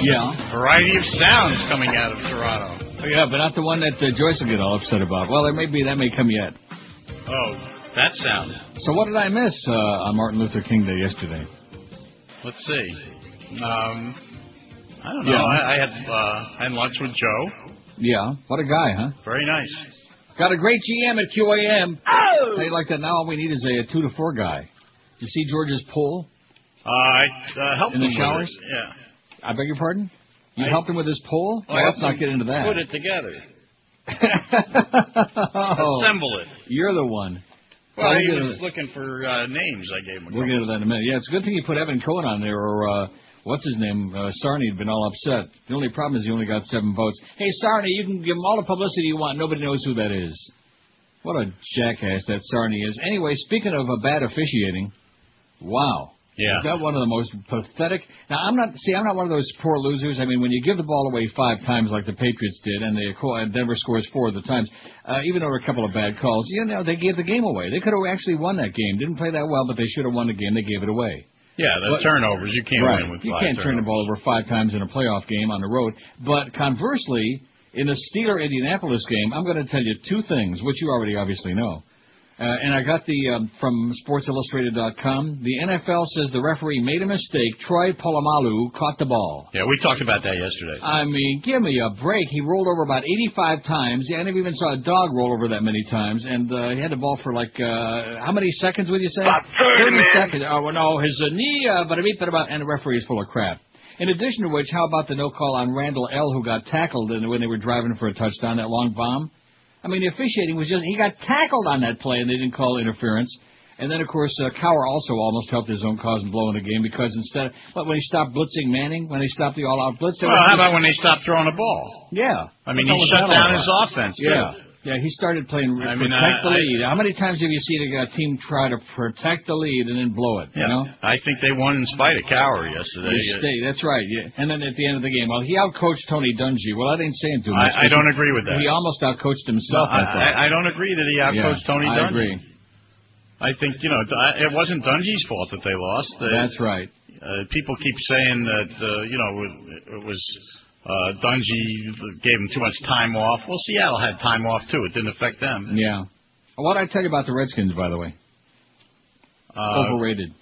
Yeah. Variety of sounds coming out of Toronto. Oh, yeah, but not the one that uh, Joyce will get all upset about. Well, there may be that may come yet. Oh, that sound. So what did I miss uh, on Martin Luther King Day yesterday? Let's see. Um, I don't know. Yeah. I, I had uh, had lunch with Joe. Yeah, what a guy, huh? Very nice. Got a great GM at QAM. Oh! How you like that? Now all we need is a, two to four guy. You see George's pull Uh, I uh, helped in the him with showers? it. Yeah. I beg your pardon? You I- helped him with his pull? Oh, Well, let's not get into that. Put it together. Oh, Assemble it. You're the one. Well, Well, he was looking for uh, names. I gave him. We'll get into that in a minute. Yeah, it's a good thing you put Evan Cohen on there, or uh, what's his name? Uh, Sarni had been all upset. The only problem is he only got seven votes. Hey, Sarni, you can give him all the publicity you want. Nobody knows who that is. What a jackass that Sarni is. Anyway, speaking of a bad officiating, wow. Yeah. Is that one of the most pathetic? Now, I'm not. See, I'm not one of those poor losers. I mean, when you give the ball away five times, like the Patriots did, and the and Denver scores four of the times, uh, even though there were a couple of bad calls, you know, they gave the game away. They could have actually won that game. Didn't play that well, but they should have won the game. They gave it away. Yeah, the But- turnovers. You can't right. win with you can't turn the ball over five times in a playoff game on the road. But conversely, in the Steeler Indianapolis game, I'm going to tell you two things, which you already obviously know. Uh, and I got the um, from SportsIllustrated.com. The NFL says the referee made a mistake. Troy Polamalu caught the ball. Yeah, we talked about that yesterday. I mean, give me a break. He rolled over about 85 times. Yeah, I never even saw a dog roll over that many times. And uh, he had the ball for like, uh, how many seconds would you say? About 30, man. seconds. Oh, well, no, his uh, knee, uh, but I mean, but about, and the referee is full of crap. In addition to which, how about the no call on Randle El, who got tackled in, when they were driving for a touchdown, that long bomb? I mean, the officiating was just, he got tackled on that play, and they didn't call interference. And then, of course, uh, Cowher also almost helped his own cause in blowing the game because instead of, but when he stopped blitzing Manning, when they stopped the all-out blitz, Well, how about when they stopped throwing the ball? yeah. I mean, he shut down his offense too. Yeah. He started playing I protect mean, the I- lead. How many times have you seen a team try to protect the lead and then blow it? Yeah. You know? I think they won in spite of Cowher yesterday. They stay- that's right. Yeah. And then at the end of the game, well, he outcoached Tony Dungy. Well, that ain't saying too much. I, I don't agree with that. He almost outcoached No, himself. I, thought. I, I don't agree that he outcoached Yeah, Tony Dungy. I agree. I think you know it wasn't Dungy's fault that they lost. They- That's right. Uh, people keep saying that uh, you know it, it was uh, Dungy gave him too much time off. Well, Seattle had time off too. It didn't affect them. Yeah. What did I tell you about the Redskins, by the way? Uh, Overrated.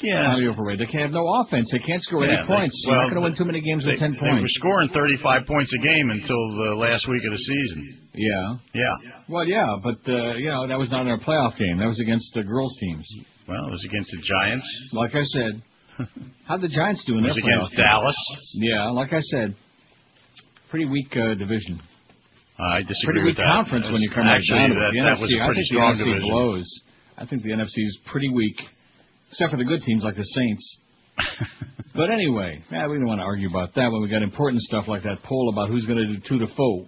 Yeah. Highly overrated. They can't have no offense. They can't score Yeah, any they- points. You're not going to win too many games They, with 10 points. they were scoring 35 points a game until the last week of the season. Yeah. Yeah. Well, yeah, but, uh, you know, that was not in a playoff game. That was against the girls' teams. Well, it was against the Giants. Like I said, how'd the Giants do in playoff against? Dallas. Yeah, like I said, pretty weak uh, division. I disagree Pretty with weak that. conference when you come right Actually, down to it. The that NFC, was a I pretty think strong the NFC division. blows. I think the NFC is pretty weak, except for the good teams like the Saints. but anyway, yeah, we don't want to argue about that when we got important stuff like that poll about who's going to do two to four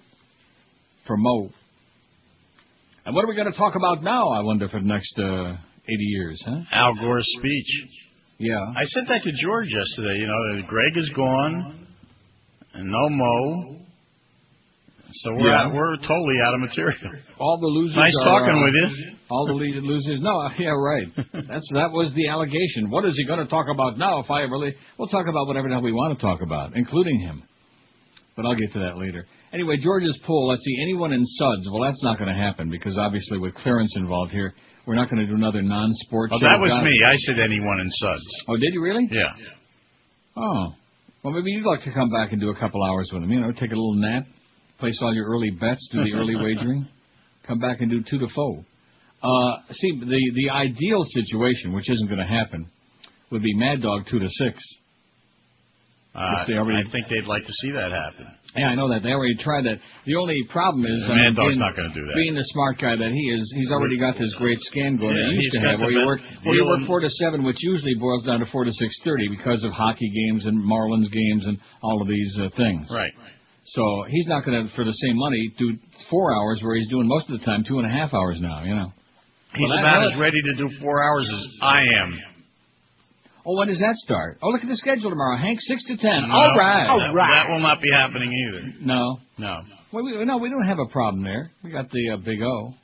for Mo. And what are we going to talk about now? I wonder for the next uh, 80 years, huh? Al Gore's speech. Yeah. I said that to George yesterday. You know, Greg is gone, and no Mo. So we're Yeah. out, we're totally out of material. All the losers. Nice are, talking uh, with you. All the lead losers. No, yeah, right. That's that was the allegation. What is he going to talk about now? If I ever leave, we'll talk about whatever the hell we want to talk about, including him. But I'll get to that later. Anyway, George's poll. Let's see. Anyone in Suds? Well, that's not going to happen because obviously with clearance involved here, we're not going to do another non-sports. Oh, show. that was God- me. I said anyone in Suds. Oh, did you really? Yeah. Oh. Well, maybe you'd like to come back and do a couple hours with him. You know, take a little nap, place all your early bets, do the early wagering, come back and do two to four. Uh, see, the the ideal situation, which isn't going to happen, would be Mad Dog two to six. Uh, already- I think they'd like to see that happen. Yeah, I know that they already tried that. The only problem is, Dog's being, not going to do that. being the smart guy that he is, he's already got this great scan going Yeah, that he used to have, where you work where you work four to seven, which usually boils down to four to six thirty because of hockey games and Marlins games and all of these uh, things. Right. So he's not going to, for the same money, do four hours where he's doing most of the time two and a half hours now. You know. He's Well, about as ready to do four hours as I am. Oh, when does that start? Oh, look at the schedule tomorrow, Hank. Six to ten. No, All right. that- That will not be happening either. No. No. Well, we, no, we don't have a problem there. We got the uh, Big O.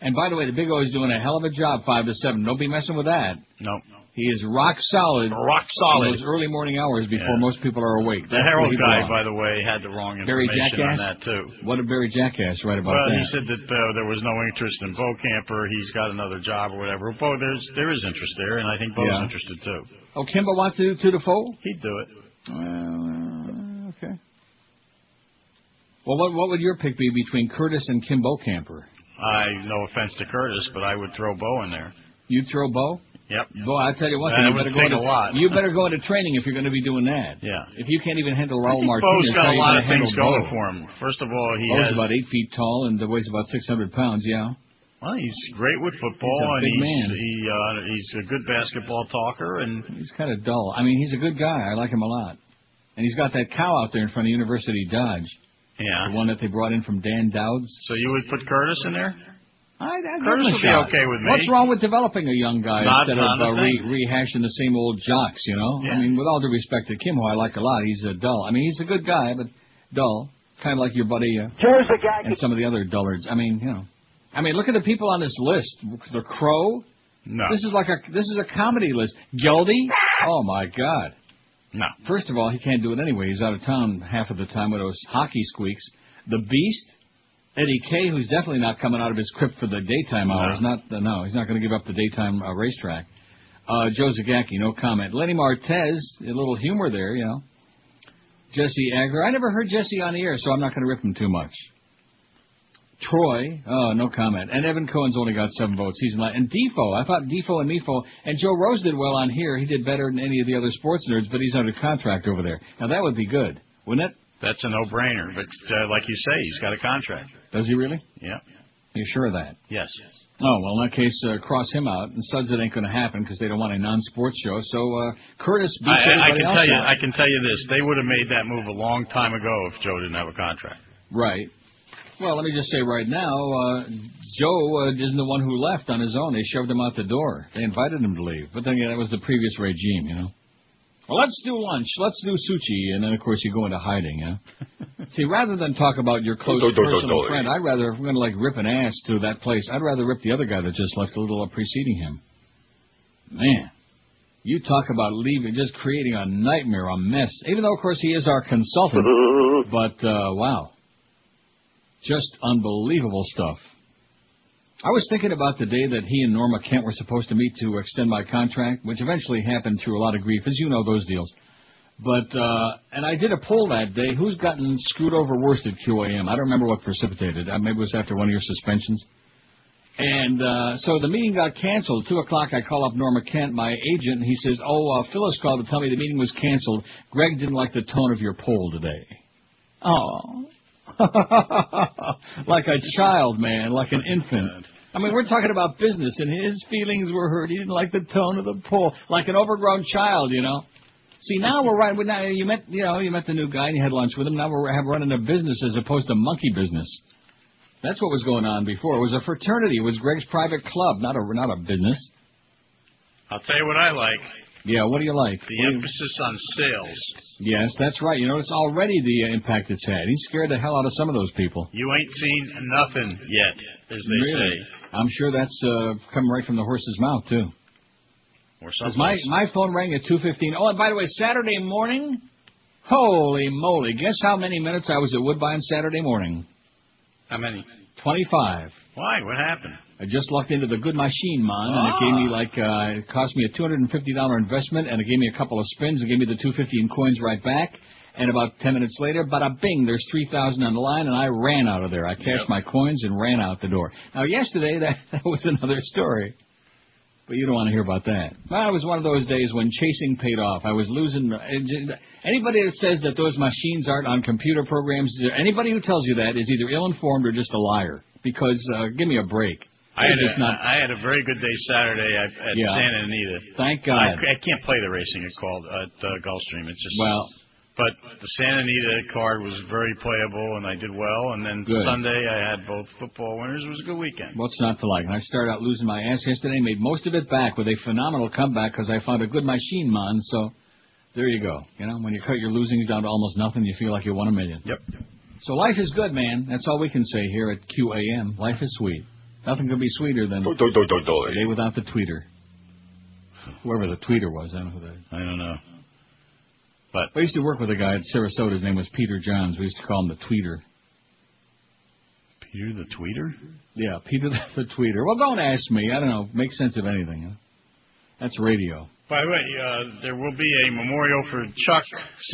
And by the way, the Big O is doing a hell of a job, five to seven. Don't be messing with that. No. He is rock solid. Rock In solid. those early morning hours before Yeah. most people are awake. The Herald guy, by the way, had the wrong Barry information on that too. What did Barry Jackass write about Well, that? he said that uh, there was no interest in Bo Camper. He's got another job or whatever. Bo, there's there is interest there, and I think Bo's Yeah. interested too. oh, Kimba wants to do two to four. He'd do it. Well, okay. Well, what what would your pick be between Curtis and Kim Bokamper? I no offense to Curtis, but I would throw Bo in there. You'd throw Bo? Yep. Boy, I tell you what, That you better go into a lot. you better go into training if you're going to be doing that. Yeah. If you can't even handle Raul Martinez, Bo's got a lot of things going Bo? for him. First of all, he Bo's has about eight feet tall and weighs about 600 pounds. Yeah. well, he's great with football, He's a and he's man. he uh, he's a good basketball talker, and He's kind of dull. I mean, he's a good guy. I like him a lot. And he's got that cow out there in front of University Dodge, yeah. the one that they brought in from Dan Dowd's. So you would put Curtis in there? I, I Curtis would be okay with me. What's wrong with developing a young guy Not- instead not of uh, re- rehashing the same old jocks? You know, I mean, with all due respect to Kim, who I like a lot, he's uh, dull. I mean, he's a good guy, but dull, kind of like your buddy uh, and some of the other dullards. I mean, you know, I mean, look at the people on this list. The Crow. No. This is like a this is a comedy list. Geldy. Oh my God. no. First of all, he can't do it anyway. He's out of town half of the time with those hockey squeaks. The Beast, Eddie Kay, who's definitely not coming out of his crypt for the daytime hours. Not uh, no, he's not going to give up the daytime uh, racetrack. Uh, Joe Zagacki, no comment. Lenny Martez, a little humor there, you know. Jesse Agler, I never heard Jesse on the air, so I'm not going to rip him too much. Troy, oh, no comment. And Evan Cohen's only got seven votes. He's in line. And Defoe, I thought Defoe and Mefo, and Joe Rose did well on here. He did better than any of the other sports nerds, but he's under contract over there. Now that would be good, wouldn't it? That's a no-brainer. But uh, like you say, he's got a contract. Does he really? Yeah. You sure of that? Yes. Oh, well, in that case, uh, cross him out. And Suds, it ain't going to happen because they don't want a non-sports show. So uh, Curtis beats I, I can tell you. out. I can tell you this: they would have made that move a long time ago if Joe didn't have a contract. Right. Well, let me just say right now, uh, Joe uh, isn't the one who left on his own. They shoved him out the door. They invited him to leave. But then again, that was the previous regime, you know. Well, let's do lunch. Let's do sushi. And then, of course, you go into hiding, yeah? See, rather than talk about your close Do, do, do, personal do. friend, I'd rather, if I'm going to, like, rip an ass to that place, I'd rather rip the other guy that just left a little preceding him. Man. You talk about leaving, just creating a nightmare, a mess. Even though, of course, he is our consultant. but, uh, wow. Just unbelievable stuff. I was thinking about the day that he and Norm Kent were supposed to meet to extend my contract, which eventually happened through a lot of grief, as you know those deals. But uh and I did a poll that day. Who's gotten screwed over worst at QAM? I don't remember what precipitated. Uh, maybe it was after one of your suspensions. And uh so the meeting got canceled. Two o'clock, I call up Norm Kent, my agent, and he says, "Oh, uh, Phyllis called to tell me the meeting was canceled. Greg didn't like the tone of your poll today." Oh, like a child, man, like an infant. I mean, we're talking about business, and his feelings were hurt. He didn't like the tone of the poll, like an overgrown child, you know. See, now we're right. Now you met, you know, you met the new guy, and you had lunch with him. Now we're have running a business as opposed to monkey business. That's what was going on before. It was a fraternity. It was Greg's private club, not a not a business. I'll tell you what I like: Yeah, what do you like? the What do you- emphasis on sales. Yes, that's right. You notice already the uh, impact it's had. He scared the hell out of some of those people. You ain't seen nothing yet, as they Really? say. I'm sure that's uh, coming right from the horse's mouth too. Or something. my my phone rang at 2:15. Oh, and by the way, Saturday morning. Holy moly! Guess how many minutes I was at Woodbine Saturday morning? How many? 25. Why? What happened? I just lucked into the good machine, man, and it gave me like uh, it cost me a two hundred and fifty dollar investment, and it gave me a couple of spins, and gave me the two fifty in coins right back. And about ten minutes later, bada bing, there's three thousand on the line, and I ran out of there. I cashed Yep. my coins and ran out the door. Now, yesterday that, that was another story, but you don't want to hear about that. Well, it was one of those days when chasing paid off. I was losing. Anybody that says that those machines aren't on computer programs, anybody who tells you that is either ill-informed or just a liar. Because uh, give me a break. I had, a, not. I had a very good day Saturday at, at Yeah. Santa Anita. Thank God. I can't play the racing at called at uh, Gulfstream. It's just Well, But the Santa Anita card was very playable, and I did well. And then Good. Sunday, I had both football winners. It was a good weekend. what's not to like? I started out losing my ass yesterday, made most of it back with a phenomenal comeback because I found a good machine, man. So there you go. You know, when you cut your losings down to almost nothing, you feel like you won a million. Yep. So life is good, man. That's all we can say here at QAM. Life is sweet. Nothing could be sweeter than Do, do, do, do, a day without the tweeter. Whoever the tweeter was, I don't know who that is. I don't know. But I used to work with a guy at Sarasota. His name was Peter Johns. We used to call him the tweeter. Peter the tweeter? Yeah, Peter the, the tweeter. Well, don't ask me. I don't know. Makes sense of anything. Huh? That's radio. By the way, uh, there will be a memorial for Chuck.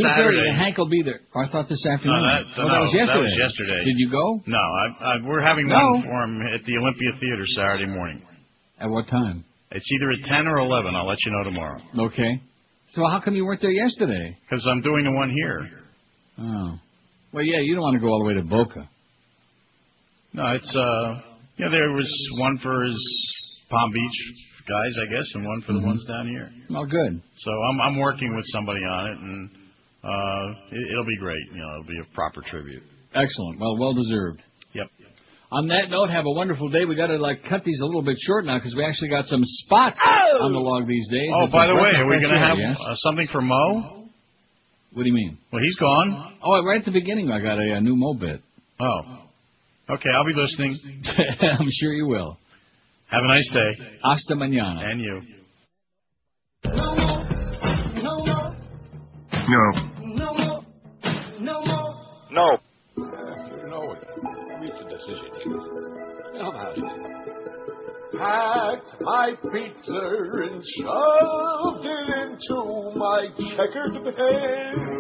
Saturday. Hank will be there. Oh, I thought this afternoon. No, that, oh, no, that was yesterday. That was yesterday. Did you go? No, I, I, we're having No. one for him at the Olympia Theater Saturday morning. At what time? It's either at 10 or 11. I'll let you know tomorrow. Okay. So how come you weren't there yesterday? Because I'm doing the one here. Oh. Well, yeah, you don't want to go all the way to Boca. No, it's, uh, yeah, there was one for his Palm Beach guys, I guess, and one for the ones down here. Oh, good. So I'm, I'm working with somebody on it, and uh, it, it'll be great. You know, it'll be a proper tribute. Excellent. Well, well deserved. Yep. On that note, have a wonderful day. We got to like cut these a little bit short now because we actually got some spots on the log these days. Oh, It's by the way, are we going to have yes? uh, something for Mo? What do you mean? Well, he's gone. Oh, right at the beginning, I got a, a new Mo bit. Oh. Okay, I'll be listening. I'm sure you will. Have a nice day. Hasta mañana. And you. No. No. You know it. Reach a decision. How about it? Packed my pizza and shoved it into my checkered bed.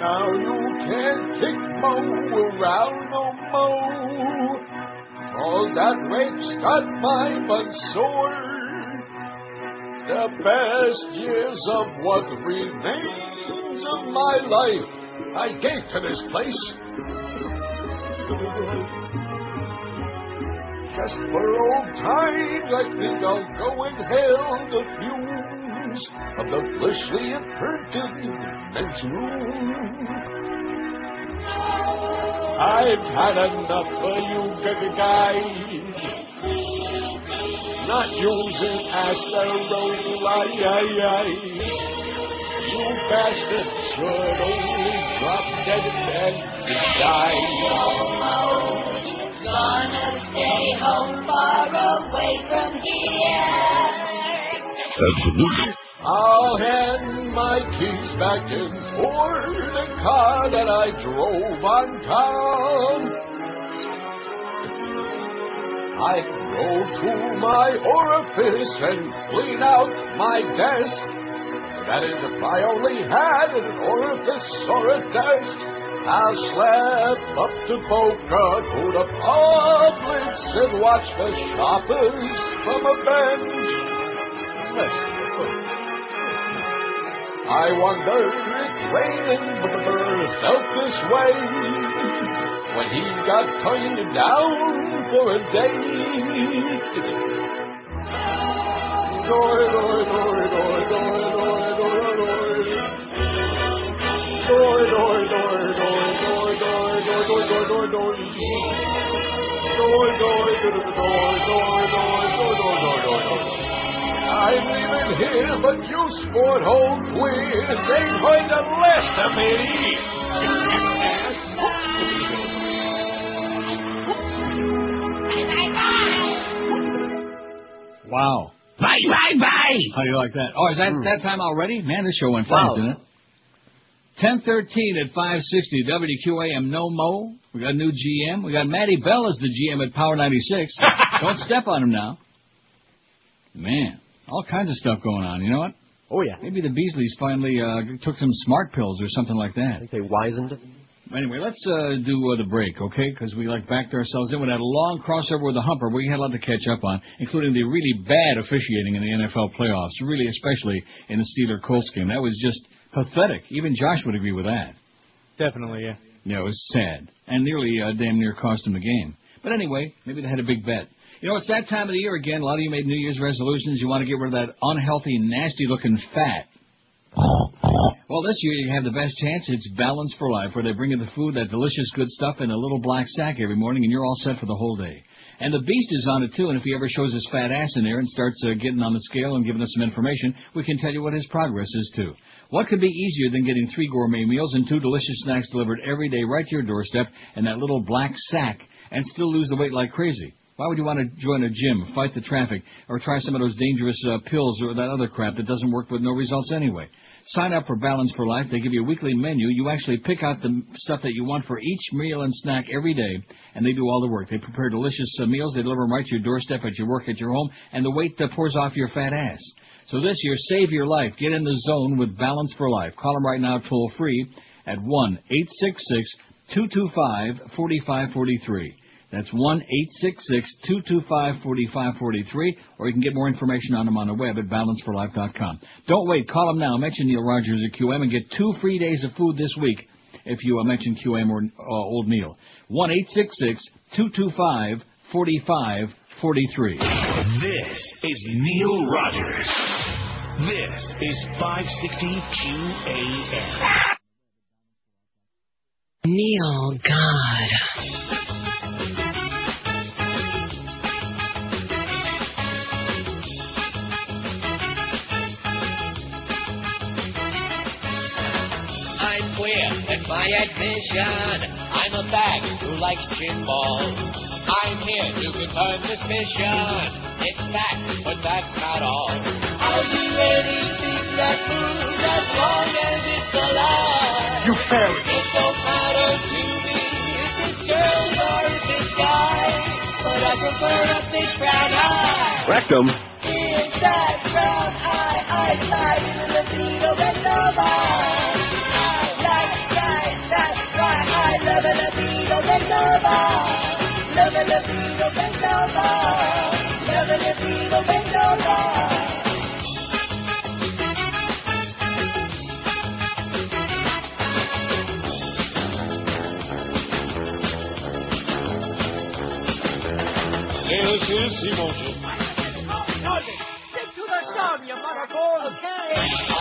Now you can't kick Mo around more. All that rape's got my sore. The best years of what remains of my life I gave to this place. Just for old times, I think I'll go hail the fumes of the fleshly imprinted men's room. I've had enough of you good guys. Not using asteroid aye, aye, aye. You bastards should only drop dead and die. Gonna stay home far away from here. Absolutely. I'll hand my keys back in for the car that I drove on town. I go to my orifice and clean out my desk. That is, if I only had an orifice or a desk. I'll slap up to Boca to the Publix and watch the shoppers from a bench. I wonder if Raymond felt this way when he got turned down for a date. I'm leaving here, but you sport hole queers ain't going to last of me. Wow. Bye, bye, bye. How do you like that? Oh, is that hmm. that time already? Man, this show went fast, Wow. didn't it? 1013 at 560 WQAM No Mo. We got a new GM. We got Matty Bell as the GM at Power 96. Don't step on him now. Man, all kinds of stuff going on. You know what? Oh yeah. Maybe the Beasleys finally uh, took some smart pills or something like I that. think they wizened. Anyway, let's uh, do uh, the break, okay? Because we like backed ourselves in We had a long crossover with the Humper. We had a lot to catch up on, including the really bad officiating in the NFL playoffs. Really, especially in the Steeler Colts game. That was just pathetic. Even Josh would agree with that. Definitely, yeah. Yeah, it was sad and nearly uh, damn near cost him the game. But anyway, maybe they had a big bet. You know, it's that time of the year again. A lot of you made New Year's resolutions. You want to get rid of that unhealthy, nasty-looking fat. Well, this year you have the best chance. It's Balance for Life, where they bring you the food, that delicious good stuff, in a little black sack every morning, and you're all set for the whole day. And the Beast is on it too, and if he ever shows his fat ass in there and starts uh, getting on the scale and giving us some information, we can tell you what his progress is too. What could be easier than getting three gourmet meals and two delicious snacks delivered every day right to your doorstep in that little black sack and still lose the weight like crazy? Why would you want to join a gym, fight the traffic, or try some of those dangerous uh, pills or that other crap that doesn't work with no results anyway? Sign up for Balance for Life. They give you a weekly menu. You actually pick out the stuff that you want for each meal and snack every day, and they do all the work. They prepare delicious uh, meals. They deliver them right to your doorstep at your work, at your home, and the weight uh, pours off your fat ass. So this year, save your life. Get in the zone with Balance for Life. Call them right now, toll free, at 1 866 225 4543. That's 1 225 4543, or you can get more information on them on the web at balanceforlife.com. Don't wait. Call them now. Mention Neil Rogers at QM and get two free days of food this week if you uh, mention QM or uh, Old Neil. 1 225 4543. This is Neil Rogers. This is 560 QAM. Neil, God. My admission. I'm a bag who likes gin balls. I'm here to confirm suspicion. It's fact, but that's not all. I'll do anything that moves as long as it's alive. You fairy. It don't matter to me if it's girls or if it's guys. But I prefer a big brown eye. Rectum. That brown eye? I slide in the libido and nova. I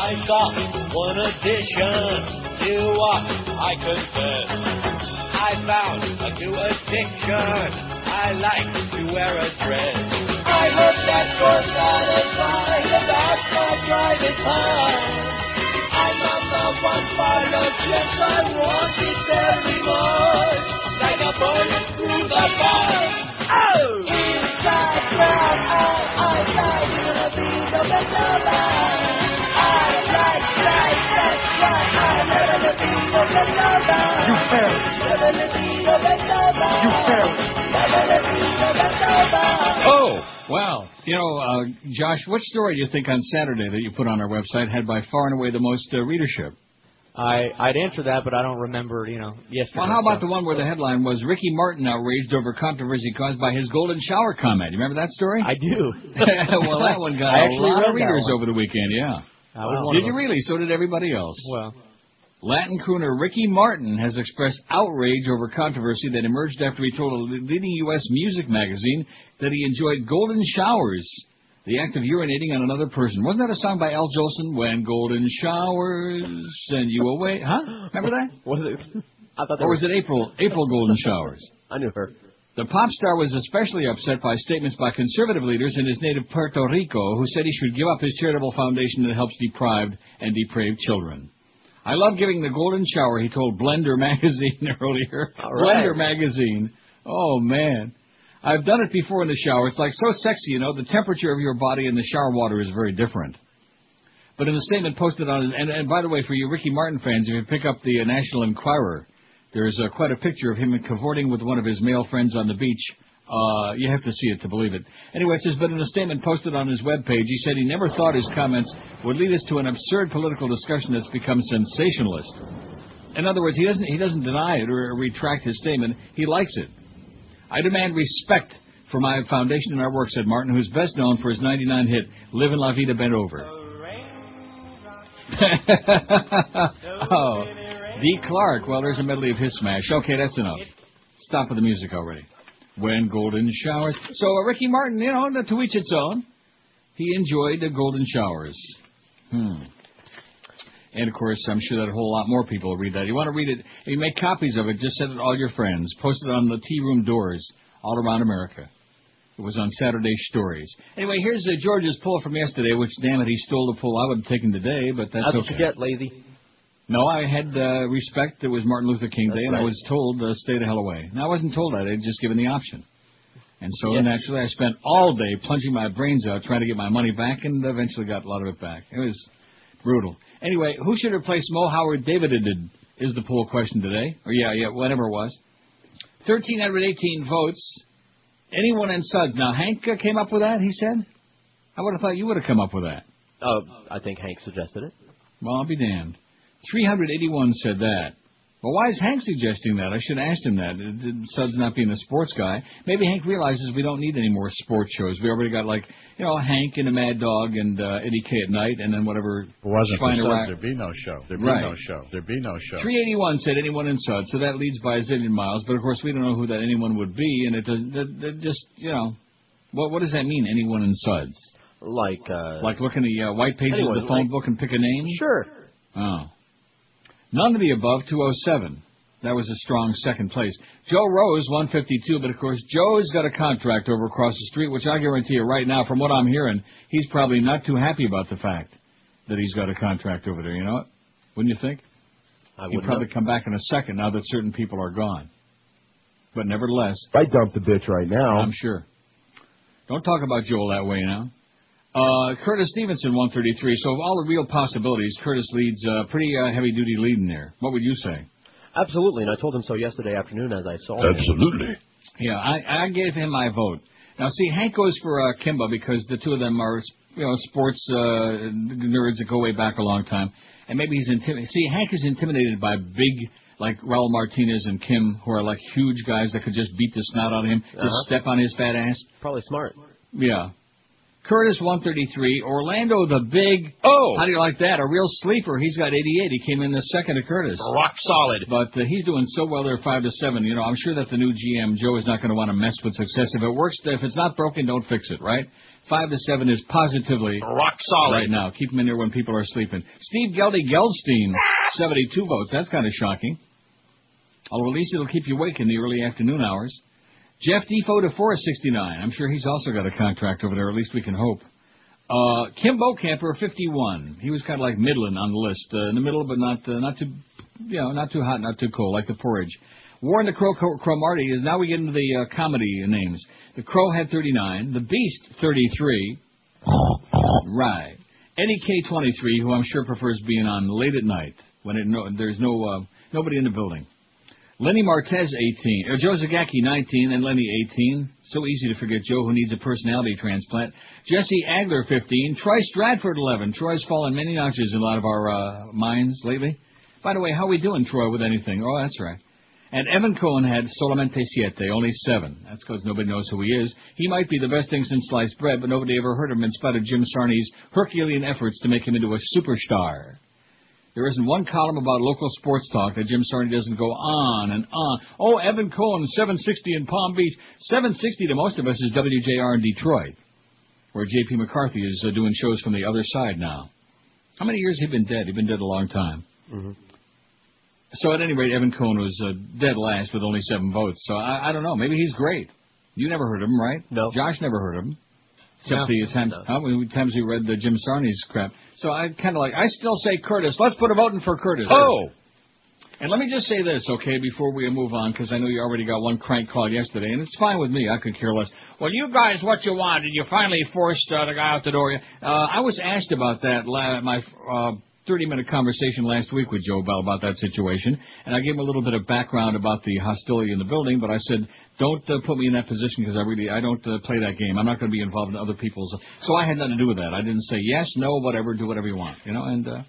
I got one addition. To what I confess. I found a new addiction. I like to wear a dress. I hope that you're satisfied about my private part. I'm not the one for your chips. I want it very much. Like a bullet through the bar. Oh! Inside brown eye, I like you to be the vanilla. I like life, that's why You fairy. Never let be the vanilla. You fairy. Never let be the vanilla. Oh, well, you know, uh, Josh, what story do you think on Saturday that you put on our website had by far and away the most uh, readership? I I'd answer that, but I don't remember. You know, yesterday. Well, how about so- the one where the headline was Ricky Martin outraged over controversy caused by his golden shower comment? You remember that story? I do. well, that one got I a actually lot of readers over the weekend. Yeah. I Did you really? So did everybody else. Well, Latin crooner Ricky Martin has expressed outrage over controversy that emerged after he told a leading U.S. music magazine that he enjoyed golden showers, the act of urinating on another person. Wasn't that a song by Al Jolson? When golden showers send you away, huh? Remember that? was it? I thought Or was it April? April golden showers. I knew her. The pop star was especially upset by statements by conservative leaders in his native Puerto Rico who said he should give up his charitable foundation that helps deprived and depraved children. I love giving the golden shower, he told Blender magazine earlier. Right. Blender magazine. Oh man. I've done it before in the shower. It's like so sexy, you know. The temperature of your body in the shower water is very different. But in a statement posted on and, and by the way, for you Ricky Martin fans, if you pick up the National Enquirer, there's uh, quite a picture of him cavorting with one of his male friends on the beach. Uh, you have to see it to believe it. Anyway, it says, but in a statement posted on his webpage, he said he never thought his comments would lead us to an absurd political discussion that's become sensationalist. In other words, he doesn't he doesn't deny it or retract his statement. He likes it. I demand respect for my foundation and our work, said Martin, who's best known for his 99 hit "Live in La Vida Bent Over." oh, D. Clark. Well, there's a medley of his smash. Okay, that's enough. Stop with the music already. When golden showers. So uh, Ricky Martin, you know, to each its own. He enjoyed the golden showers. Hmm. And of course, I'm sure that a whole lot more people will read that. You want to read it? You make copies of it. Just send it to all your friends. Post it on the tea room doors all around America. It was on Saturday Stories. Anyway, here's uh, George's poll from yesterday, which, damn it, he stole the poll. I would have taken today, but that's what okay. you get, lazy. No, I had uh, respect. It was Martin Luther King Day, and I was told uh, stay the hell away. Now, I wasn't told that. I'd just given the option. And so Yeah. naturally, I spent all day plunging my brains out trying to get my money back, and eventually got a lot of it back. It was brutal. Anyway, who should replace Mo Howard David is the poll question today. Or yeah, yeah, whatever it was. 1,318 votes. Anyone in Suds. Now, Hank uh, came up with that, he said? I would have thought you would have come up with that. Oh, I think Hank suggested it. Well, I'll be damned. 381 said that. But why is Hank suggesting that? I should have asked him that. Did Suds not being a sports guy. Maybe Hank realizes we don't need any more sports shows. We already got like, you know, Hank and the Mad Dog and uh, Eddie K at night, and then whatever. It wasn't for Schweiner- Suds, there'd be no show. There'd be Right. no show. There'd be no show. 381 said anyone in Suds, so that leads by a zillion miles. But of course, we don't know who that anyone would be, and it does. That, that just you know, what what does that mean? Anyone in Suds? Like, uh, Like look in the uh, white pages anyone, of the phone like- book and pick a name. Sure. Oh. None of the above, 207. That was a strong second place. Joe Rose, 152, but of course, Joe's got a contract over across the street, which I guarantee you right now, from what I'm hearing, he's probably not too happy about the fact that he's got a contract over there, you know what? Wouldn't you think? I He'd would probably come back in a second now that certain people are gone. But nevertheless, I dumped the bitch right now. I'm sure. Don't talk about Joel that way now. Uh, Curtis Stevenson, 133. So of all the real possibilities, Curtis leads a pretty uh, heavy duty lead in there. What would you say? Absolutely, and I told him so yesterday afternoon as I saw him. Absolutely. Yeah, I, I gave him my vote. Now, see, Hank goes for uh, Kimba because the two of them are, you know, sports uh, nerds that go way back a long time. And maybe he's intimidated. See, Hank is intimidated by big, like Raul Martinez and Kim, who are like huge guys that could just beat the snot out of him, just Uh-huh. step on his fat ass. Probably smart. Yeah. Curtis 133. Orlando the big. Oh! How do you like that? A real sleeper. He's got 88. He came in the second to Curtis. Rock solid. But uh, he's doing so well there, five to seven. You know, I'm sure that the new GM Joe is not going to want to mess with success. If it works, if it's not broken, don't fix it. Right? Five to seven is positively Rock solid. right now. Keep him in there when people are sleeping. Steve Geldy Geldstein, 72 votes. That's kind of shocking. Although at least it'll keep you awake in the early afternoon hours. Jeff Defoe to 469. I'm sure he's also got a contract over there. At least we can hope. Uh, Kim Camper 51. He was kind of like Midland on the list, uh, in the middle, but not uh, not too, you know, not too hot, not too cold, like the porridge. Warren the Crow, Crow, Crow Marty is now we get into the uh, comedy names. The Crow had 39. The Beast 33. Right. Eddie K23, who I'm sure prefers being on late at night when it, no, there's no uh, nobody in the building. Lenny Martez 18, or Joe Zagacki 19, and Lenny 18. So easy to forget Joe, who needs a personality transplant. Jesse Agler 15, Troy Stratford 11. Troy's fallen many notches in a lot of our uh, minds lately. By the way, how are we doing, Troy, with anything? Oh, that's right. And Evan Cohen had solamente siete, only seven. That's because nobody knows who he is. He might be the best thing since sliced bread, but nobody ever heard of him in spite of Jim Sarni's Herculean efforts to make him into a superstar. There isn't one column about local sports talk that Jim Sarni doesn't go on and on. Oh, Evan Cohen, 760 in Palm Beach. 760 to most of us is WJR in Detroit, where J.P. McCarthy is uh, doing shows from the other side now. How many years has he been dead? He's been dead a long time. Mm-hmm. So at any rate, Evan Cohen was uh, dead last with only seven votes. So I, I don't know. Maybe he's great. You never heard of him, right? No. Josh never heard of him. Except No. the times, how many times we read the Jim Sarni's crap. So I kind of like, I still say Curtis. Let's put a vote in for Curtis. Oh! And let me just say this, okay, before we move on, because I know you already got one crank call yesterday, and it's fine with me. I could care less. Well, you guys, what you want? Did you finally force uh, the guy out the door? Uh, I was asked about that la- my uh, 30-minute conversation last week with Joe Bell about that situation, and I gave him a little bit of background about the hostility in the building. But I said, don't uh, put me in that position because I really I don't uh, play that game. I'm not going to be involved in other people's. So I had nothing to do with that. I didn't say yes, no, whatever, do whatever you want, you know. And uh,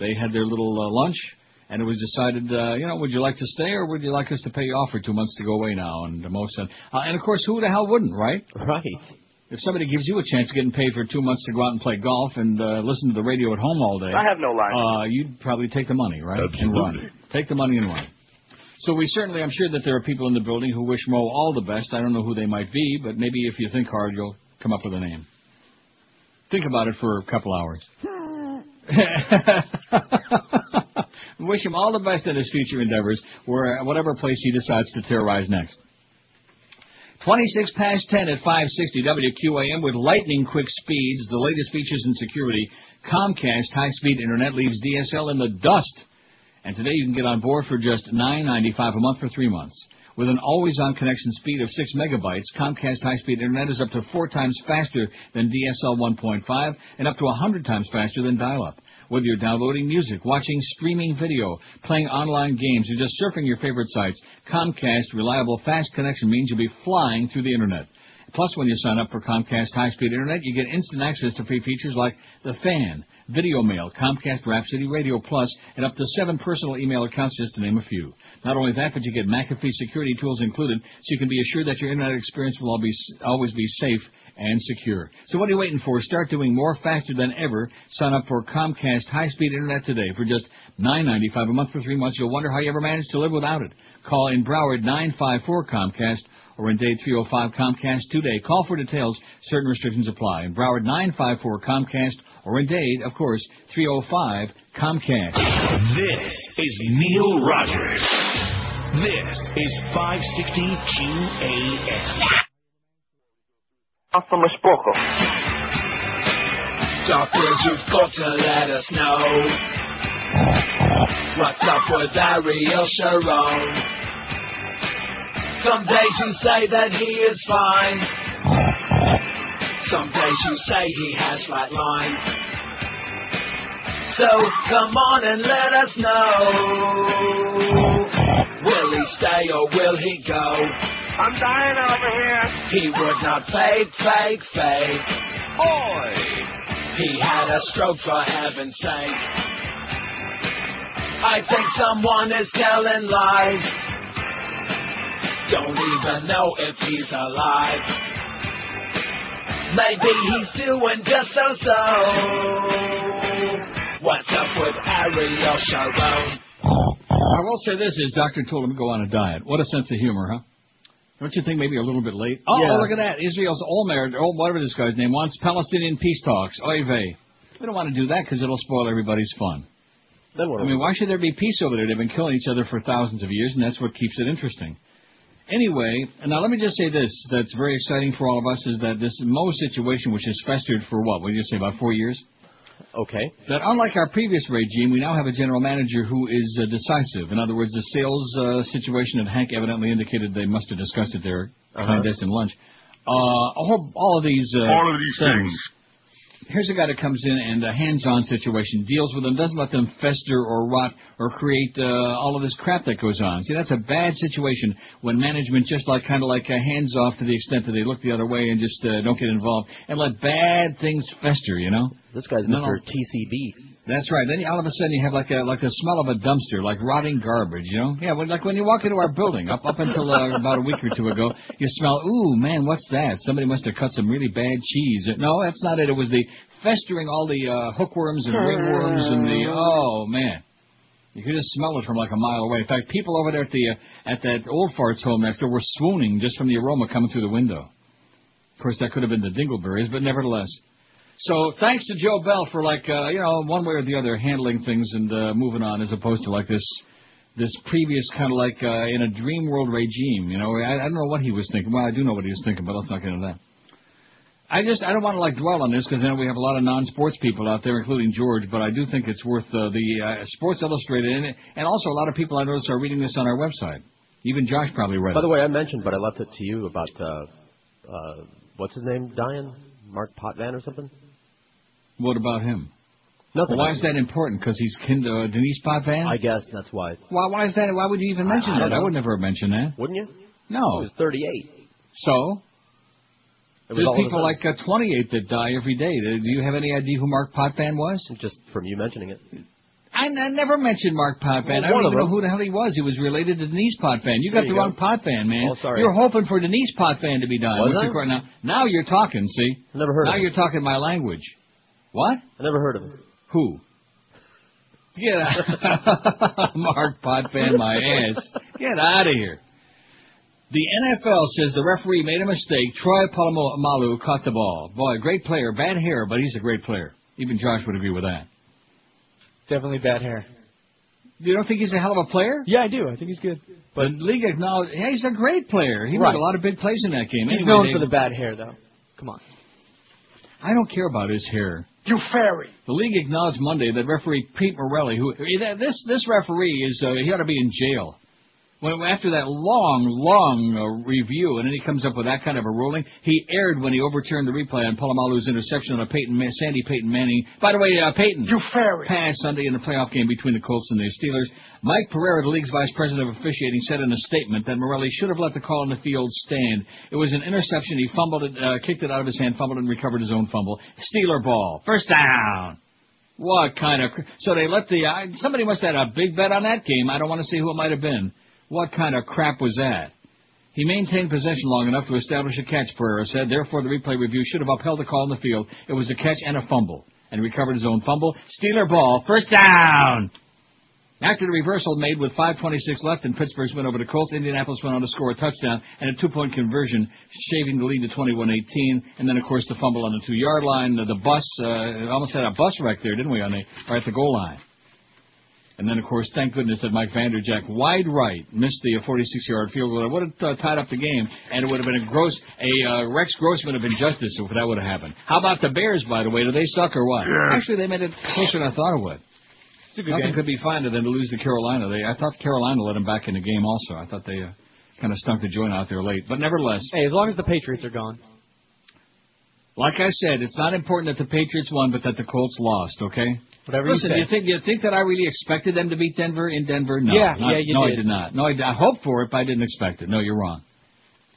they had their little uh, lunch, and it was decided, uh, you know, would you like to stay or would you like us to pay you off for two months to go away now? And Mo said, uh, and of course, who the hell wouldn't, right? Right. If somebody gives you a chance of getting paid for two months to go out and play golf and uh, listen to the radio at home all day, I have no line. uh, you'd probably take the money, right? And run. Take the money and run. So we certainly, I'm sure that there are people in the building who wish Mo all the best. I don't know who they might be, but maybe if you think hard, you'll come up with a name. Think about it for a couple hours. Wish him all the best in his future endeavors, where whatever place he decides to terrorize next. 26 past 10 at 560 WQAM with lightning quick speeds, the latest features in security. Comcast high speed internet leaves DSL in the dust. And today you can get on board for just $9.95 a month for three months. With an always-on connection speed of 6 megabytes, Comcast high-speed internet is up to four times faster than DSL 1.5 and up to 100 times faster than dial-up. Whether you're downloading music, watching streaming video, playing online games, or just surfing your favorite sites, Comcast reliable fast connection means you'll be flying through the internet. Plus, when you sign up for Comcast high-speed internet, you get instant access to free features like The Fan, Video Mail, Comcast Rhapsody Radio Plus, and up to seven personal email accounts, just to name a few. Not only that, but you get McAfee security tools included, so you can be assured that your internet experience will always, always be safe and secure. So what are you waiting for? Start doing more faster than ever. Sign up for Comcast high-speed internet today for just $9.95 a month for three months. You'll wonder how you ever managed to live without it. Call in Broward 954 Comcast or in Dade 305 Comcast today. Call for details. Certain restrictions apply. In Broward 954 Comcast or in Dade, of course, 305 Comcast. This is Neil Rogers. This is 560 QAM. From a. Doctors, you've got to let us know what's up with Ariel Sharon. Some days you say that he is fine. Some days you say he has flat line. So come on and let us know. Will he stay or will he go? I'm dying over here. He would not fake, fake, fake. Boy! He had a stroke for heaven's sake. I think someone is telling lies. Don't even know if he's alive. Maybe he's doing just so-so. What's up with Ariel Sharon? I will say this is Dr. told him to go on a diet. What a sense of humor, huh? Don't you think maybe a little bit late? Oh, Yeah. look at that. Israel's Olmert, or whatever this guy's name, wants Palestinian peace talks. Oy vey. We don't want to do that because it'll spoil everybody's fun. I mean, why should there be peace over there? They've been killing each other for thousands of years, and that's what keeps it interesting. Anyway, now let me just say this that's very exciting for all of us is that this Mo situation, which has festered for what? What did you say, about four years? Okay. That unlike our previous regime, we now have a general manager who is uh, decisive. In other words, the sales uh, situation that Hank evidently indicated they must have discussed at their Uh-huh. clandestine lunch. Uh, all, all of these. Uh, All of these things. Here's a guy that comes in and a hands-on situation deals with them, doesn't let them fester or rot or create uh, all of this crap that goes on. See, that's a bad situation when management just like kind of like uh, hands off to the extent that they look the other way and just uh, don't get involved and let bad things fester. You know. This guy's Mr. TCB. That's right. Then all of a sudden you have like a like the smell of a dumpster, like rotting garbage. You know? Yeah. Like when you walk into our building, up up until uh, about a week or two ago, you smell. Ooh, man, what's that? Somebody must have cut some really bad cheese. No, that's not it. It was the festering all the uh, hookworms and ringworms and the oh man. You could just smell it from like a mile away. In fact, people over there at the uh, at that old farts home next door were swooning just from the aroma coming through the window. Of course, that could have been the dingleberries, but nevertheless. So thanks to Joe Bell for like uh, you know one way or the other handling things and uh, moving on as opposed to like this this previous kind of like uh, in a dream world regime. You know I, I don't know what he was thinking. Well, I do know what he was thinking, but let's not get into that. I just I don't want to like dwell on this because then we have a lot of non-sports people out there, including George. But I do think it's worth uh, the uh, Sports Illustrated and, and also a lot of people I notice are reading this on our website. Even Josh probably read By it. By the way, I mentioned, but I left it to you about uh, uh, what's his name dying? Mark Potvin or something? What about him? Nothing. Well, why is that important? Because he's kin to uh, Denise Potvin? I guess that's why. Why, why is that? Why would you even mention I don't that? I would never have mentioned that. Wouldn't you? No. He was 38. So? There's of a people like uh, 28 that die every day. Uh, Do you have any idea who Mark Potvin was? Just from you mentioning it. I, I never mentioned Mark Potvin. Well, I don't even know who the hell he was. He was related to Denise Potvin. You got the you wrong go. Potvin, man. Oh, sorry. You're hoping for Denise Potvin to be dying. Was I? Now, now you're talking, see? Never heard now of you're talking my language. What? I never heard of him. Who? Get out. Mark Potvin, my ass. Get out of here. The NFL says the referee made a mistake. Troy Polamalu caught the ball. Boy, great player. Bad hair, but he's a great player. Even Josh would agree with that. Definitely bad hair. You don't think he's a hell of a player? Yeah, I do. I think he's good. But the league acknowledged, yeah, he's a great player. He Right. made a lot of big plays in that game. He's Anyway, known they- for the bad hair, though. Come on. I don't care about his hair. You fairy. The league acknowledged Monday that referee Pete Morelli, who this this referee is, uh, he ought to be in jail. When after that long, long uh, review, and then he comes up with that kind of a ruling, he erred when he overturned the replay on Polamalu's interception on a Peyton, Sandy Peyton Manning. By the way, uh, Peyton You fairy. pass Sunday in the playoff game between the Colts and the Steelers. Mike Pereira, the league's vice president of officiating, said in a statement that Morelli should have let the call on the field stand. It was an interception. He fumbled it, uh, kicked it out of his hand, fumbled and recovered his own fumble. Steeler ball, first down. What kind of? cr- So they let the uh, somebody must have had a big bet on that game. I don't want to see who it might have been. What kind of crap was that? He maintained possession long enough to establish a catch, Pereira said. Therefore, the replay review should have upheld the call in the field. It was a catch and a fumble. And recovered his own fumble. Steeler ball. First down! After the reversal made with 5.26 left in Pittsburgh's win over the Colts, Indianapolis went on to score a touchdown and a two-point conversion, shaving the lead to 21-18. And then, of course, the fumble on the two-yard line. The, the bus, uh, almost had a bus wreck there, didn't we, on the, or at the goal line. And then, of course, thank goodness that Mike Vanderjagt, wide right, missed the 46-yard field goal. It would have uh, tied up the game, and it would have been a gross, a uh, Rex Grossman of injustice if that would have happened. How about the Bears, by the way? Do they suck or what? Yeah. Actually, they made it closer than I thought it would. Nothing could be finer than to lose to Carolina. They, I thought Carolina let them back in the game also. I thought they uh, kind of stunk the joint out there late. But nevertheless, Hey, as long as the Patriots are gone. like I said, it's not important that the Patriots won, but that the Colts lost. Okay. Whatever Listen, you say. you think you think that I really expected them to beat Denver in Denver? No. Yeah, not- yeah, you no, did. I did not. No, I, I hoped for it, but I didn't expect it. No, you're wrong.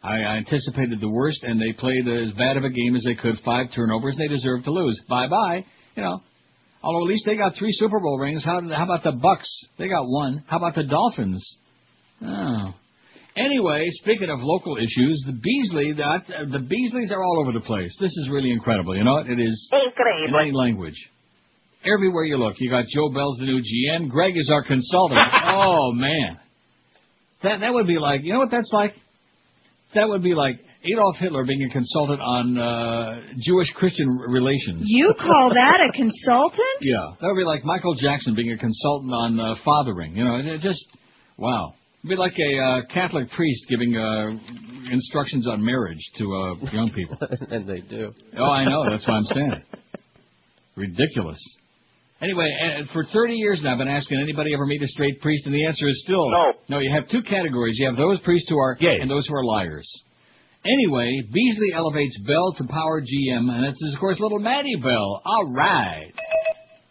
I, I anticipated the worst, and they played as bad of a game as they could. Five turnovers, and they deserved to lose. Bye bye. You know. Although at least they got three Super Bowl rings. How, how about the Bucks? They got one. How about the Dolphins? Oh. Anyway, speaking of local issues, the Beasley, the, uh, the Beasleys are all over the place. This is really incredible. You know, what? it is in any language. Everywhere you look, you got Joe Bell's the new GM. Greg is our consultant. oh man, that that would be like, you know what that's like? That would be like Adolf Hitler being a consultant on uh, Jewish Christian relations. You call that a consultant? Yeah, that would be like Michael Jackson being a consultant on uh, fathering. You know, it, it just wow. It'd be like a uh, Catholic priest giving uh, instructions on marriage to uh, young people. and they do. Oh, I know. That's what I'm saying. Ridiculous. Anyway, for 30 years now, I've been asking anybody ever meet a straight priest, and the answer is still No. No, you have two categories. You have those priests who are gay and those who are liars. Anyway, Beasley elevates Bell to power GM, and this is, of course, little Maddie Bell. All right.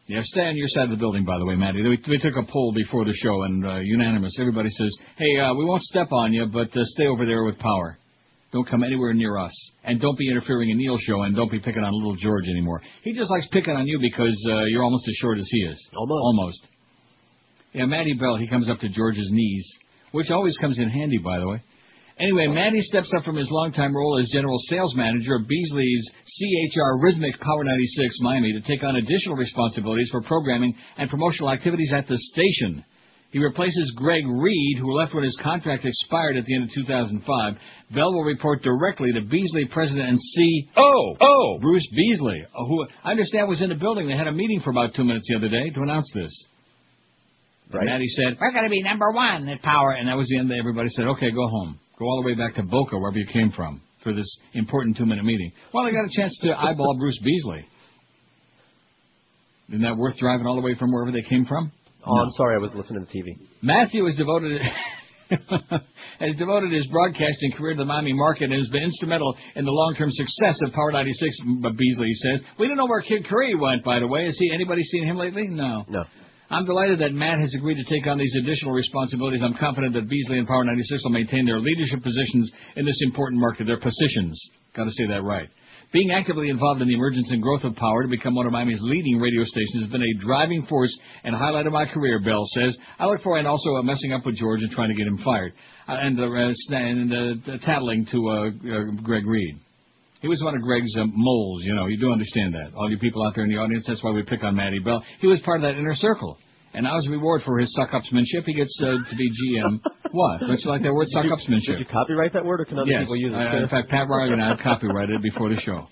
Yeah, stay on your side of the building, by the way, Maddie. We, we took a poll before the show, and uh, unanimous. Everybody says, hey, uh, we won't step on you, but uh, stay over there with power. Don't come anywhere near us. And don't be interfering in Neil's show, and don't be picking on little George anymore. He just likes picking on you because uh, you're almost as short as he is. Almost. Almost. Yeah, Matty Bell, he comes up to George's knees, which always comes in handy, by the way. Anyway, Matty steps up from his longtime role as general sales manager of Beasley's CHR Rhythmic Power 96 Miami to take on additional responsibilities for programming and promotional activities at the station. He replaces Greg Reed, who left when his contract expired at the end of 2005. Bell will report directly to Beasley president and CEO oh, oh, Bruce Beasley, who I understand was in the building. They had a meeting for about two minutes the other day to announce this. And Right. Matty said, "We're going to be number one at Power," and that was the end. Everybody said, "Okay, go home. Go all the way back to Boca, wherever you came from, for this important two-minute meeting." Well, I got a chance to eyeball Bruce Beasley. Isn't that worth driving all the way from wherever they came from? Oh, I'm sorry, I was listening to the TV. Matthew has devoted has devoted his broadcasting career to the Miami market and has been instrumental in the long-term success of Power 96. But Beasley says we don't know where Kid Curry went. By the way, has he anybody seen him lately? No. No. I'm delighted that Matt has agreed to take on these additional responsibilities. I'm confident that Beasley and Power 96 will maintain their leadership positions in this important market. Their positions. Got to say that right. Being actively involved in the emergence and growth of Power to become one of Miami's leading radio stations has been a driving force and highlight of my career, Bell says. I look forward and also uh, messing up with George and trying to get him fired. Uh, and uh, and uh, tattling to uh, uh, Greg Reed. He was one of Greg's uh, moles, you know. You do understand that. All you people out there in the audience, that's why we pick on Matty Bell. He was part of that inner circle. And now as a reward for his suck-upsmanship, he gets uh, to be GM. what? Don't you like that word, suck-upsmanship? did you copyright that word, or can other yes. people use it? In fact, Pat Riley and I have copyrighted it before the show.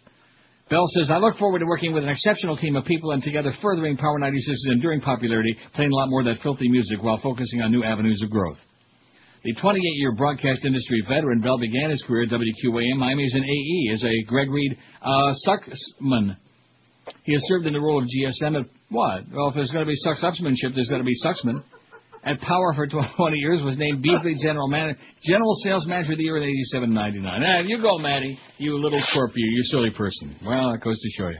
Bell says, I look forward to working with an exceptional team of people and together furthering Power 96's enduring popularity, playing a lot more of that filthy music while focusing on new avenues of growth. The 28-year broadcast industry veteran, Bell began his career at WQAM Miami as an AE, as a Greg Reed uh, sucksman. He has served in the role of GSM at what? Well, if there's going to be sucks-upsmanship, there's to be sucksman. at Power for 20 years, was named Beasley General Manager, General Sales Manager of the Year in 87 99. Ah, you go, Matty. You little Scorpio, you silly person. Well, that goes to show you.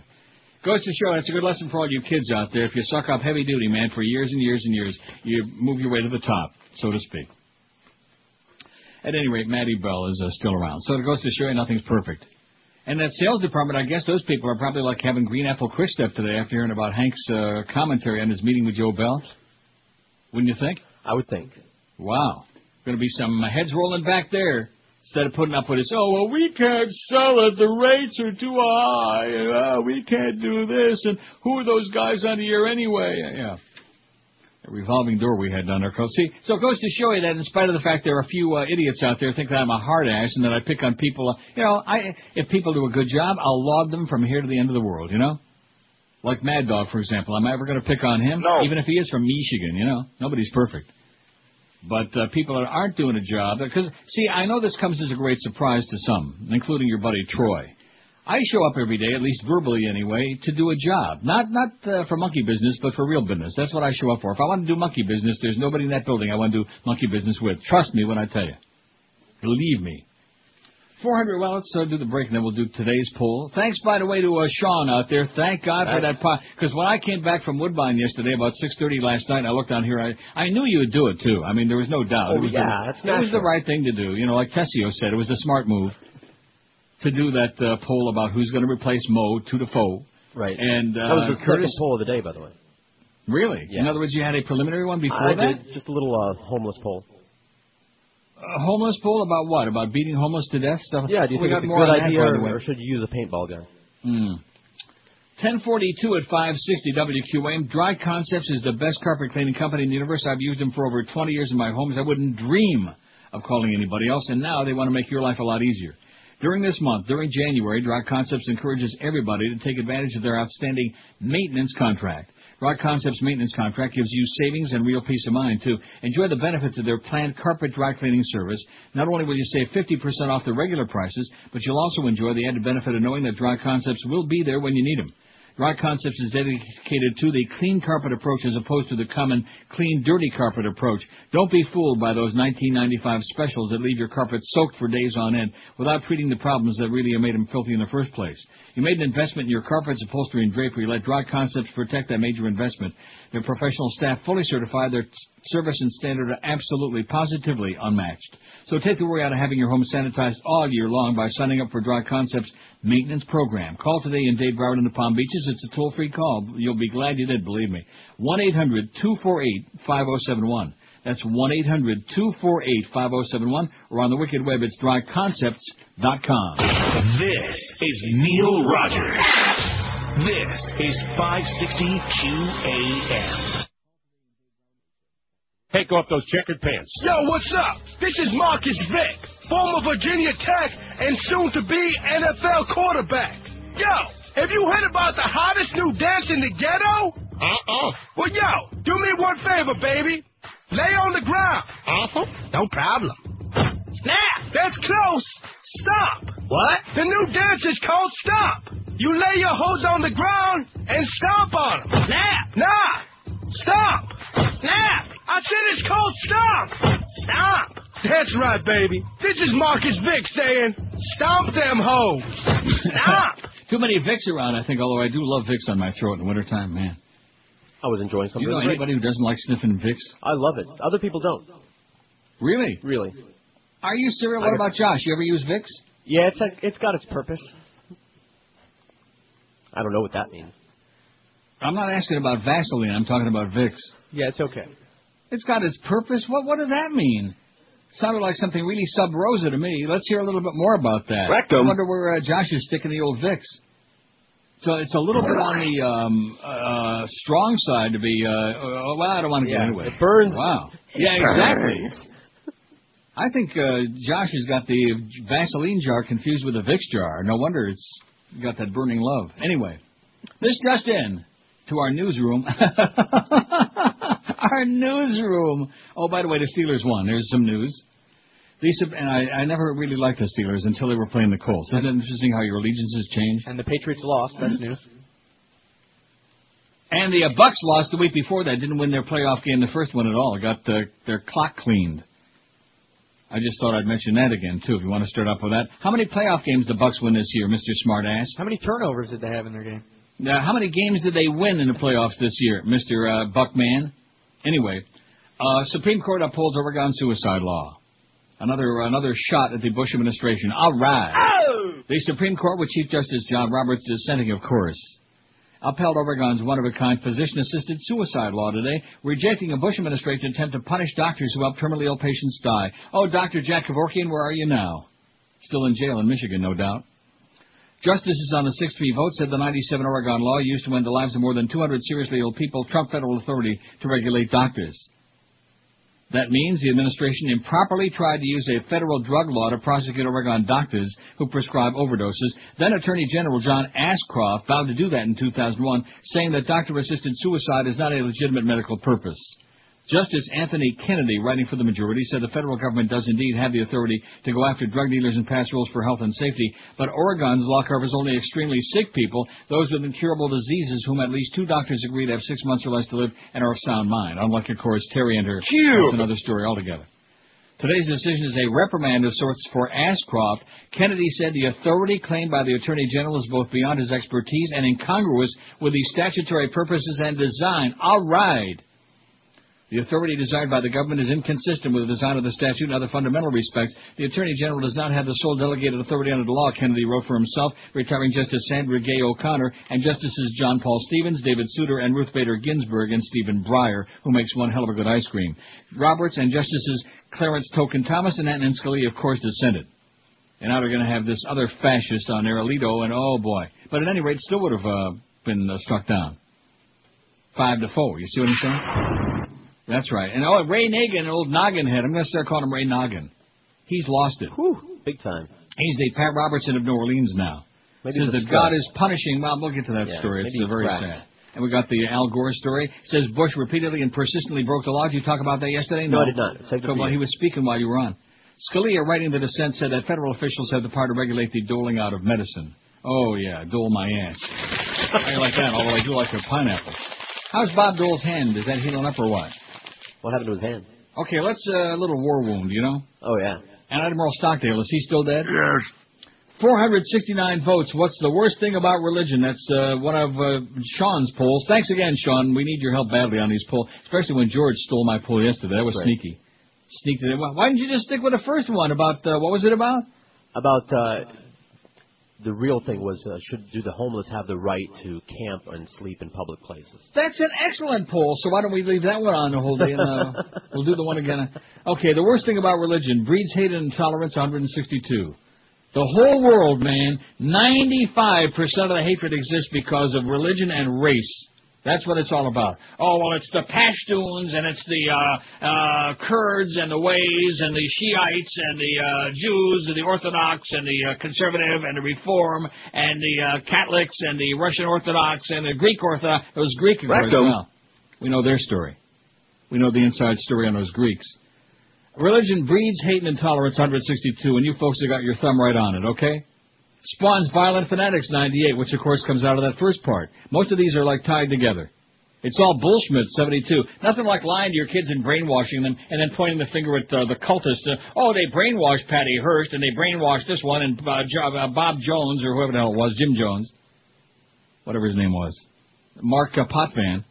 Goes to show that's a good lesson for all you kids out there. If you suck up heavy duty, man, for years and years and years, you move your way to the top, so to speak. At any rate, Matty Bell is uh, still around. So it goes to show you nothing's perfect. And that sales department, I guess those people are probably like having green apple quick step today after hearing about Hank's uh, commentary on his meeting with Joe Bell. Wouldn't you think? I would think. Wow. Going to be some uh, heads rolling back there. Instead of putting up with this, oh, well, we can't sell it. The rates are too high. And, uh, we can't do this. And who are those guys on the air anyway? Yeah. A revolving door we had down there. 'Cause See, so it goes to show you that in spite of the fact there are a few uh, idiots out there think I'm a hard ass and that I pick on people, uh, you know, I if people do a good job, I'll laud them from here to the end of the world, you know? Like Mad Dog, for example. Am I ever going to pick on him? No. Even if he is from Michigan, you know? Nobody's perfect. But uh, people that aren't doing a job, because, see, I know this comes as a great surprise to some, including your buddy Troy. I show up every day, at least verbally anyway, to do a job. Not not uh, for monkey business, but for real business. That's what I show up for. If I want to do monkey business, there's nobody in that building I want to do monkey business with. Trust me when I tell you. Believe me. 400, well, let's uh, do the break and then we'll do today's poll. Thanks, by the way, to uh, Sean out there. Thank God for that pot. Because when I came back from Woodbine yesterday, about 6.30 last night, I looked down here, I, I knew you would do it, too. I mean, there was no doubt. Oh, it was yeah, the, that's It was the right thing to do. You know, like Tessio said, it was a smart move to do that uh, poll about who's going to replace Mo to the foe. Right. And uh, that was the Curtis. second poll of the day, by the way. Really? Yeah. In other words, you had a preliminary one before I that? did just a little uh, homeless poll. A homeless poll about what? About beating homeless to death stuff? Yeah, do you we think it's a more good idea, or, or should you use a paintball gun? Hmm. 1042 at 560 WQAM. Dry Concepts is the best carpet cleaning company in the universe. I've used them for over 20 years in my homes. I wouldn't dream of calling anybody else, and now they want to make your life a lot easier. During this month, during January, Dry Concepts encourages everybody to take advantage of their outstanding maintenance contract. Dry Concepts maintenance contract gives you savings and real peace of mind to enjoy the benefits of their planned carpet dry cleaning service. Not only will you save 50% off the regular prices, but you'll also enjoy the added benefit of knowing that Dry Concepts will be there when you need them. Dry Concepts is dedicated to the clean carpet approach as opposed to the common clean dirty carpet approach. Don't be fooled by those 1995 specials that leave your carpet soaked for days on end without treating the problems that really made them filthy in the first place. You made an investment in your carpets, upholstery, and drapery. Let Dry Concepts protect that major investment. Their professional staff fully certified. Their service and standard are absolutely, positively unmatched. So take the worry out of having your home sanitized all year long by signing up for Dry Concepts maintenance program. Call today in Dade Broward in the Palm Beaches. It's a toll-free call. You'll be glad you did, believe me. 1-800-248-5071. That's 1-800-248-5071. Or on the wicked web, it's dryconcepts.com. This is Neil Rogers. This is 560 QAM. Take off those checkered pants. Yo, what's up? This is Marcus Vick, former Virginia Tech and soon to be NFL quarterback. Yo, have you heard about the hottest new dance in the ghetto? Uh-uh. Well, yo, do me one favor, baby. Lay on the ground. Uh-huh. No problem. Snap! That's close. Stop. What? The new dance is called Stop. You lay your hose on the ground and stomp on them. Snap! Nah! Stop! Snap! I said it's called Stomp! Stomp! That's right, baby. This is Marcus Vick saying, Stomp them hoes! Stomp! Too many Vicks around, I think, although I do love Vicks on my throat in the wintertime, man. I was enjoying something. you know anybody who doesn't like sniffing Vicks? I love it. Other people don't. Really? Really. Are you serious? What about Josh? You ever use Vicks? Yeah, it's like it's got its purpose. I don't know what that means. I'm not asking about Vaseline. I'm talking about Vicks. Yeah, it's okay. It's got its purpose. What What does that mean? Sounded like something really sub rosa to me. Let's hear a little bit more about that. Rectum. I wonder where uh, Josh is sticking the old Vicks. So it's a little bit on the um, uh, strong side to be. Uh, uh, well, I don't want to get Yeah, into it. it burns. Wow. Yeah, exactly. I think uh, Josh has got the Vaseline jar confused with a Vicks jar. No wonder it's got that burning love. Anyway, this just in to our newsroom. our newsroom. Oh, by the way, the Steelers won. There's some news. Lisa and I, I never really liked the Steelers until they were playing the Colts. Isn't it interesting how your allegiances change? And the Patriots lost. That's news. And the uh, Bucks lost the week before that. Didn't win their playoff game, the first one at all. Got uh, their clock cleaned. I just thought I'd mention that again too. If you want to start off with that, how many playoff games did the Bucks win this year, Mister Smartass? How many turnovers did they have in their game? Now, how many games did they win in the playoffs this year, Mister uh, Buckman? Anyway, uh, Supreme Court upholds Oregon suicide law. Another another shot at the Bush administration. All right. The Supreme Court, with Chief Justice John Roberts dissenting, of course, upheld Oregon's one-of-a-kind physician-assisted suicide law today, rejecting a Bush administration attempt to punish doctors who help terminally ill patients die. Oh, Dr. Jack Kevorkian, where are you now? Still in jail in Michigan, no doubt. Justices on the 6-3 vote said the 97 Oregon law used to end the lives of more than 200 seriously ill people trumped federal authority to regulate doctors. That means the administration improperly tried to use a federal drug law to prosecute Oregon doctors who prescribe overdoses. Then Attorney General John Ashcroft vowed to do that in 2001, saying that doctor-assisted suicide is not a legitimate medical purpose. Justice Anthony Kennedy, writing for the majority, said the federal government does indeed have the authority to go after drug dealers and pass rules for health and safety, but Oregon's law covers only extremely sick people, those with incurable diseases whom at least two doctors agree to have six months or less to live and are of sound mind. Unlike, of course, Terry and her. That's another story altogether. Today's decision is a reprimand of sorts for Ashcroft. Kennedy said the authority claimed by the Attorney General is both beyond his expertise and incongruous with the statutory purposes and design. All right. The authority desired by the government is inconsistent with the design of the statute in other fundamental respects. The Attorney General does not have the sole delegated authority under the law, Kennedy wrote for himself, retiring Justice Sandra Gay O'Connor and Justices John Paul Stevens, David Souter, and Ruth Bader Ginsburg and Stephen Breyer, who makes one hell of a good ice cream. Roberts and Justices Clarence Token Thomas and Antonin Scalia, of course, dissented. And now they're going to have this other fascist on there, and oh boy. But at any rate, still would have uh, been uh, struck down. Five to four. You see what I'm saying? That's right. And oh, Ray Nagin, old noggin head. I'm going to start calling him Ray Noggin. He's lost it. Big time. He's the Pat Robertson of New Orleans now. Maybe Says that. God is punishing. Well, we'll get to that Yeah, story. It's very cracked. sad. And we got the Al Gore story. Says Bush repeatedly and persistently broke the law. Did you talk about that yesterday? No, I did not. So, well, he was speaking while you were on. Scalia, writing the dissent, said that federal officials have the power to regulate the doling out of medicine. Oh, yeah, dole my ass. I like that, although I do like a pineapple. How's Bob Dole's hand? Is that healing up or what? What happened to his hand? Okay, let's, uh, a little war wound, you know? Oh yeah. And Admiral Stockdale, is he still dead? Yes. 469 votes. What's the worst thing about religion? That's uh, one of uh, Sean's polls. Thanks again, Sean. We need your help badly on these polls, especially when George stole my poll yesterday. That was Right. sneaky. Sneaked it in. Why why didn't you just stick with the first one about uh, what was it about? About uh, the real thing was uh, should do the homeless have the right to camp and sleep in public places? That's an excellent poll. So why don't we leave that one on the whole day and uh, we'll do the one again. Okay, the worst thing about religion breeds hate and intolerance. 162. The whole world, man, 95% of the hatred exists because of religion and race. That's what it's all about. Oh, well, it's the Pashtuns and it's the uh, uh, Kurds and the Ways and the Shiites and the uh, Jews and the Orthodox and the uh, Conservative and the Reform and the uh, Catholics and the Russian Orthodox and the Greek Orthodox. Those Greek Rectum. well, we know their story. We know the inside story on those Greeks. Religion breeds hate and intolerance, 162, and you folks have got your thumb right on it, okay? Spawns violent fanatics, 98, which of course comes out of that first part. Most of these are like tied together. It's all bullshit, 72. Nothing like lying to your kids and brainwashing them and then pointing the finger at uh, the cultists. Uh, oh, they brainwashed Patty Hearst and they brainwashed this one and uh, jo- uh, Bob Jones or whoever the hell it was, Jim Jones. Whatever his name was. Mark uh, Potvin.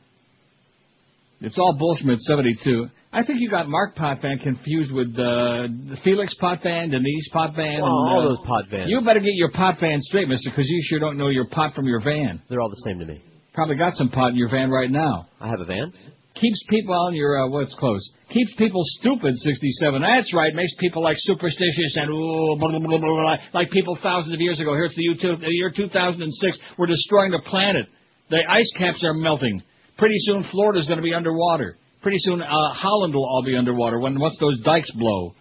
It's all bullshit, 72. I think you got Mark Potvin confused with uh, Felix Potvin, Denise Potvin. Well, and, all uh, those pot vans. You better get your pot van straight, mister, because you sure don't know your pot from your van. They're all the same to me. Probably got some pot in your van right now. I have a van. Keeps people on your, uh, what's close? Keeps people stupid, 67. That's right. Makes people like superstitious and ooh, blah, blah, blah, blah, blah, like people thousands of years ago. Here's the year, two, the year 2006. We're destroying the planet. The ice caps are melting. Pretty soon Florida's going to be underwater. Pretty soon uh, Holland will all be underwater when once those dikes blow.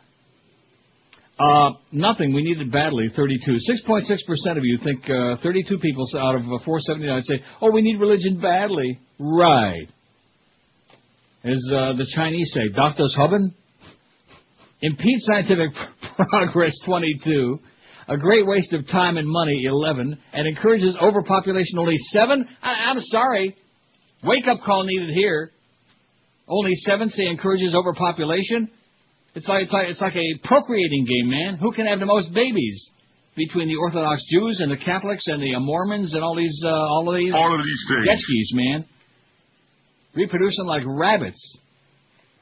Uh, nothing. We need it badly. 32. 6.6% of you think uh, 32 people out of uh, 479 say, oh, we need religion badly. Right. As uh, the Chinese say, "Darf das haben?" Impede scientific progress. 22. A great waste of time and money. 11. And encourages overpopulation. Only 7. I- I'm sorry. Wake up call needed here. Only seven say encourages overpopulation. It's like it's like it's like a procreating game, man. Who can have the most babies between the Orthodox Jews and the Catholics and the Mormons and all these uh, all of these All of these things. Man. Reproducing like rabbits.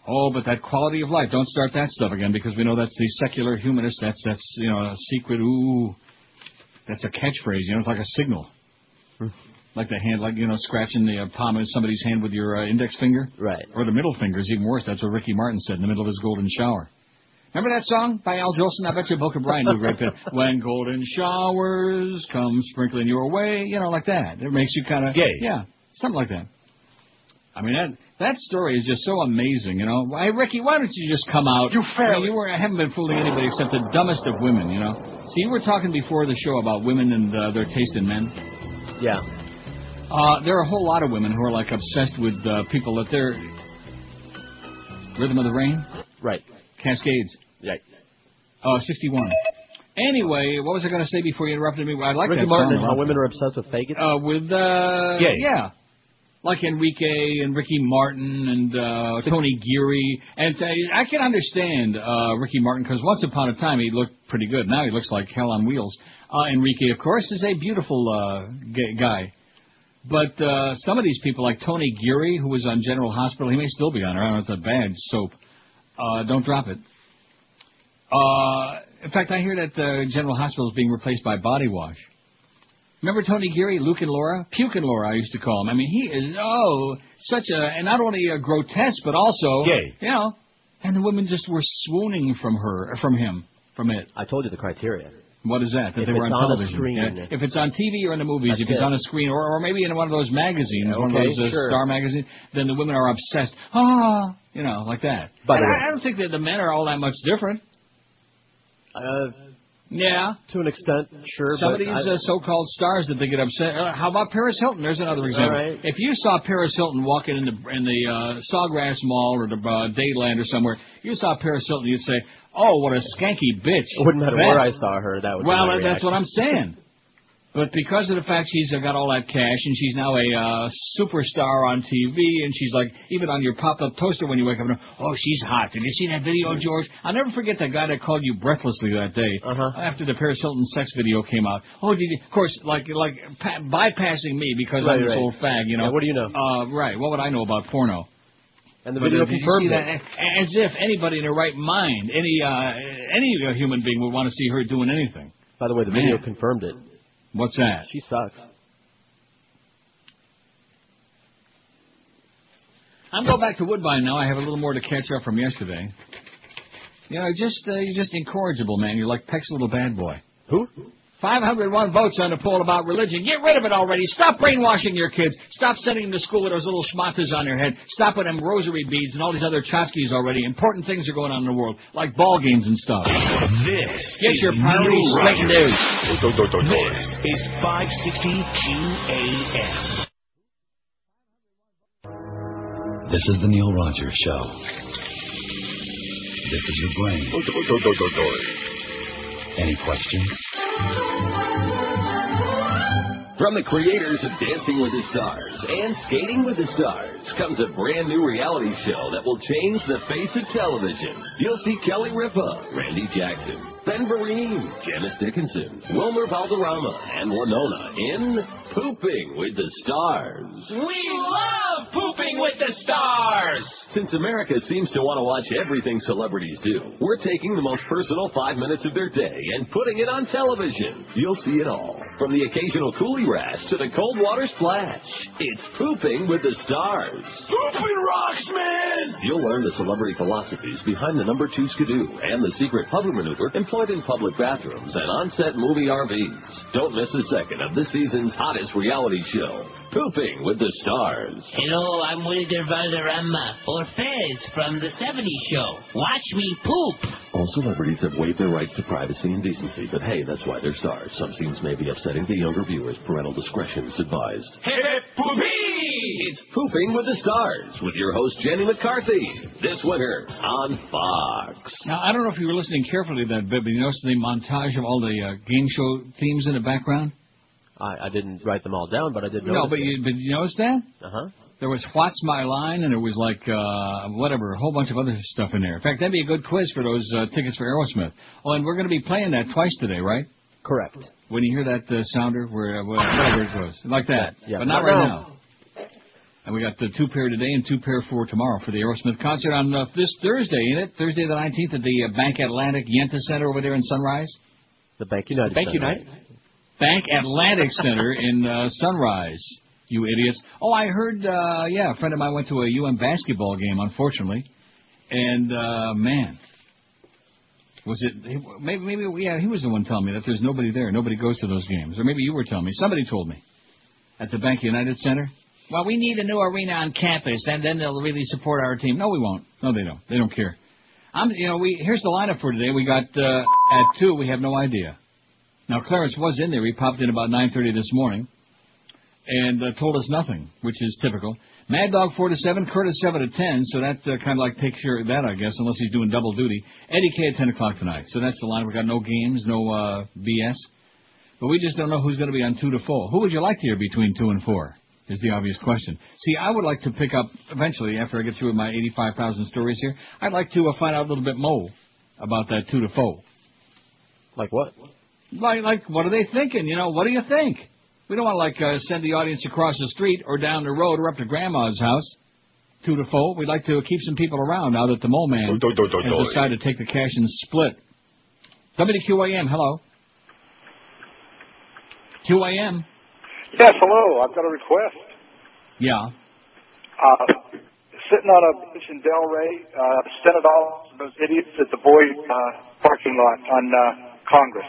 Oh, but that quality of life. Don't start that stuff again because we know that's the secular humanist. That's that's you know a secret. Ooh, that's a catchphrase. You know, it's like a signal. Like the hand, like you know, scratching the uh, palm of somebody's hand with your uh, index finger. Right. Or the middle finger is even worse. That's what Ricky Martin said in the middle of his golden shower. Remember that song by Al Jolson? I bet you Boca Brian knew right there. When golden showers come sprinkling your way, you know, like that. It makes you kind of Gay. Yeah, something like that. I mean that that story is just so amazing, you know. Why, Ricky, why don't you just come out? You fair. You were I haven't been fooling anybody except the dumbest of women, you know. See, you were talking before the show about women and uh, their taste in men. Yeah. Uh, there are a whole lot of women who are like obsessed with uh, people that they're Rhythm of the Rain, Right. Cascades. Right. Uh, 61. Anyway, what was I going to say before you interrupted me? I like Ricky that Martin song. and how women are obsessed with faggots. Uh, with uh, Gay. yeah, like Enrique and Ricky Martin and uh, Tony Geary, and uh, I can understand uh, Ricky Martin because once upon a time he looked pretty good. Now he looks like hell on wheels. Uh, Enrique, of course, is a beautiful uh, gay guy. But uh, some of these people, like Tony Geary, who was on General Hospital, he may still be on it. I don't know. It's a bad soap. Uh, don't drop it. Uh, in fact, I hear that uh, General Hospital is being replaced by Body Wash. Remember Tony Geary, Luke and Laura? Puke and Laura, I used to call him. I mean, he is, oh, such a, and not only a grotesque, but also, Gay. you know, and the women just were swooning from her, from him, from it. I told you the criteria. What is that? That If they were on on television. Yeah. If it's on TV or in the movies, That's if it's it. on a screen, or, or maybe in one of those magazines, one of those uh, sure. star magazines, then the women are obsessed. Ah, you know, like that. By the And way- I, I don't think that the men are all that much different. Uh, Yeah. to an extent, sure. Some of these I- uh, so-called stars that they get upset. Uh, how about Paris Hilton? There's another example. Right. If you saw Paris Hilton walking in the in the uh, Sawgrass Mall or the uh, Dadeland or somewhere, you saw Paris Hilton, you'd say, "Oh, what a skanky bitch." it wouldn't matter That- where I saw her. That would well, that's what I'm saying. But because of the fact she's uh, got all that cash and she's now a uh, superstar on TV and she's like even on your pop-up toaster when you wake up, and, oh, she's hot. Did you see that video, George? I'll never forget that guy that called you breathlessly that day Uh-huh. after the Paris Hilton sex video came out. Oh, did you? Of course, like like pa- bypassing me because Right, I'm this right. old fag, you know. Yeah, what do you know? Uh, right. What would I know about porno? And the video confirmed it. that? As if anybody in their right mind, any uh, any uh, human being would want to see her doing anything. By the way, the Man. video confirmed it. What's that? She sucks. I'm going back to Woodbine now. I have a little more to catch up from yesterday. You know, just uh, you're just incorrigible, man. You're like Peck's little bad boy. Who? 501 votes on the poll about religion. Get rid of it already. Stop brainwashing your kids. Stop sending them to school with those little schmatas on their head. Stop with them rosary beads and all these other tchotchkes already. Important things are going on in the world, like ball games and stuff. This Get is your priorities Neil straight, Rogers. This is 560 QAM. This is the Neil Rogers Show. This is your brain. Oh, oh, oh, Any questions? From the creators of Dancing with the Stars and Skating with the Stars comes a brand new reality show that will change the face of television. You'll see Kelly Ripa, Randy Jackson, Ben Vereen, Janice Dickinson, Wilmer Valderrama, and Winona in Pooping with the Stars. We love pooping with the stars. Since America seems to want to watch everything celebrities do, we're taking the most personal five minutes of their day and putting it on television. You'll see it all, from the occasional coolie rash to the cold water splash. It's Pooping with the Stars. Pooping rocks, man. You'll learn the celebrity philosophies behind the number two skidoo and the secret hover maneuver employed in public bathrooms and on-set movie RVs. Don't miss a second of this season's hottest reality show, Pooping with the Stars. Hello, I'm Wilmer Valderrama, or Fez from the 70s show. Watch me poop. All celebrities have waived their rights to privacy and decency, but hey, that's why they're stars. Some scenes may be upsetting to younger viewers. Parental discretion is advised. Hip It's Pooping with the Stars with your host Jenny McCarthy this winter on Fox. Now, I don't know if you were listening carefully to that bit, but you noticed the montage of all the uh, game show themes in the background? I, I didn't write them all down, but I did notice. No, but you, but you noticed that? Uh huh. There was What's My Line, and there was like uh, whatever, a whole bunch of other stuff in there. In fact, that'd be a good quiz for those uh, tickets for Aerosmith. Oh, and we're going to be playing that twice today, right? Correct. When you hear that uh, sounder, where uh, whatever it goes, like that, Yeah. but not Not right now. now. And we got the two pair today and two pair for tomorrow for the Aerosmith concert on uh, this Thursday, ain't it? Thursday the 19th at the uh, Bank Atlantic Yenta Center over there in Sunrise. The Bank United. Bank Center. United. Bank Atlantic Center in uh, Sunrise. You idiots! Oh, I heard. Uh, yeah, a friend of mine went to a UM basketball game, unfortunately, and uh, man, was it? he- Maybe, maybe, yeah, he was the one telling me that there's nobody there. Nobody goes to those games, or maybe you were telling me. Somebody told me at the Bank United Center. Well, we need a new arena on campus, and then they'll really support our team. No, we won't. No, they don't. They don't care. I'm, you know, we here's the lineup for today. We got uh, at two. We have no idea. Now Clarence was in there. He popped in about 9:30 this morning, and uh, told us nothing, which is typical. Mad Dog four to seven, Curtis seven to ten. So that uh, kind of like takes care of that, I guess, unless he's doing double duty. Eddie K at ten o'clock tonight. So that's the line. We got no games, no uh, BS, but we just don't know who's going to be on two to four. Who would you like to hear between two and four? Is the obvious question. See, I would like to pick up eventually after I get through with my 85,000 stories here. I'd like to uh, find out a little bit more about that two to four. Like what? Like, like, what are they thinking? You know, what do you think? We don't want to like uh, send the audience across the street or down the road or up to Grandma's house. Two to four. We'd like to keep some people around now that the mole man Do, do, do, do. has decided to take the cash and split. WQAM, hello. QAM, Yes, hello. I've got a request. yeah. Uh, sitting on a bench in Delray, uh, sent it all to those idiots at the Boyd uh, parking lot on uh, Congress.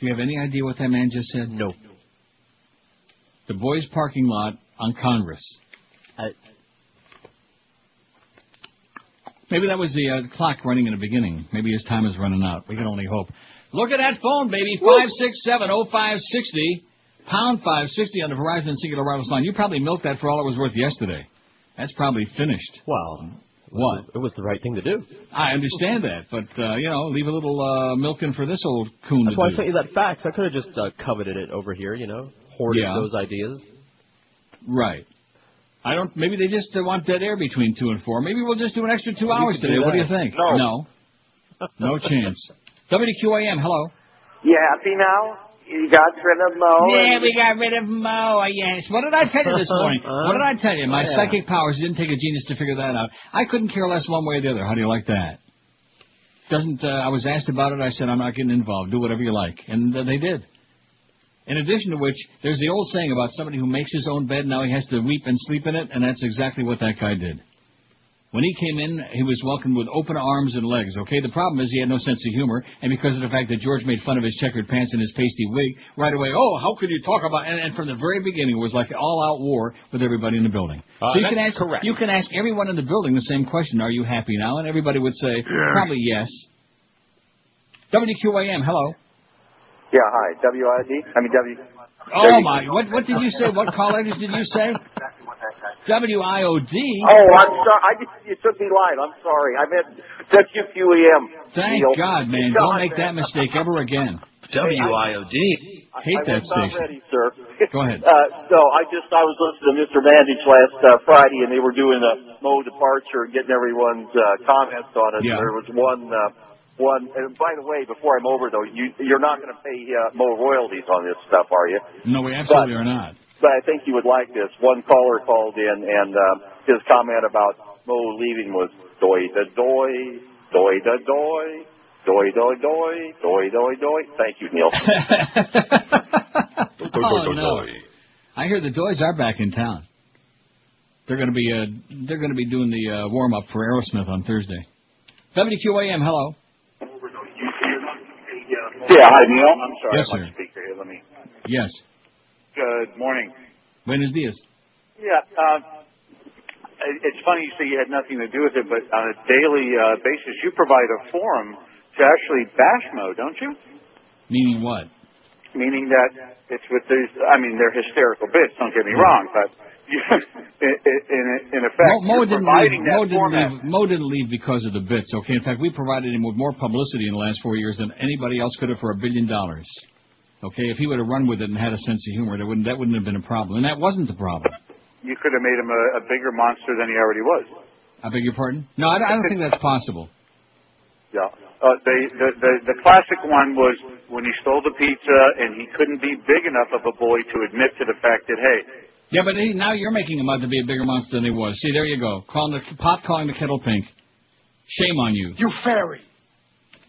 Do you have any idea what that man just said? No. The boys' parking lot on Congress. Maybe that was the uh, clock running in the beginning. Maybe his time is running out. We can only hope. Look at that phone, baby. Five six seven oh five sixty pound five sixty on the Verizon Cingular Wireless line. You probably milked that for all it was worth yesterday. That's probably finished. Well, what? It was the right thing to do. I understand that, but uh, you know, leave a little uh, milking for this old coon That's to why I do. sent you that fax. I could have just uh, coveted it over here, you know, hoarded Yeah. those ideas. Right. I don't. Maybe they just uh, want dead air between two and four. Maybe we'll just do an extra two We hours could do today. What do you think? No. No. No chance. WQAM. Hello. You happy now? You got rid of Mo? Yeah, we got rid of Mo. Yes. What did I tell you this morning? Huh? What did I tell you? My Yeah. psychic powers didn't take a genius to figure that out. I couldn't care less one way or the other. How do you like that? Doesn't uh, I was asked about it. I said I'm not getting involved. Do whatever you like, and uh, they did. In addition to which, there's the old saying about somebody who makes his own bed now he has to weep and sleep in it, and that's exactly what that guy did. When he came in, he was welcomed with open arms and legs. Okay, the problem is he had no sense of humor, and because of the fact that George made fun of his checkered pants and his pasty wig, right away, oh, how could you talk about? And, and from the very beginning, it was like an all-out war with everybody in the building. Uh, so you can ask, correct. you can ask everyone in the building the same question: Are you happy now? And everybody would say probably yes. WQAM, hello. Yeah, hi. WID? I mean, W. Oh W- my! What what did you say? What call letters did you say? W I O D. Oh, I'm sorry. I just, you took me live. I'm sorry. I meant WQEM. Thank Neil. God, man! Don't make that mistake ever again. WIOD. Hate I that was station. ready, sir. Go ahead. Uh, so I just I was listening to Mr. Mandage last uh, Friday, and they were doing a Mo departure, getting everyone's uh, comments on it. Yeah. There was one. Uh, one, and by the way, before I'm over though, you, you're not going to pay uh, Mo royalties on this stuff, are you? No, we absolutely are not. But I think you would like this. One caller called in, and uh, his comment about Mo leaving was doy da doy, doy da doy, doy doy doy, doy doy doy. Thank you, Neil. oh no! I hear the Doys are back in town. They're going to be uh, they're going to be doing the uh, warm up for Aerosmith on Thursday. WQAM, hello. Yeah, hi Neil. I'm sorry, Yes, I'm sir. speaker here. Let me. Yes. Good morning. Buenos dias. Yeah, uh, it's funny you say you had nothing to do with it, but on a daily uh, basis, you provide a forum to actually bash Mo, don't you? Meaning what? Meaning that it's with these. I mean, they're hysterical bits. Don't get me wrong, but you, in, in, in effect, Mo, didn't providing leave. that Mo didn't leave. Mo didn't leave because of the bits. Okay. In fact, we provided him with more publicity in the last four years than anybody else could have for a billion dollars. Okay, if he would have run with it and had a sense of humor, that wouldn't that wouldn't have been a problem, and that wasn't the problem. You could have made him a, a bigger monster than he already was. I beg your pardon? No, I, I don't think that's possible. Yeah. Uh, they, the, the the classic one was when he stole the pizza and he couldn't be big enough of a boy to admit to the fact that hey, Yeah, but he, now you're making him out to be a bigger monster than he was. See, there you go. Calling the pot calling the kettle pink. Shame on you. You fairy.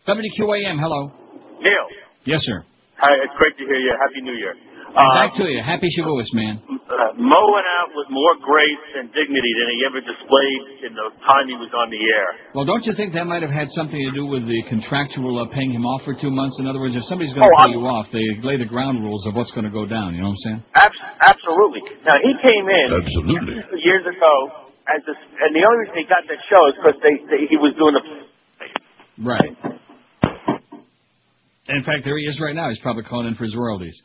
WQAM, hello. Neil, Yes, sir. Hi, it's great to hear you. Happy New Year. Back to you. Happy Shavuos, man. Uh, Mo went out with more grace and dignity than he ever displayed in the time he was on the air. Well, don't you think that might have had something to do with the contractual uh, paying him off for two months? In other words, if somebody's going to Oh, pay I'm- you off, they lay the ground rules of what's going to go down. You know what I'm saying? Abs- absolutely. Now he came in Absolutely. years ago as this, and the only reason he got that show is because they, they he was doing the. Right. In fact, there he is right now. He's probably calling in for his royalties.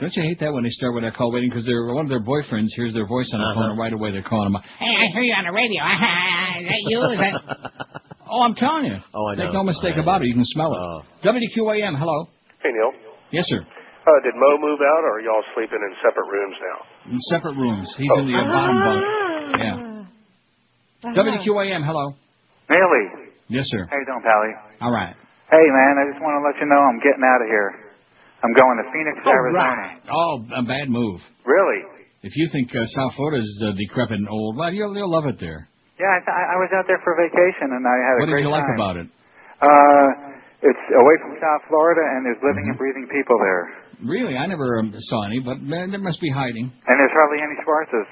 Don't you hate that when they start with that call waiting because they're one of their boyfriends hears their voice on the phone and right away they're calling him. up. Hey, I hear you on the radio. Is that you? Is that... Oh, I'm telling you. Oh, I know. Make no mistake about it. You can smell it. WQAM. Hello. Hey, Neil. Yes, sir. Uh, did Mo move out, or are y'all sleeping in separate rooms now? In separate rooms. He's Oh. in the uh, bottom bunk. Yeah. WQAM. Hello. Neely. Yes, sir. How you doing, Pally? All right. Hey, man, I just want to let you know I'm getting out of here. I'm going to Phoenix, Arizona. Oh, a bad move. Really? If you think uh, South Florida is uh, decrepit and old, well, you'll, you'll love it there. Yeah, I, th- I was out there for vacation and I had a great What did you like time. about it? Uh, it's away from South Florida and there's living Mm-hmm. and breathing people there. Really, I never um, saw any, but man, there must be hiding. And there's hardly any Schwarzes.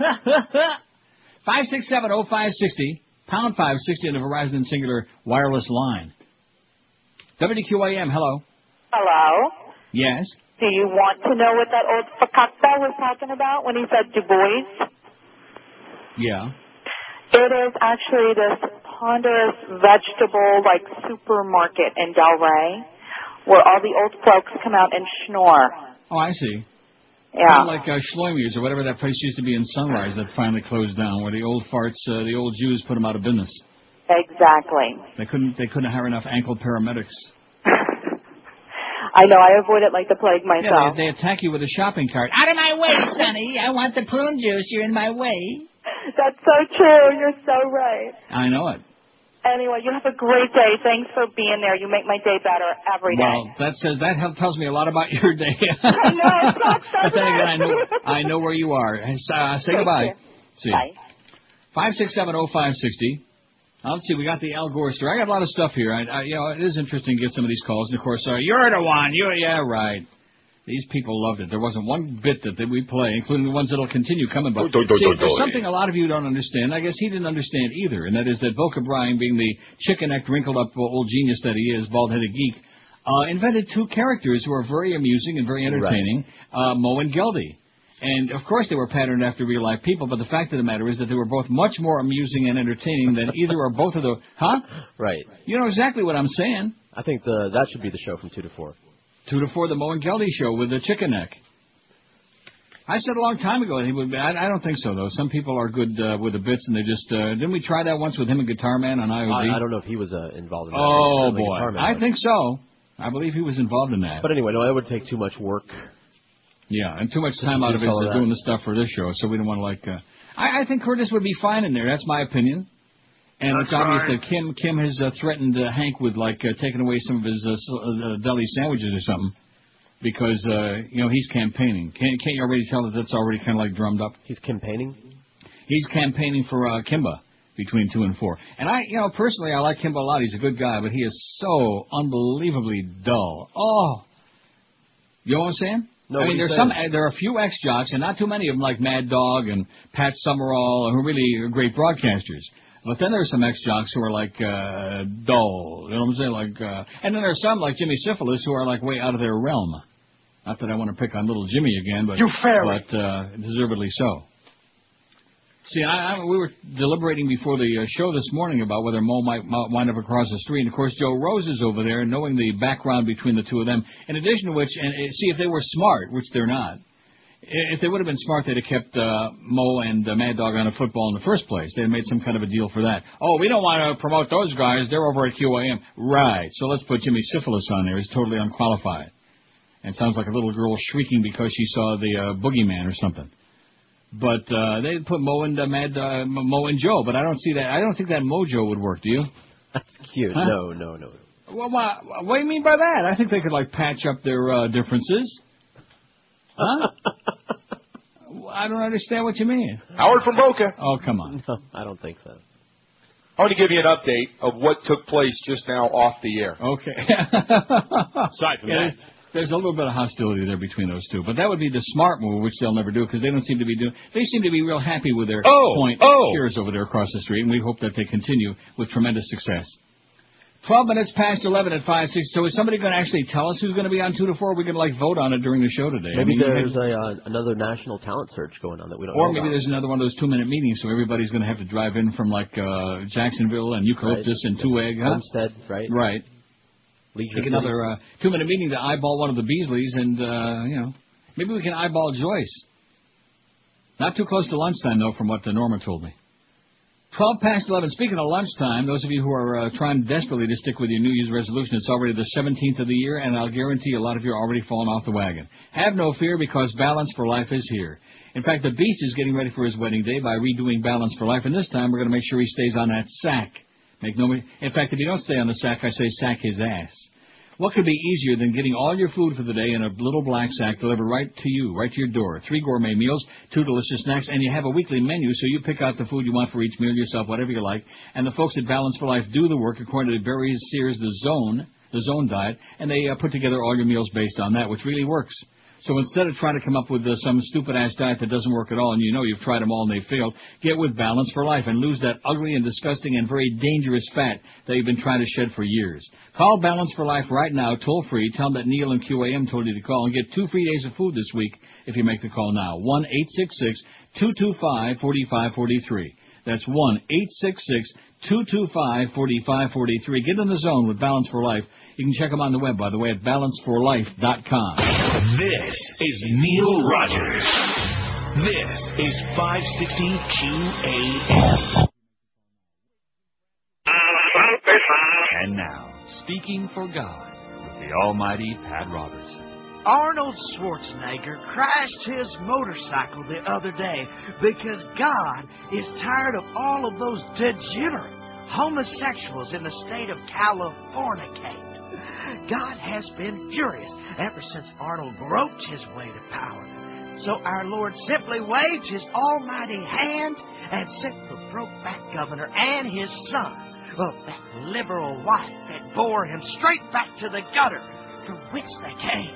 Five six seven oh five sixty pound five sixty on the Verizon Cingular wireless line. WQAM. Hello. Hello. Yes. Do you want to know what that old fakakta was talking about when he said Du Bois? Yeah. It is actually this ponderous vegetable like supermarket in Delray where all the old folks come out and snore. Oh, I see. Yeah. Kind of like uh, or whatever that place used to be in Sunrise that finally closed down, where the old farts, uh, the old Jews put them out of business. Exactly. They couldn't, they couldn't hire enough ankle paramedics. I know. I avoid it like the plague Yeah, myself. they, they attack you with a shopping cart. Out of my way, Sonny. I want the prune juice. You're in my way. That's so true. You're so right. I know it. Anyway, you have a great day. Thanks for being there. You make my day better every day. Well, that says that tells me a lot about your day. I know. It's not so but then again, I know I know where you are. Uh, say Take goodbye. care. See. Bye. Five six seven oh five sixty. Let's see. We got the Al Gore story. I got a lot of stuff here. I, I, you know, it is interesting to get some of these calls. And of course, uh, you're the one. You, yeah, right. These people loved it. There wasn't one bit that, that we play, including the ones that'll continue coming. But Do, do, do, see, do, there's something a lot of you don't understand. I guess he didn't understand either, and that is that Boca Bryan, being the chicken-necked, wrinkled-up old genius that he is, bald-headed geek, uh, invented two characters who are very amusing and very entertaining, uh, Mo and Geldy. And of course they were patterned after real life people, but the fact of the matter is that they were both much more amusing and entertaining than either or both of the huh? Right. You know exactly what I'm saying. I think the that should be the show from two to four. Two to four, the Mo and Geldy show with the chicken neck. I said a long time ago that he would. Be, I, I don't think so though. Some people are good uh, with the bits, and they just uh, didn't we try that once with him and Guitar Man on IOD? I, I don't know if he was uh, involved in that. Oh boy, Man I think so. I believe he was involved in that. But anyway, no, that would take too much work. Yeah, and too much time out of it all of that. doing the stuff for this show, so we don't want to like. Uh, I, I think Curtis would be fine in there. That's my opinion. And That's it's obvious fine. that Kim Kim has uh, threatened uh, Hank with like uh, taking away some of his uh, uh, deli sandwiches or something because uh, you know he's campaigning. Can't, can't you already tell that that's already kind of like drummed up? He's campaigning. He's campaigning for uh, Kimba between two and four. And I, you know, personally, I like Kimba a lot. He's a good guy, but he is so unbelievably dull. Oh, you know what I'm saying? No, I mean, there's some. saying? uh, There are a few ex jocks, and not too many of them, like Mad Dog and Pat Summerall, who are really great broadcasters. But then there's some ex jocks who are like uh, dull. You know what I'm saying? Like, uh, and then there's some like Jimmy Syphilis who are like way out of their realm. Not that I want to pick on little Jimmy again, but You fairy. but uh, deservedly so. See, I, I, we were deliberating before the uh, show this morning about whether Mo might, might wind up across the street. And of course, Joe Rose is over there, knowing the background between the two of them. In addition to which, and uh, see if they were smart, which they're not. If they would have been smart, they'd have kept uh, Mo and uh, Mad Dog on a football in the first place. They'd have made some kind of a deal for that. Oh, we don't want to promote those guys. They're over at QAM. Right. So let's put Jimmy Syphilis on there. He's totally unqualified. And sounds like a little girl shrieking because she saw the uh, boogeyman or something. But uh, they put Mo and uh, Mad uh, Mo and Joe. But I don't see that. I don't think that Mojo would work. Do you? That's cute. Huh? No, no, no. Well, what, what do you mean by that? I think they could like patch up their uh, differences. Huh? I don't understand what you mean. Howard from Boca. Oh, come on. No, I don't think so. I want to give you an update of what took place just now off the air. Okay. Aside from Yeah, that. there's, there's a little bit of hostility there between those two, but that would be the smart move, which they'll never do because they don't seem to be doing. They seem to be real happy with their Oh, point oh. peers over there across the street, and we hope that they continue with tremendous success. Twelve minutes past eleven at five six. So is somebody going to actually tell us who's going to be on two to four? We can like vote on it during the show today. I Maybe mean, there's a uh, another national talent search going on that we don't or maybe there's another one of those two minute meetings, so everybody's going to have to drive in from like uh Jacksonville and Eucalyptus Right. and Two Egg, huh? Homestead, right? Right. Leisure Take City. another uh, two minute meeting to eyeball one of the Beasleys, and uh, you know maybe we can eyeball Joyce. Not too close to lunchtime though, from what uh, Norma told me. Twelve past eleven. Speaking of lunchtime, those of you who are uh, trying desperately to stick with your New Year's resolution, it's already the 17th of the year, and I'll guarantee a lot of you are already falling off the wagon. Have no fear, because Balance for Life is here. In fact, the Beast is getting ready for his wedding day by redoing Balance for Life, and this time we're going to make sure he stays on that sack. Make no. In fact, if you don't stay on the sack, I say sack his ass. What could be easier than getting all your food for the day in a little black sack delivered right to you, right to your door? Three gourmet meals, two delicious snacks, and you have a weekly menu so you pick out the food you want for each meal yourself, whatever you like. And the folks at Balance for Life do the work according to Barry Sears, the Zone, the Zone diet, and they uh, put together all your meals based on that, which really works. So instead of trying to come up with uh, some stupid ass diet that doesn't work at all, and you know you've tried them all and they failed, get with Balance for Life and lose that ugly and disgusting and very dangerous fat that you've been trying to shed for years. Call Balance for Life right now, toll free. Tell them that Neil and QAM told you to call and get two free days of food this week if you make the call now. One eight six six two two five forty five forty three. That's one eight six six two two five forty five forty three. Get in the zone with Balance for Life. You can check them on the web, by the way, at balanceforlife.com. This is Neil Rogers. This is 560 QAM. And now, speaking for God with the almighty Pat Robertson. Arnold Schwarzenegger crashed his motorcycle the other day because God is tired of all of those degenerate homosexuals in the state of California. God has been furious ever since Arnold groped his way to power. So our Lord simply waved his almighty hand and sent the brokeback governor and his son, well, that liberal wife that bore him straight back to the gutter from which they came.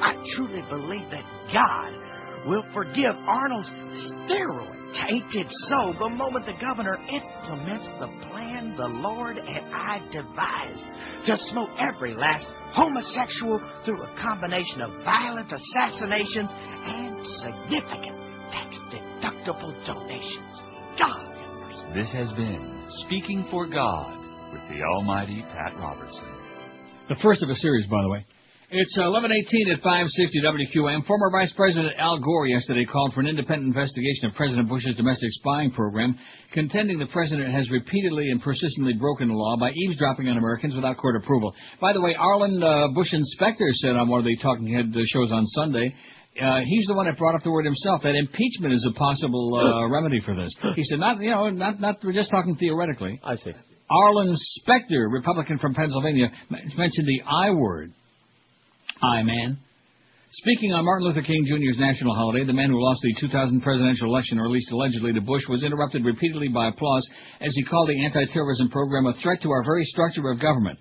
I truly believe that God will forgive Arnold's steroid tainted soul the moment the governor implements the plan the Lord and I devised to smoke every last homosexual through a combination of violent assassinations and significant tax deductible donations. God This has been Speaking for God with the almighty Pat Robertson. The first of a series, by the way. It's uh, 11:18 at 560 WQAM. Former Vice President Al Gore yesterday called for an independent investigation of President Bush's domestic spying program, contending the president has repeatedly and persistently broken the law by eavesdropping on Americans without court approval. By the way, Arlen uh, Bush Inspector said on one of the Talking Head uh, shows on Sunday. Uh, he's the one that brought up the word himself that impeachment is a possible uh, remedy for this. He said, not you know, not not we're just talking theoretically. I see. Arlen Specter, Republican from Pennsylvania, mentioned the I word. I man. Speaking on Martin Luther King Jr.'s national holiday, the man who lost the 2000 presidential election, or at least allegedly to Bush, was interrupted repeatedly by applause as he called the anti-terrorism program a threat to our very structure of government.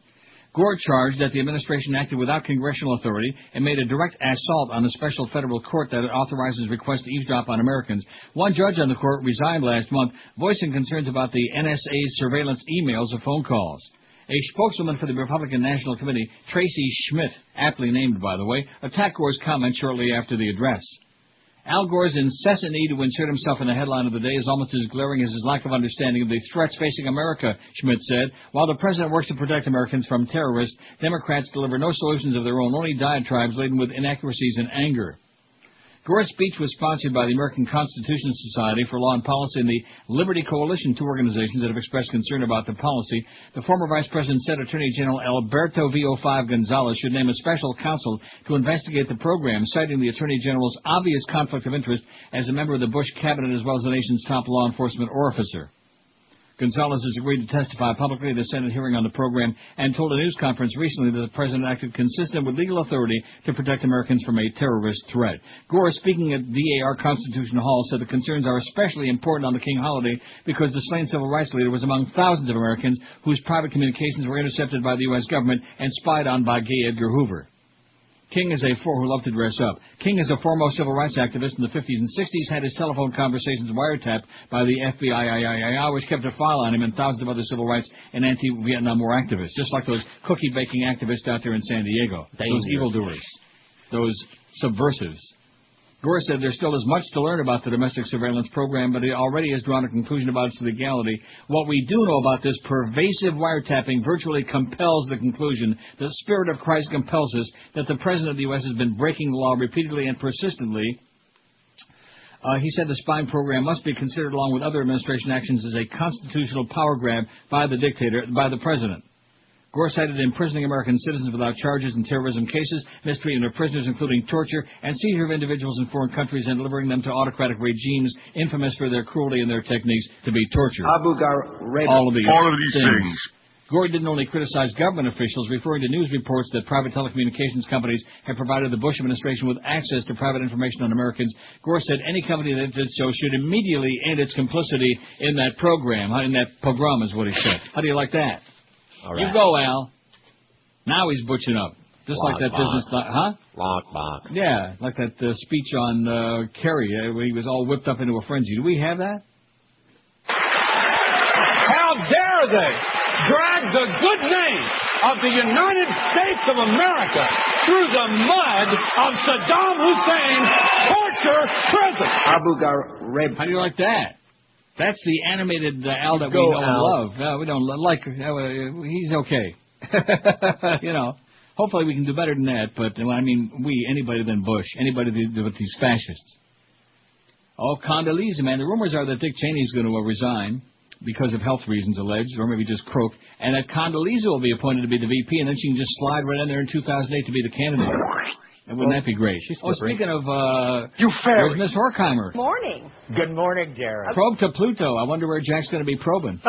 Gore charged that the administration acted without congressional authority and made a direct assault on the special federal court that authorizes requests to eavesdrop on Americans. One judge on the court resigned last month, voicing concerns about the NSA's surveillance emails and phone calls. A spokeswoman for the Republican National Committee, Tracy Schmidt, aptly named by the way, attacked Gore's comments shortly after the address. Al Gore's incessant need to insert himself in the headline of the day is almost as glaring as his lack of understanding of the threats facing America, Schmidt said. While the president works to protect Americans from terrorists, Democrats deliver no solutions of their own, only diatribes laden with inaccuracies and anger. Gore's speech was sponsored by the American Constitution Society for Law and Policy and the Liberty Coalition, two organizations that have expressed concern about the policy. The former Vice President said Attorney General Alberto VO5 Gonzales should name a special counsel to investigate the program, citing the Attorney General's obvious conflict of interest as a member of the Bush cabinet as well as the nation's top law enforcement officer. Gonzales has agreed to testify publicly at a Senate hearing on the program and told a news conference recently that the president acted consistent with legal authority to protect Americans from a terrorist threat. Gore, speaking at DAR Constitution Hall, said the concerns are especially important on the King holiday because the slain civil rights leader was among thousands of Americans whose private communications were intercepted by the U.S. government and spied on by gay Edgar Hoover. King is a four who loved to dress up. King is a foremost civil rights activist in the 50s and 60s, had his telephone conversations wiretapped by the FBI, which kept a file on him and thousands of other civil rights and anti-Vietnam War activists, just like those cookie baking activists out there in San Diego. Those Danger. evildoers. Those subversives. Gore said there still is much to learn about the domestic surveillance program, but he already has drawn a conclusion about its legality. What we do know about this pervasive wiretapping virtually compels the conclusion, the Spirit of Christ compels us, that the President of the U.S. has been breaking the law repeatedly and persistently. Uh, he said the spying program must be considered along with other administration actions as a constitutional power grab by the dictator, by the President. Gore cited imprisoning American citizens without charges in terrorism cases, mistreatment of prisoners, including torture, and seizure of individuals in foreign countries and delivering them to autocratic regimes infamous for their cruelty and their techniques to be tortured. Abu Ghraib. All of these, All of these things. Gore didn't only criticize government officials, referring to news reports that private telecommunications companies have provided the Bush administration with access to private information on Americans. Gore said any company that did so should immediately end its complicity in that program, in that pogrom is what he said. How do you like that? All You go, Al. Now he's butching up. Just like that Lockbox. business, huh? Lockbox. Yeah, like that uh, speech on uh, Kerry, uh, where he was all whipped up into a frenzy. Do we have that? How dare they drag the good name of the United States of America through the mud of Saddam Hussein's torture prison? Abu Ghraib. How do you like that? That's the animated uh, Al that we Go, know and love. No, we don't like. Uh, he's okay. you know. Hopefully we can do better than that. But uh, I mean, we anybody than Bush, anybody with these fascists. Oh, Condoleezza, man. The rumors are that Dick Cheney is going to uh, resign because of health reasons alleged, or maybe just croak, and that Condoleezza will be appointed to be the VP, and then she can just slide right in there in 2008 to be the candidate. And wouldn't that be great? She's Oh, slippery. speaking of, uh, You there's Miss Horkheimer. Good morning. Good morning, Jared. Probe to Pluto. I wonder where Jack's going to be probing.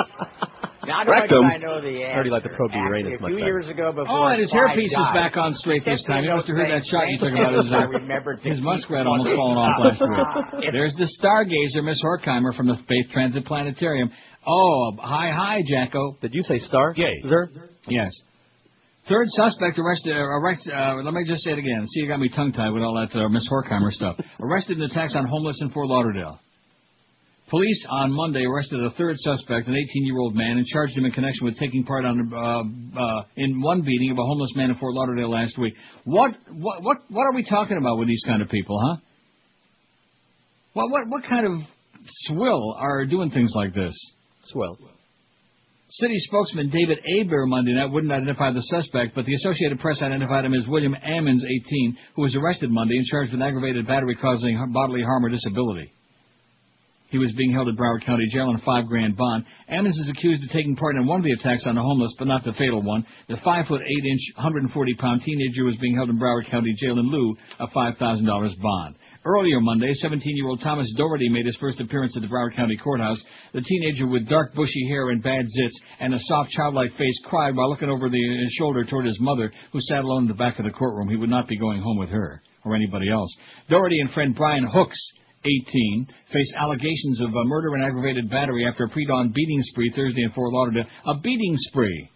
Not only Rectum. I know the answer. Already like the probe to actually, Uranus a much few better. years ago, before Oh, and his hairpiece is back on straight this time. You must have heard that shot you took saying, about his, I uh, his muskrat almost the falling off last top. week. There's the stargazer, Miss Horkheimer from the Space Transit Planetarium. Oh, hi, hi, Jacko. Did you say star? Gay. Yes. Third suspect arrested. Uh, arrest, uh, let me just say it again. See, you got me tongue-tied with all that uh, Miss Horkheimer stuff. Arrested in attacks on homeless in Fort Lauderdale. Police on Monday arrested a third suspect, an 18-year-old man, and charged him in connection with taking part on uh, uh, in one beating of a homeless man in Fort Lauderdale last week. What what what what are we talking about with these kind of people, huh? What what what kind of swill are doing things like this? Swell. City spokesman David Aber Monday night wouldn't identify the suspect, but the Associated Press identified him as William Ammons, 18, who was arrested Monday and charged with aggravated battery causing bodily harm or disability. He was being held at Broward County Jail on a five grand bond. Ammons is accused of taking part in one of the attacks on the homeless, but not the fatal one. The five foot eight inch, 140 pound teenager was being held in Broward County Jail in lieu of $5,000 bond. Earlier Monday, 17-year-old Thomas Daugherty made his first appearance at the Broward County Courthouse. The teenager with dark bushy hair and bad zits and a soft childlike face cried while looking over the his shoulder toward his mother, who sat alone in the back of the courtroom. He would not be going home with her or anybody else. Daugherty and friend Brian Hooks 18, face allegations of uh, murder and aggravated battery after a pre-dawn beating spree Thursday in Fort Lauderdale. A beating spree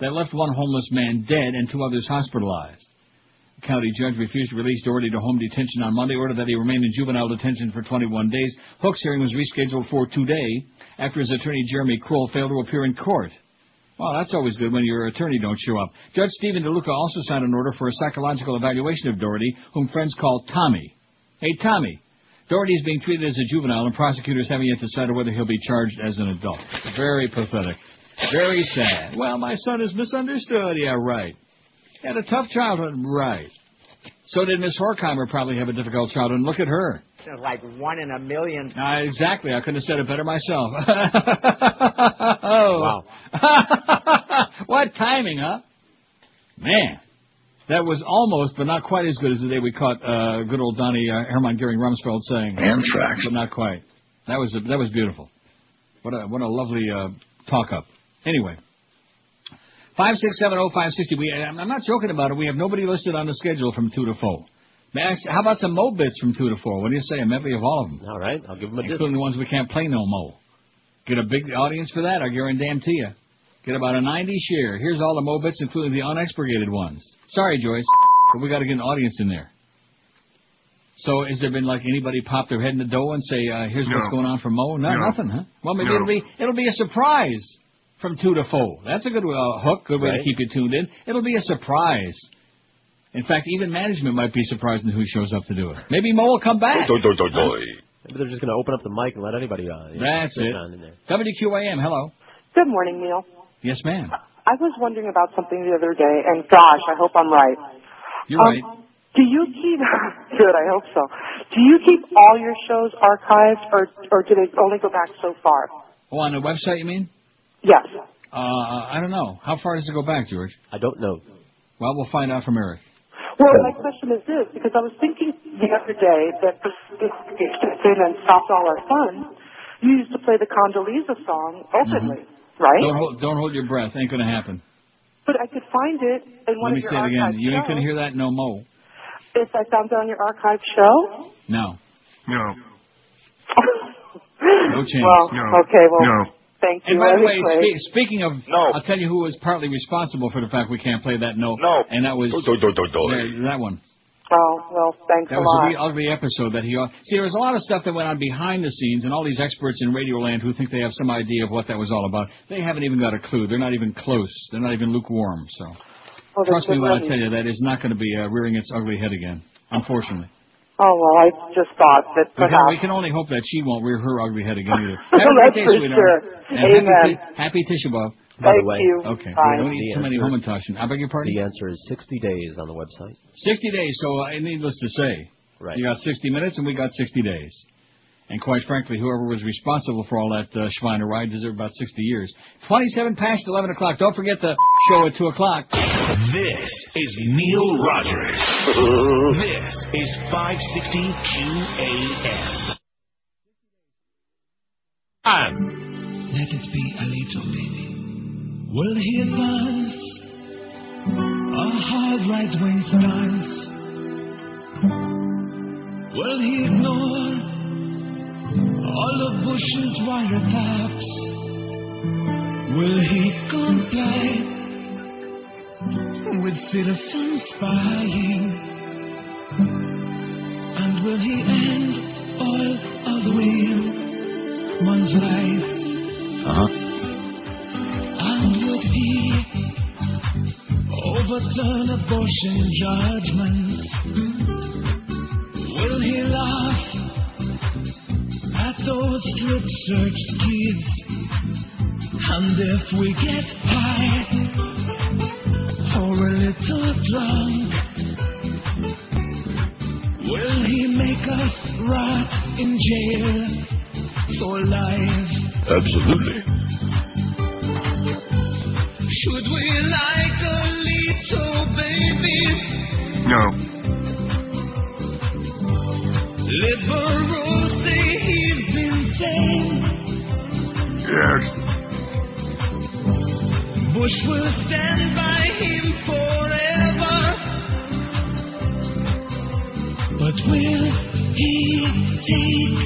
that left one homeless man dead and two others hospitalized. County judge refused to release Daugherty to home detention on Monday, ordered that he remain in juvenile detention for 21 days. Hook's hearing was rescheduled for today after his attorney Jeremy Kroll failed to appear in court. Well, that's always good when your attorney don't show up. Judge Stephen DeLuca also signed an order for a psychological evaluation of Daugherty, whom friends call Tommy. Hey, Tommy, Daugherty is being treated as a juvenile, and prosecutors haven't yet decided whether he'll be charged as an adult. Very pathetic. Very sad. Well, my son is misunderstood. Yeah, right. Had a tough childhood. Right. So did Miss Horkheimer probably have a difficult childhood. And look at her. It's like one in a million. Uh, exactly. I couldn't have said it better myself. oh. Wow. what timing, huh? Man. That was almost, but not quite as good as the day we caught uh, good old Donnie uh, Hermann Goering Rumsfeld saying. Anthrax. But not quite. That was that was beautiful. What a what a lovely uh, talk up. Anyway, five six seven oh five sixty. We I'm I'm not joking about it. We have nobody listed on the schedule from two to four. May I ask- how about some Mo bits from two to four? What do you say? A medley of all of them. All right, I'll give them a disc. including the ones we can't play no more. Get a big audience for that, I guarantee you. Get about a 90 share. Here's all the Mo bits, including the unexpurgated ones. Sorry, Joyce, but we got to get an audience in there. So, has there been like anybody pop their head in the door and say, uh, "Here's No. what's going on for Mo"? No, No. nothing, huh? Well, maybe No. it'll be it'll be a surprise from two to four. That's a good uh, hook, good way to keep you tuned in. It'll be a surprise. In fact, even management might be surprised in who shows up to do it. Maybe Mo will come back. Maybe they're just going to open up the mic and let anybody uh, you know, That's it. on in there. WQAM, hello. Good morning, Neil. Yes, ma'am. I was wondering about something the other day, and gosh, I hope I'm right. You're Um, right. Do you keep? good, I hope so. Do you keep all your shows archived, or or do they only go back so far? Oh, on the website, you mean? Yes. Uh, I don't know. How far does it go back, George? I don't know. Well, we'll find out from Eric. Well, my question is this, because I was thinking the other day that this kicked in and stopped all our fun. You used to play the Condoleezza song openly, right? Don't hold, don't hold your breath. Ain't gonna happen. But I could find it in one Let me your say it again. archive You ain't gonna hear that no more. If I found it on your archive show? No. No. No chance. Well, No. okay, well, No. Thank you. And by the way, spe- speaking of, no. I'll tell you who was partly responsible for the fact we can't play that note. No. And that was Do, do, do, do. Yeah, that one. Oh, well, thanks That a was lot. a really ugly episode that he. See, there was a lot of stuff that went on behind the scenes, and all these experts in Radioland who think they have some idea of what that was all about. They haven't even got a clue. They're not even close. They're not even lukewarm. So, Well, trust me when I tell you that is not going to be uh, rearing its ugly head again. Unfortunately, Oh, well, I just thought that we can, we can only hope that she won't rear her ugly head again either. Well, that's for sure. Amen. Happy, Ti- happy Tisha B'av. By the way, you. Okay. Bye. Don't eat too many hamantaschen. I beg your pardon? The answer is 60 days on the website. 60 days, so uh, needless to say. Right. You got 60 minutes, and we got 60 days. And quite frankly, whoever was responsible for all that uh, Schweiner ride deserved about 60 years. 27 past 11 o'clock. Don't forget the show at 2 o'clock. This is Neil Rogers. this is 560 QAM. And Let it be a little baby. Will he advance? A hard right wing stance. Will he ignore all of Bush's wiretaps? Will he comply with citizen spying? And will he end all of women's rights? Uh-huh. And will he overturn abortion judgments? Will he laugh those strip searched kids? And if we get high or a little drunk, will he make us rot in jail for life? Absolutely. Should we like a little baby? No. Liberals say he's insane. Yes. Bush will stand by him forever. But will he take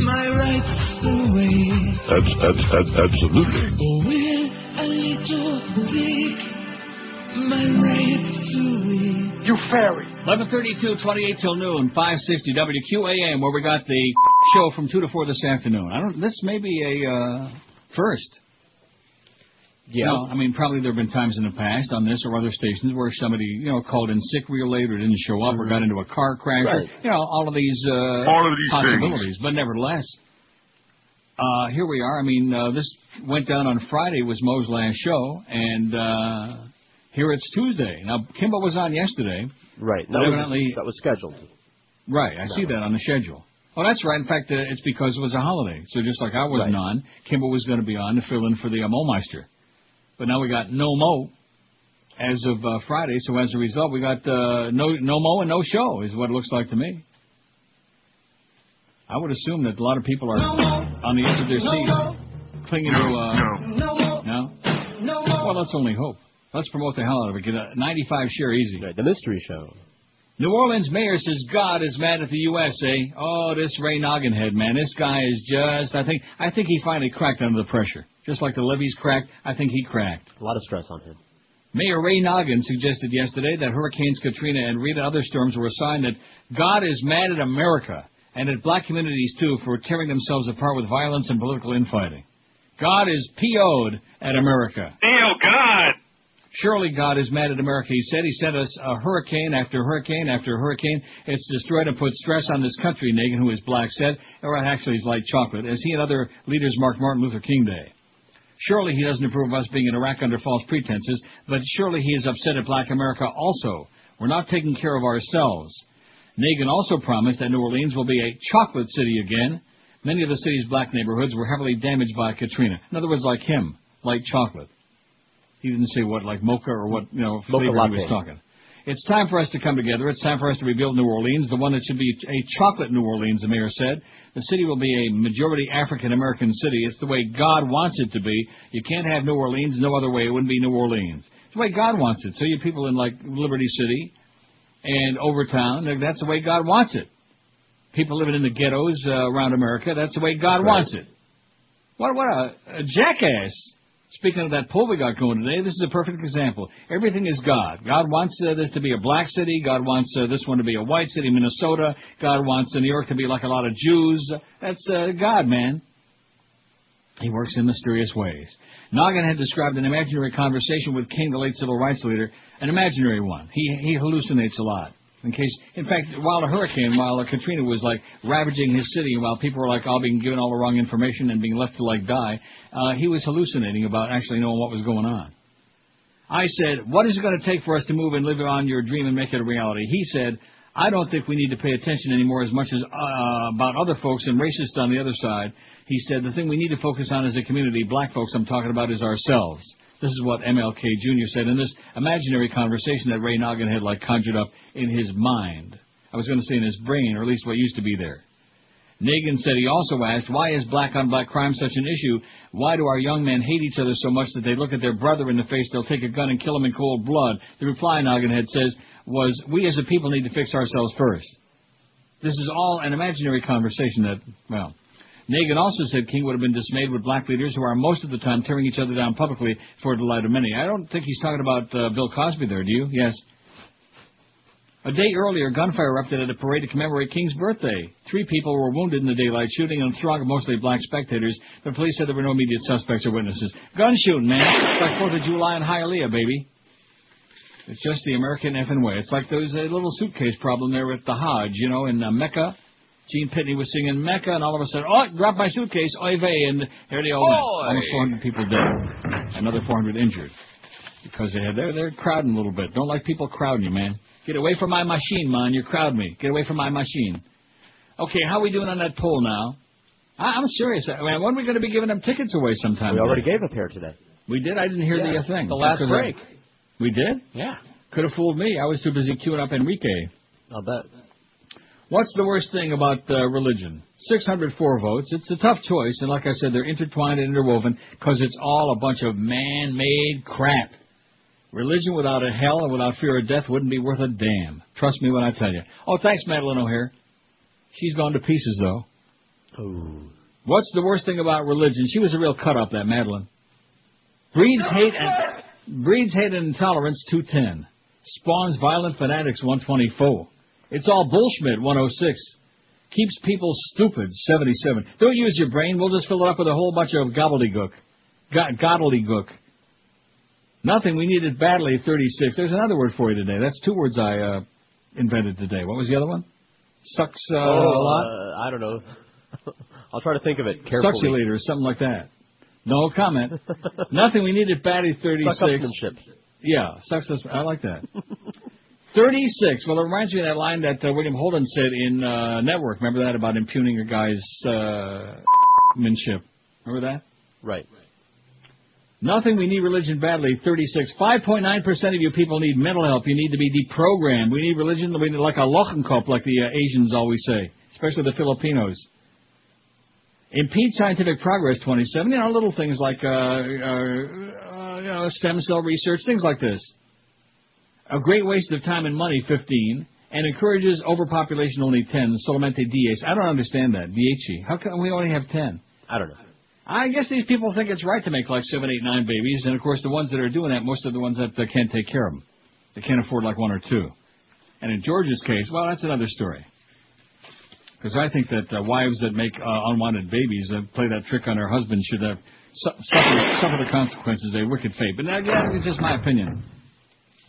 my rights away? Abs- abs- abs- absolutely. Or will a little take my rights away? You fairy. 11:32, 28 till noon, 560 WQAM, where we got the show from two to four this afternoon. I don't. This may be a uh, first. Yeah. No, I mean, probably there have been times in the past on this or other stations where somebody, you know, called in sick real late or didn't show up or got into a car crash. Or, Right. you know, all of these uh, All of these possibilities. But nevertheless, uh, here we are. I mean, uh, this went down on Friday was Mo's last show, and uh, here it's Tuesday. Now, Kimba was on yesterday, Right. But That was, that was scheduled. right. I see that on the schedule. Oh, that's right. In fact, uh, it's because it was a holiday. So just like I wasn't on, Kimball was going to be on to fill in for the uh, Meister. But now we got no Mo as of uh, Friday. So as a result, we got uh, no no Mo and no show is what it looks like to me. I would assume that a lot of people are on the edge of their seat, clinging to. Uh, no. Well, let's only hope. Let's promote the hell out of it. Get a 95 share easy. the mystery show. New Orleans mayor says God is mad at the USA. Oh, this Ray Nogginhead man, this guy is just. I think I think he finally cracked under the pressure. Just like the levees cracked, I think he cracked. A lot of stress on him. Mayor Ray Noggin suggested yesterday that Hurricanes Katrina and Rita and other storms were a sign that God is mad at America and at black communities too for tearing themselves apart with violence and political infighting. God is PO'd at America. Neil, God! Surely God is mad at America. He said he sent us a hurricane after hurricane after hurricane. It's destroyed and put stress on this country, Nagin, who is black, said, or actually he's light chocolate, as he and other leaders marked Martin Luther King Day. Surely he doesn't approve of us being in Iraq under false pretenses, but surely he is upset at black America also. We're not taking care of ourselves. Nagin also promised that New Orleans will be a chocolate city again. Many of the city's black neighborhoods were heavily damaged by Katrina. In other words, like him, like chocolate. He didn't say what, like mocha or what, you know, flavor he was talking. It's time for us to come together. It's time for us to rebuild New Orleans, the one that should be a chocolate New Orleans, the mayor said. The city will be a majority African American city. It's the way God wants it to be. You can't have New Orleans no other way. It wouldn't be New Orleans. It's the way God wants it. So you people in like Liberty City and Overtown, that's the way God wants it. People living in the ghettos uh, around America, that's the way God That's right. wants it. What what a, a jackass! Speaking of that poll we got going today, this is a perfect example. Everything is God. God wants uh, this to be a black city. God wants uh, this one to be a white city, Minnesota. God wants uh, New York to be like a lot of Jews. That's uh, God, man. He works in mysterious ways. Noggin had described an imaginary conversation with King, the late civil rights leader, an imaginary one. He he hallucinates a lot. In case, in fact, while a hurricane, while Katrina was like ravaging his city, while people were like all being given all the wrong information and being left to like die, uh, he was hallucinating about actually knowing what was going on. I said, "What is it going to take for us to move and live on your dream and make it a reality?" He said, "I don't think we need to pay attention anymore as much as uh, about other folks and racists on the other side." He said, "The thing we need to focus on as a community, black folks, I'm talking about, is ourselves." This is what MLK Jr. said in this imaginary conversation that Ray Noggin had like conjured up in his mind. I was going to say in his brain, or at least what used to be there. Nagin said he also asked, why is black on black crime such an issue? Why do our young men hate each other so much that they look at their brother in the face, they'll take a gun and kill him in cold blood? The reply Noggin had says was, we as a people need to fix ourselves first. This is all an imaginary conversation that, well, Nagin also said King would have been dismayed with black leaders who are most of the time tearing each other down publicly for the delight of many. I don't think he's talking about uh, Bill Cosby there, do you? Yes. A day earlier, gunfire erupted at a parade to commemorate King's birthday. Three people were wounded in the daylight shooting and a throng of mostly black spectators. The police said there were no immediate suspects or witnesses. Gun shooting, man. It's like 4th of July in Hialeah, baby. It's just the American effing way. It's like there was a little suitcase problem there with the Hajj, you know, in uh, Mecca. Gene Pitney was singing Mecca, and all of a sudden, oh, dropped my suitcase, oy vey, and here they all went. Almost 400 people dead. Another 400 injured. Because they had, they're, they're crowding a little bit. Don't like people crowding you, man. Get away from my machine, man. You crowd me. Get away from my machine. Okay, how are we doing on that poll now? I, I'm serious. I mean, when are we going to be giving them tickets away sometime? We already today? gave a pair today. We did? I didn't hear Yeah, the uh, thing. the last That's 'cause I- break. We did? Yeah. Could have fooled me. I was too busy queuing up Enrique. I'll bet. What's the worst thing about uh, religion? 604 votes. It's a tough choice, and like I said, they're intertwined and interwoven because it's all a bunch of man-made crap. Religion without a hell and without fear of death wouldn't be worth a damn. Trust me when I tell you. Oh, thanks, Madalyn O'Hair. She's gone to pieces, though. Oh. What's the worst thing about religion? She was a real cut up, that Madalyn. Breeds hate and breeds hate and intolerance 210. Spawns violent fanatics 124. It's all bullshit 106. Keeps people stupid 77. Don't use your brain. We'll just fill it up with a whole bunch of gobbledygook. Go- gobbledygook. Nothing. We need it badly 36. There's another word for you today. That's two words I uh, invented today. What was the other one? Sucks uh, a lot. Uh, I don't know. I'll try to think of it carefully. Succilator, something like that. No comment. Nothing. We needed Batty 36. Suck-upsmanship. Yeah, success. I like that. 36. Well, it reminds me of that line that uh, William Holden said in uh, Network. Remember that about impugning a guy's uh, manship? Remember that? Right. Nothing. We need religion badly. 36. 5.9% of you people need mental help. You need to be deprogrammed. We need religion we need like a Lochenkopf, like the uh, Asians always say, especially the Filipinos. Impede scientific progress. 27. You know, little things like uh, uh, uh, you know stem cell research, things like this. A great waste of time and money. 15. And encourages overpopulation. Only 10. Solamente diez. I don't understand that. Dieci. How come we only have 10? I don't know. I guess these people think it's right to make like seven, eight, nine babies, and of course the ones that are doing that, most of the ones that uh, can't take care of them. They can't afford like one or two. And in George's case, well, that's another story. Because I think that uh, wives that make uh, unwanted babies uh, play that trick on their husbands should have su- suffer, suffer the consequences of a wicked fate. But again, it's just my opinion.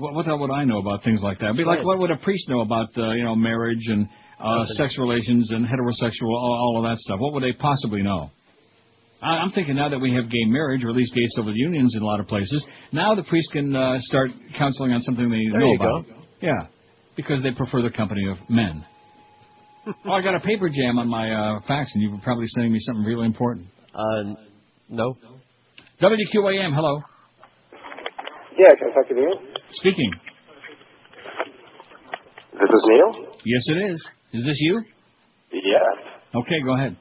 What, what the hell would I know about things like that? It'd be like, what would a priest know about, uh, you know, marriage and uh, sex relations and heterosexual, all, all of that stuff? What would they possibly know? I- I'm thinking now that we have gay marriage, or at least gay civil unions in a lot of places, now the priest can uh, start counseling on something they There know you about. Yeah, because they prefer the company of men. oh, I got a paper jam on my uh, fax, and you were probably sending me something really important. Uh, no. WQAM, hello. Yeah, can I talk to Neil? Speaking. This is Neil? Yes, it is. Is this you? Yeah. Okay, go ahead.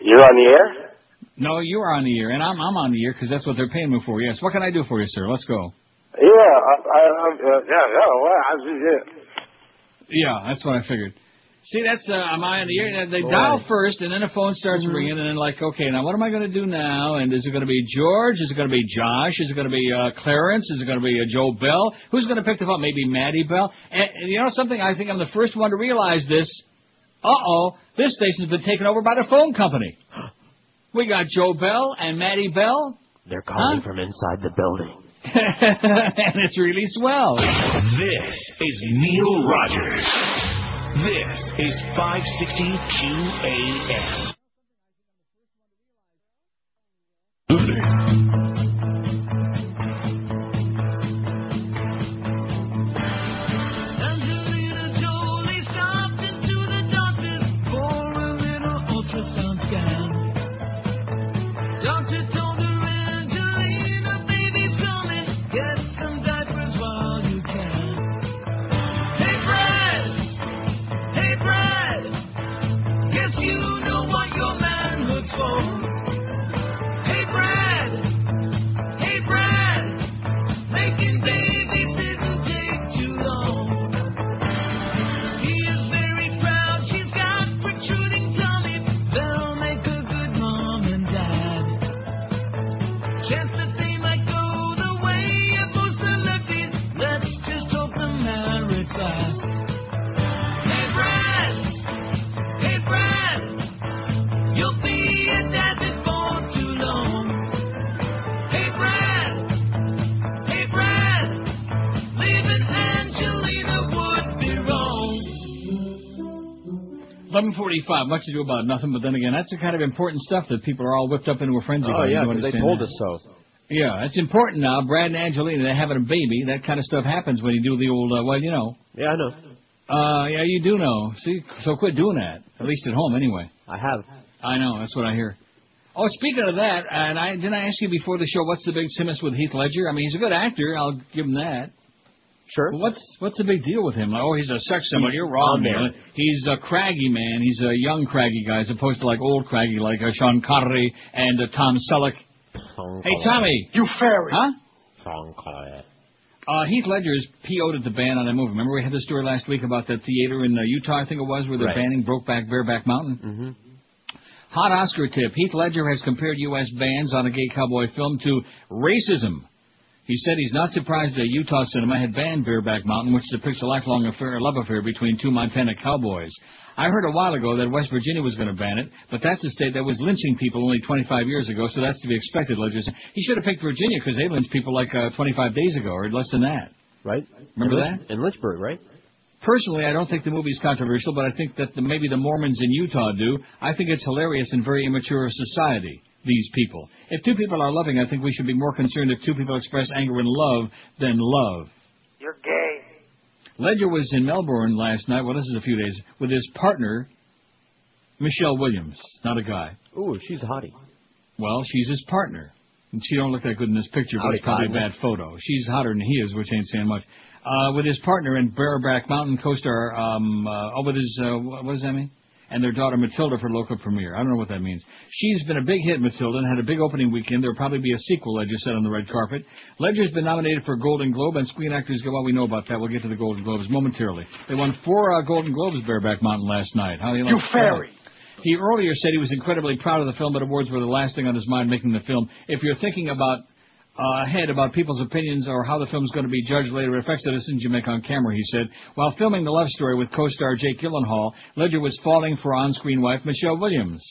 You're on the air? No, you are on the air, and I'm I'm on the air because that's what they're paying me for. Yes. What can I do for you, sir? Let's go. Yeah, I, I, I, uh, yeah, yeah, well, I, yeah. Yeah, that's what I figured. See, that's uh, am I on the air? They Boy. dial first, and then the phone starts ringing, and then like, okay, now what am I going to do now? And is it going to be George? Is it going to be Josh? Is it going to be uh, Clarence? Is it going to be uh, Joe Bell? Who's going to pick the phone? Maybe Maddie Bell. And, and you know something? I think I'm the first one to realize this. Uh oh, this station's been taken over by the phone company. We got Joe Bell and Maddie Bell, They're calling Huh? from inside the building. and it's really swell. This is Neil Rogers. This is 560 QAM. 11:45. Much to do about nothing, but then again, that's the kind of important stuff that people are all whipped up into a frenzy. Oh yeah, they told that? us so. Yeah, it's important now. Brad and Angelina, they're having a baby. That kind of stuff happens when you do the old, uh, well, you know. Yeah, I know. Uh, yeah, you do know. See, so quit doing that. At least at home, anyway. I have. I know. That's what I hear. Oh, speaking of that, and I didn't I ask you before the show what's the big Simmons with Heath Ledger? I mean, he's a good actor. I'll give him that. Sure. But what's what's the big deal with him? Like, oh, he's a sex symbol. He's You're wrong, man. He's a craggy man. He's a young craggy guy, as opposed to like old craggy, like uh, Sean Connery and uh, Tom Selleck. Hey, Tommy. You fairy. Huh? Call Uh, Heath Ledger's PO'd at the ban on that movie. Remember we had the story last week about that theater in uh, Utah, I think it was, where they're Right. banning Brokeback Bareback Mountain? Mm-hmm. Hot Oscar tip. Heath Ledger has compared U.S. bans on a gay cowboy film to racism. He said he's not surprised that Utah cinema had banned Bareback Mountain, which depicts a lifelong affair, love affair between two Montana cowboys. I heard a while ago that West Virginia was going to ban it, but that's a state that was lynching people only 25 years ago, so that's to be expected. He should have picked Virginia because they lynched people like uh, 25 days ago, or less than that. Right? Remember in that? In Lynchburg, right? Personally, I don't think the movie's controversial, but I think that the, maybe the Mormons in Utah do. I think it's hilarious and very immature of society, these people. If two people are loving, I think we should be more concerned if two people express anger and love than love. You're gay. Ledger was in Melbourne last night. Well, this is a few days with his partner, Michelle Williams. Not a guy. Ooh, she's a hottie. Well, she's his partner. And she don't look that good in this picture, but Howdy, it's probably a bad photo. She's hotter than he is, which ain't saying much. Uh, with his partner and Bareback Mountain co-star, um, uh, oh, with his, uh, what what does that mean? And their daughter Matilda for local premiere. I don't know what that means. She's been a big hit, Matilda, and had a big opening weekend. There'll probably be a sequel, Ledger said on the red carpet. Ledger's been nominated for Golden Globe, and Screen Actors Guild. Well, we know about that. We'll get to the Golden Globes momentarily. They won four uh, Golden Globes, Bareback Mountain, last night. How do you like You that? fairy. He earlier said he was incredibly proud of the film, but awards were the last thing on his mind making the film. If you're thinking about ahead about people's opinions or how the film's going to be judged later, it affects the decisions you make on camera, he said. While filming the love story with co-star Jake Gyllenhaal, Ledger was falling for on-screen wife Michelle Williams.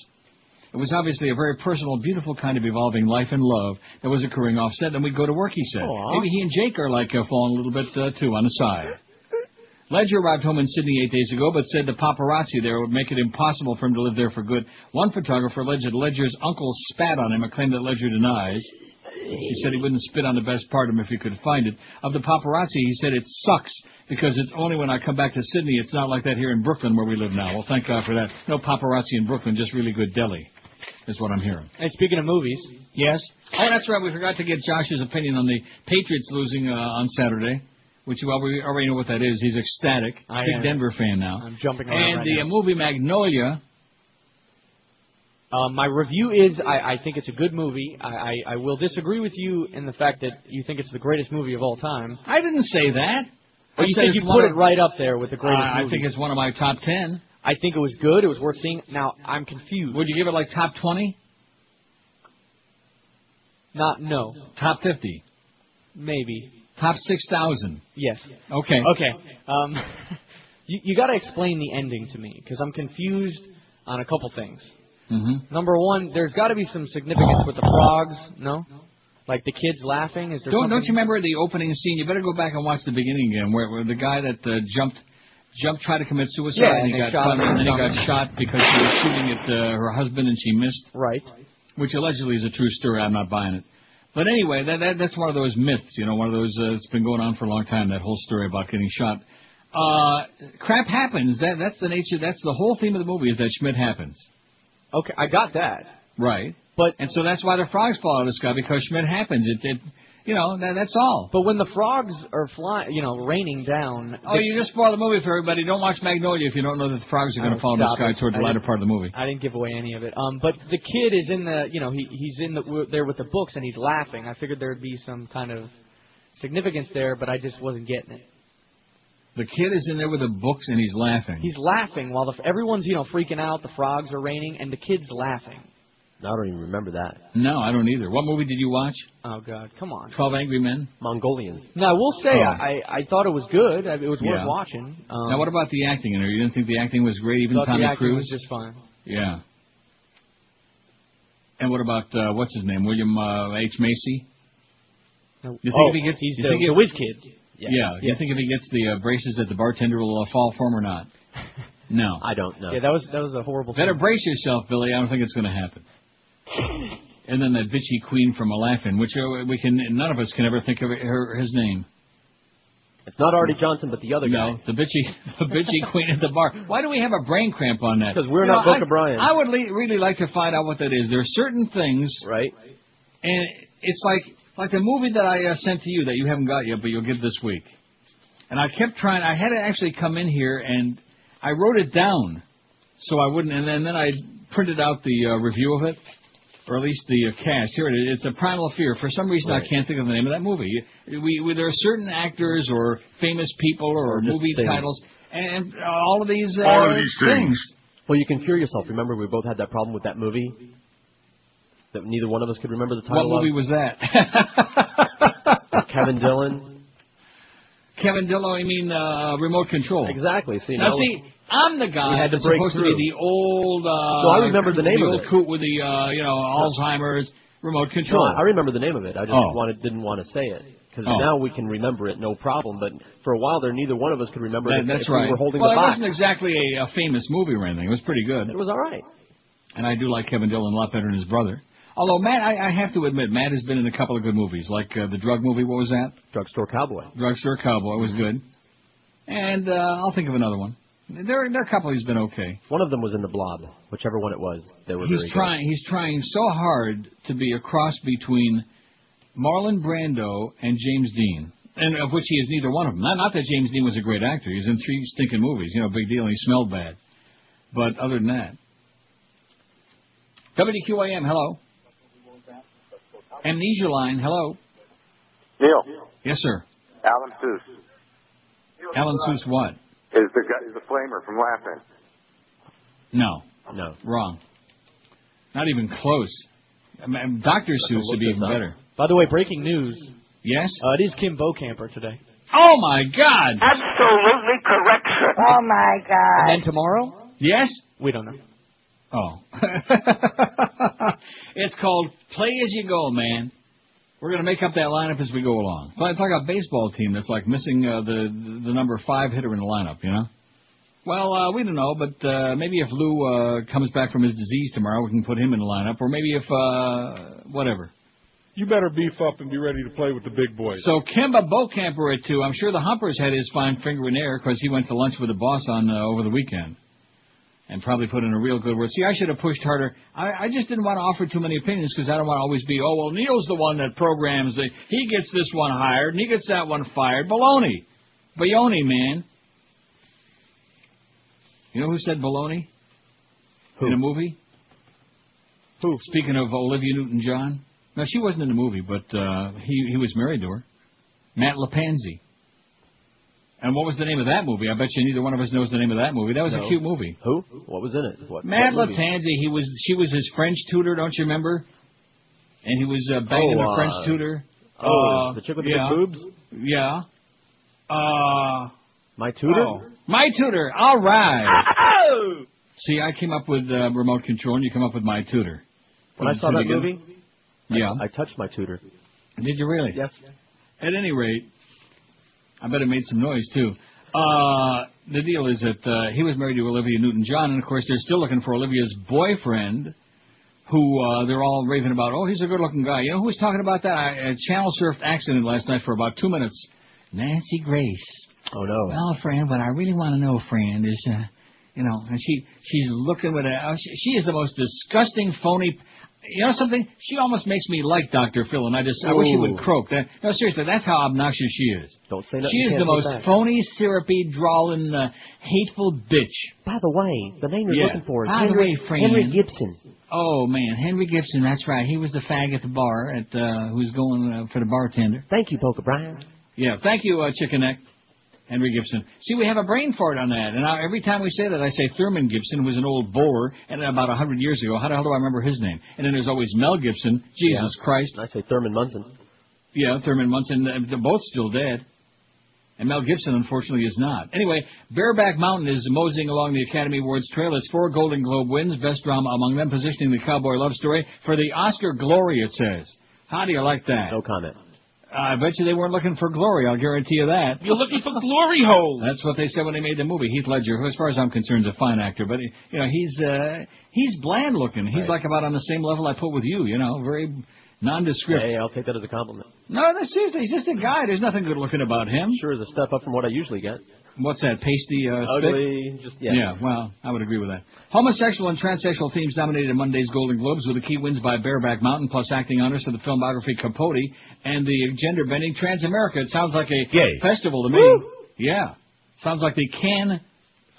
It was obviously a very personal, beautiful kind of evolving life and love that was occurring off set. Then we'd go to work, he said. Aw. Maybe he and Jake are like uh, falling a little bit uh, too on the side. Ledger arrived home in Sydney eight days ago, but said the paparazzi there would make it impossible for him to live there for good. One photographer alleged Ledger's uncle spat on him, a claim that Ledger denies. He said he wouldn't spit on the best part of him if he could find it. Of the paparazzi, he said it sucks because it's only when I come back to Sydney. It's not like that here in Brooklyn where we live now. Well, thank God for that. No paparazzi in Brooklyn, just really good deli, is what I'm hearing. Hey, speaking of movies, Yes. Oh, that's right. We forgot to get Josh's opinion on the Patriots losing uh, on Saturday, which well we already know what that is. He's ecstatic. I Big am. Denver fan now. I'm jumping around And right the now. uh, movie Magnolia. Um, my review is I, I think it's a good movie. I, I, I will disagree with you in the fact that you think it's the greatest movie of all time. I didn't say that. But I you said think you put of- it right up there with the Uh, greatest I think it's one of my top ten. I think it was good. It was worth seeing. Now I'm confused. Would you give it like top twenty? Not no. Top fifty? Maybe. Top six thousand? Yes. Okay. Okay. Um, you you got to explain the ending to me because I'm confused on a couple things. Mm-hmm. Number one, there's got to be some significance with the frogs. No. Like the kids laughing. Is there Don't something? don't you remember the opening scene? You better go back and watch the beginning again, where, where the guy that uh, jumped jumped tried to commit suicide Yeah, and he got shot him and then he got shot because she was shooting at uh, her husband and she missed. Right. Which allegedly is a true story. I'm not buying it. But anyway, that, that that's one of those myths, you know, one of those uh, it's been going on for a long time. That whole story about getting shot. Uh, crap happens. That that's the nature. That's the whole theme of the movie is that Schmidt happens. Okay, I got that. Right. But and so that's why the frogs fall out of the sky because Schmidt happens. It, it you know, that, that's all. But when the frogs are flying, you know, raining down. Oh, you just spoiled the movie for everybody. Don't watch Magnolia if you don't know that the frogs are going Oh, to fall in the sky it. towards the I latter part of the movie. I didn't give away any of it. Um, but the kid is in the, you know, he he's in the there with the books and he's laughing. I figured there'd be some kind of significance there, but I just wasn't getting it. The kid is in there with the books and he's laughing. He's laughing while the everyone's you know freaking out. The frogs are raining and the kid's laughing. I don't even remember that. No, I don't either. What movie did you watch? Oh God, come on. Twelve Angry Men. Mongolians. Now I will say Oh. I I thought it was good. It was worth Yeah. watching. Um, now, what about the acting in there? You didn't think the acting was great, even Tommy the Cruise? was just fine. Yeah. And what about uh, what's his name? William uh, H Macy. No. You think Oh, if he gets, he's you the- think the if- whiz kid. Yeah. Yeah. You Yes. think if he gets the uh, braces that the bartender will uh, fall for him or not? No. I don't know. Yeah, that was that was a horrible. Thing. Better scene. brace yourself, Billy. I don't think it's going to happen. And then that bitchy queen from Aladdin, which uh, we can none of us can ever think of her, his name. It's not Arte Johnson, but the other No, guy. the bitchy, the bitchy queen at the bar. Why do we have a brain cramp on that? 'Cause we're You not know, Book I, O'Brien. I would le- really like to find out what that is. There are certain things, right? And it's like like the movie that I uh, sent to you that you haven't got yet, but you'll get this week. And I kept trying. I had to actually come in here and I wrote it down so I wouldn't. And then, then I printed out the uh, review of it, or at least the uh, cast. Here it is. It's a Primal Fear. For some reason, I can't think of the name of that movie. We, we there are certain actors or famous people or, Or movie things. titles, and all of these uh, All of these things. Well, you can cure yourself. Remember, we both had that problem with that movie that neither one of us could remember the title. What movie of. was that? Kevin Dillon. Kevin Dillon, I mean uh, remote control. Exactly. See, now now- see, I'm the guy had to that's break supposed to be the old. Uh, No, I remember the name the of old it. coot with the uh, you know Alzheimer's remote No. I remember the name of it. I just Oh. wanted, didn't want to say it because Oh. now we can remember it, no problem. But for a while there, neither one of us could remember That- it. that's right. We were holding well, the it wasn't exactly a, a famous movie or anything. It was pretty good. It was all right. And I do like Kevin Dillon a lot better than his brother. Although Matt, I, I have to admit, Matt has been in a couple of good movies, like uh, the drug movie. What was that? Drugstore Cowboy. Drugstore Cowboy was good. And uh, I'll think of another one. There, there are a couple who's been okay. One of them was in the blob, whichever one it was. They were He's trying. He's trying so hard to be a cross between Marlon Brando and James Dean, and of which he is neither one of them. Not, not that James Dean was a great actor. He was in three stinking movies. You know, big deal. And he smelled bad. But other than that, WQAM. Hello. Amnesia line. Hello. Neil, Yes, sir. Alan Seuss Alan Seuss. What? is the guy, is the flamer from Laughing. No. No. Wrong. Not even close. I mean, Dr. Seuss would be even up. better. By the way, breaking news. Yes? Uh, it is Kim Bokamper today. Oh my God! Absolutely correct, sir. Oh my God. And then tomorrow? Yes? We don't know. Oh. it's called Play As You Go, man. We're going to make up that lineup as we go along. It's like, it's like a baseball team that's like missing uh, the the number five hitter in the lineup, you know? Well, uh, we don't know, but uh, maybe if Lou uh, comes back from his disease tomorrow, we can put him in the lineup, or maybe if uh, whatever. You better beef up and be ready to play with the big boys. So Kimba Bokamper at two. I'm sure the Humpers had his fine finger in air because he went to lunch with the boss on uh, over the weekend, and probably put in a real good word. See, I should have pushed harder. I, I just didn't want to offer too many opinions because I don't want to always be, oh well, Neil's the one that programs the. He gets this one hired and he gets that one fired. Baloney, Bayoni, man. You know who said baloney? In a movie? Who? Speaking of Olivia Newton-John. No, she wasn't in the movie, but uh, he he was married to her. Matt Lattanzi. And what was the name of that movie? I bet you neither one of us knows the name of that movie. That was No. a cute movie. Who? What was in it? What? Matt what movie? He was she was his French tutor, don't you remember? And he was uh, banging Oh, the uh, French tutor. oh, Uh, the chick with the yeah. big boobs? Yeah. Uh. My tutor? oh. My tutor. All right. See, I came up with uh, remote control, and you come up with my tutor. When I saw that movie, I- Yeah. I, touched my tutor. Did you really? Yes. At any rate, I bet it made some noise too. Uh, the deal is that uh, he was married to Olivia Newton-John, and of course they're still looking for Olivia's boyfriend, who uh, they're all raving about. Oh, he's a good-looking guy. You know who was talking about that? I, a channel surfed accident last night for about two minutes. Nancy Grace. Oh no. Well, friend, what I really want to know, friend, is, uh, you know, and she she's looking with a. Uh, she, she is the most disgusting, phony. You know something? She almost makes me like Dr. Phil, and I just I wish he would croak. That, no, seriously, that's how obnoxious she is. Don't say that. She is the most back. phony, syrupy, drawling, uh, hateful bitch. By the way, the name you're Yeah. looking for is By the Henry, way, friend. Henry Gibson. Oh man, Henry Gibson. That's right. He was the fag at the bar at uh, who's going uh, for the bartender. Thank you, Boca Brian. Yeah, thank you, uh, Chicken Neck. Henry Gibson. See, we have a brain fart on that, and I, every time we say that, I say Thurman Gibson was an old bowler, and about a hundred years ago. How the hell do I remember his name? And then there's always Mel Gibson. Jesus Christ. I say Thurman Munson. Yeah, Thurman Munson. They're both still dead. And Mel Gibson, unfortunately, is not. Anyway, Bareback Mountain is moseying along the Academy Awards trail. It's four Golden Globe wins, best drama among them, positioning the cowboy love story for the Oscar glory, it says. How do you like that? No comment. I bet you they weren't looking for glory. I'll guarantee you that. You're looking for glory hole. That's what they said when they made the movie. Heath Ledger, who, as far as I'm concerned, is a fine actor, but you know he's uh, he's bland looking. He's like about on the same level I put with you. You know, very nondescript. Hey, I'll take that as a compliment. No, that's seriously, he's just a guy. There's nothing good looking about him. Sure is a step up from what I usually get. What's that? Pasty uh, stick? Ugly, just yeah. Yeah, well, I would agree with that. Homosexual and transsexual themes dominated Monday's Golden Globes with the key wins by Bareback Mountain, plus acting honors for the filmography Capote and the gender-bending Transamerica. It sounds like a Gay. festival to me. Yeah, sounds like the Cannes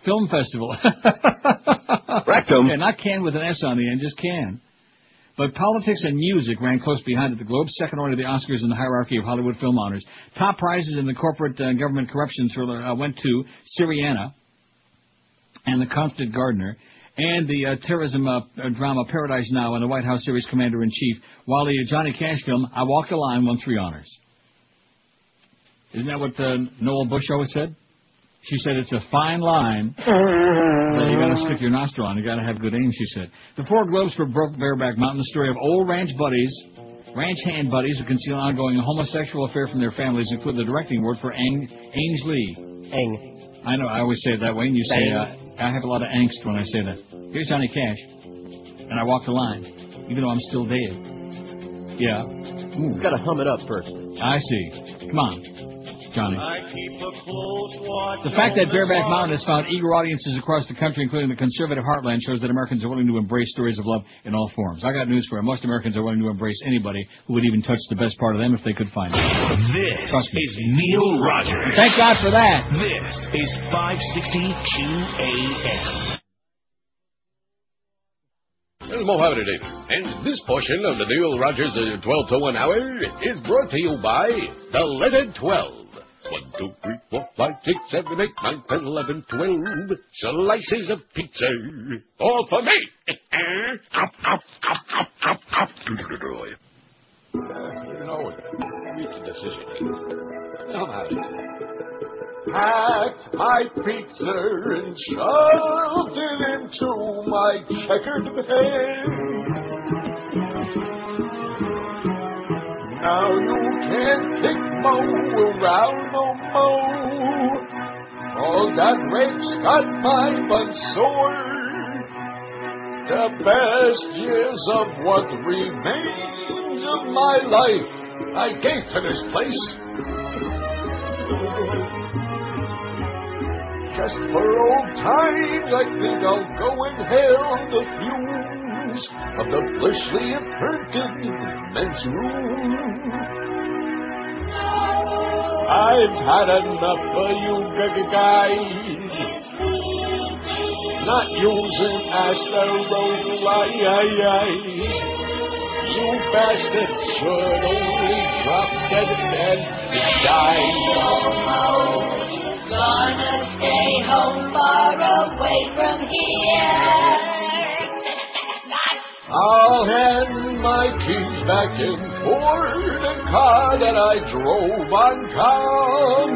Film Festival. Rectum. Yeah, not Can with an S on the end, just Can. But politics and music ran close behind at the Globes, second to the Oscars in the hierarchy of Hollywood film honors. Top prizes in the corporate uh, government corruption thriller uh, went to Syriana and The Constant Gardener, and the uh, terrorism uh, drama Paradise Now and the White House series Commander in Chief, while the uh, Johnny Cash film I Walk the Line won three honors. Isn't that what uh, Noelle Bush always said? She said it's a fine line that you got to stick your nostril on. You got to have good aim. She said. The four globes for Broke Bareback Mountain, the story of old ranch buddies, ranch hand buddies who conceal an ongoing homosexual affair from their families, include the directing word for Ang Ange Lee. Ang. I know. I always say it that way, and you say uh, I have a lot of angst when I say that. Here's Johnny Cash, and I walk the line, even though I'm still dead. Yeah. He's got to hum it up first. I see. Come on, Johnny. I keep a close watch. The fact that over Bareback Mountain has found eager audiences across the country, including the conservative heartland, shows that Americans are willing to embrace stories of love in all forms. I got news for you. Most Americans are willing to embrace anybody who would even touch the best part of them if they could find it. This Trust me. is Neil Rogers. Thank God for that. This is 560 QAM. Well, Mohammed David, and this portion of the Neil Rogers uh, 12 to 1 hour is brought to you by the letter 12. 1, 2, 3, 4, 5, 6, 7, 8, 9, 10, 11, 12 slices of pizza. All for me. Up, up, up, up, up, up. Uh, you know, reach a decision. Now, Mohammed. Packed my pizza and shoved it into my checkered bag. Now you can't kick Mo around no more. All that rape's got my butt sore. The best years of what remains of my life I gave to this place. Just for old times, I think I'll go and hail the fumes of the fleshly imprinted men's room. I've had enough of you guys. Not using asteroid, You bastards should only drop dead and die. Gonna stay home far away from here. I'll hand my keys back in for the car that I drove on town.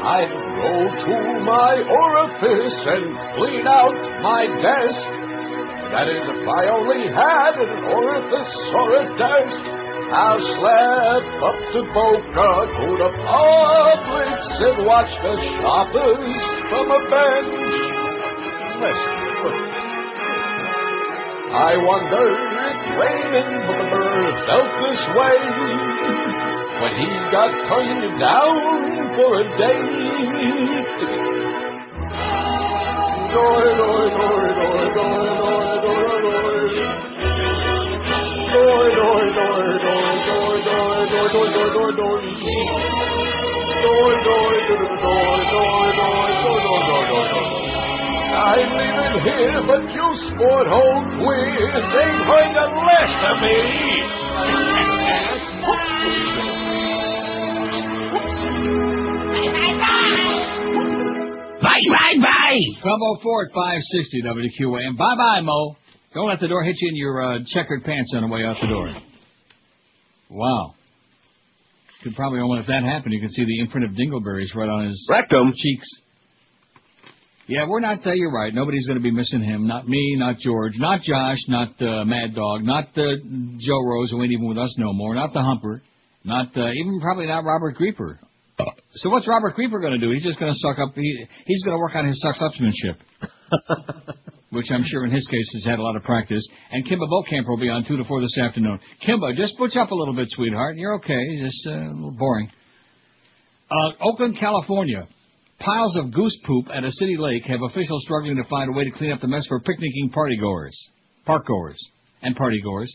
I'll go to my orifice and clean out my desk. That is, if I only had an orifice or a desk. I'll slap up to Boca to the and watch the shoppers from a bench. Listen, I wonder if Raymond Burr felt this way when he got turned down for a. Door, door, door, door, door, door, door, door. Door, door, door, door, door, door, door, door, door, door, door. Door, door, door, door, door, door, door, door, door, door, door. I'm leaving here, but you sport hole quiz ain't going to last of me. Bye, bye, bye. 1204 at 560 WQAM. Bye bye, Mo. Don't let the door hit you in your uh, checkered pants on the way out the door. Wow. Could probably, when if that happened, you could see the imprint of dingleberries right on his Rectum. cheeks. Yeah, we're not. Uh, you're right. Nobody's going to be missing him. Not me. Not George. Not Josh. Not uh, Mad Dog. Not uh, Joe Rose, who ain't even with us no more. Not the Humper. Not uh, even probably not Robert Creeper. So what's Robert Creeper going to do? He's just going to suck up. He, he's going to work on his suck-upsmanship, which I'm sure in his case has had a lot of practice. And Kimba Bokamper will be on two to four this afternoon. Kimba, just butch up a little bit, sweetheart. You're okay. Just uh, a little boring. Uh, Oakland, California. Piles of goose poop at a city lake have officials struggling to find a way to clean up the mess for picnicking partygoers, parkgoers, and partygoers.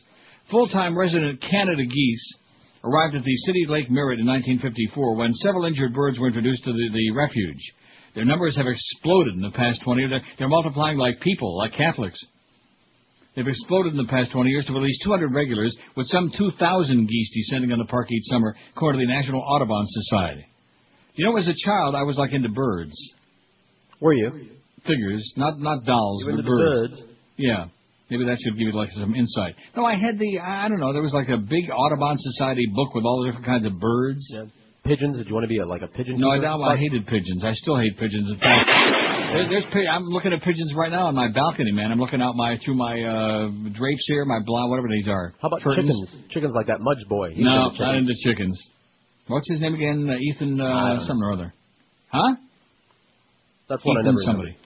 Full-time resident Canada geese arrived at the City Lake Merritt in 1954 when several injured birds were introduced to the, the refuge. Their numbers have exploded in the past 20 years. They're, they're multiplying like people, like Catholics. They've exploded in the past 20 years to at least 200 regulars, with some 2,000 geese descending on the park each summer, according to the National Audubon Society. You know, as a child, I was like into birds. Were you? Figures, not not dolls, You were but birds. birds. Yeah. Maybe that should give you like some insight. No, I had the I don't know. There was like a big Audubon Society book with all the different kinds of birds. Pigeons? Did you want to be a, like a pigeon? No, I, keeper? I hated pigeons. I still hate pigeons. In fact, there, there's I'm looking at pigeons right now on my balcony, man. I'm looking out my through my uh drapes here, my blind, whatever these are. How about Curtains. chickens? Chickens like that Mudge boy. He's no, into not into chickens. What's his name again? Uh, Ethan uh, something or other. Huh? That's I Ethan never somebody.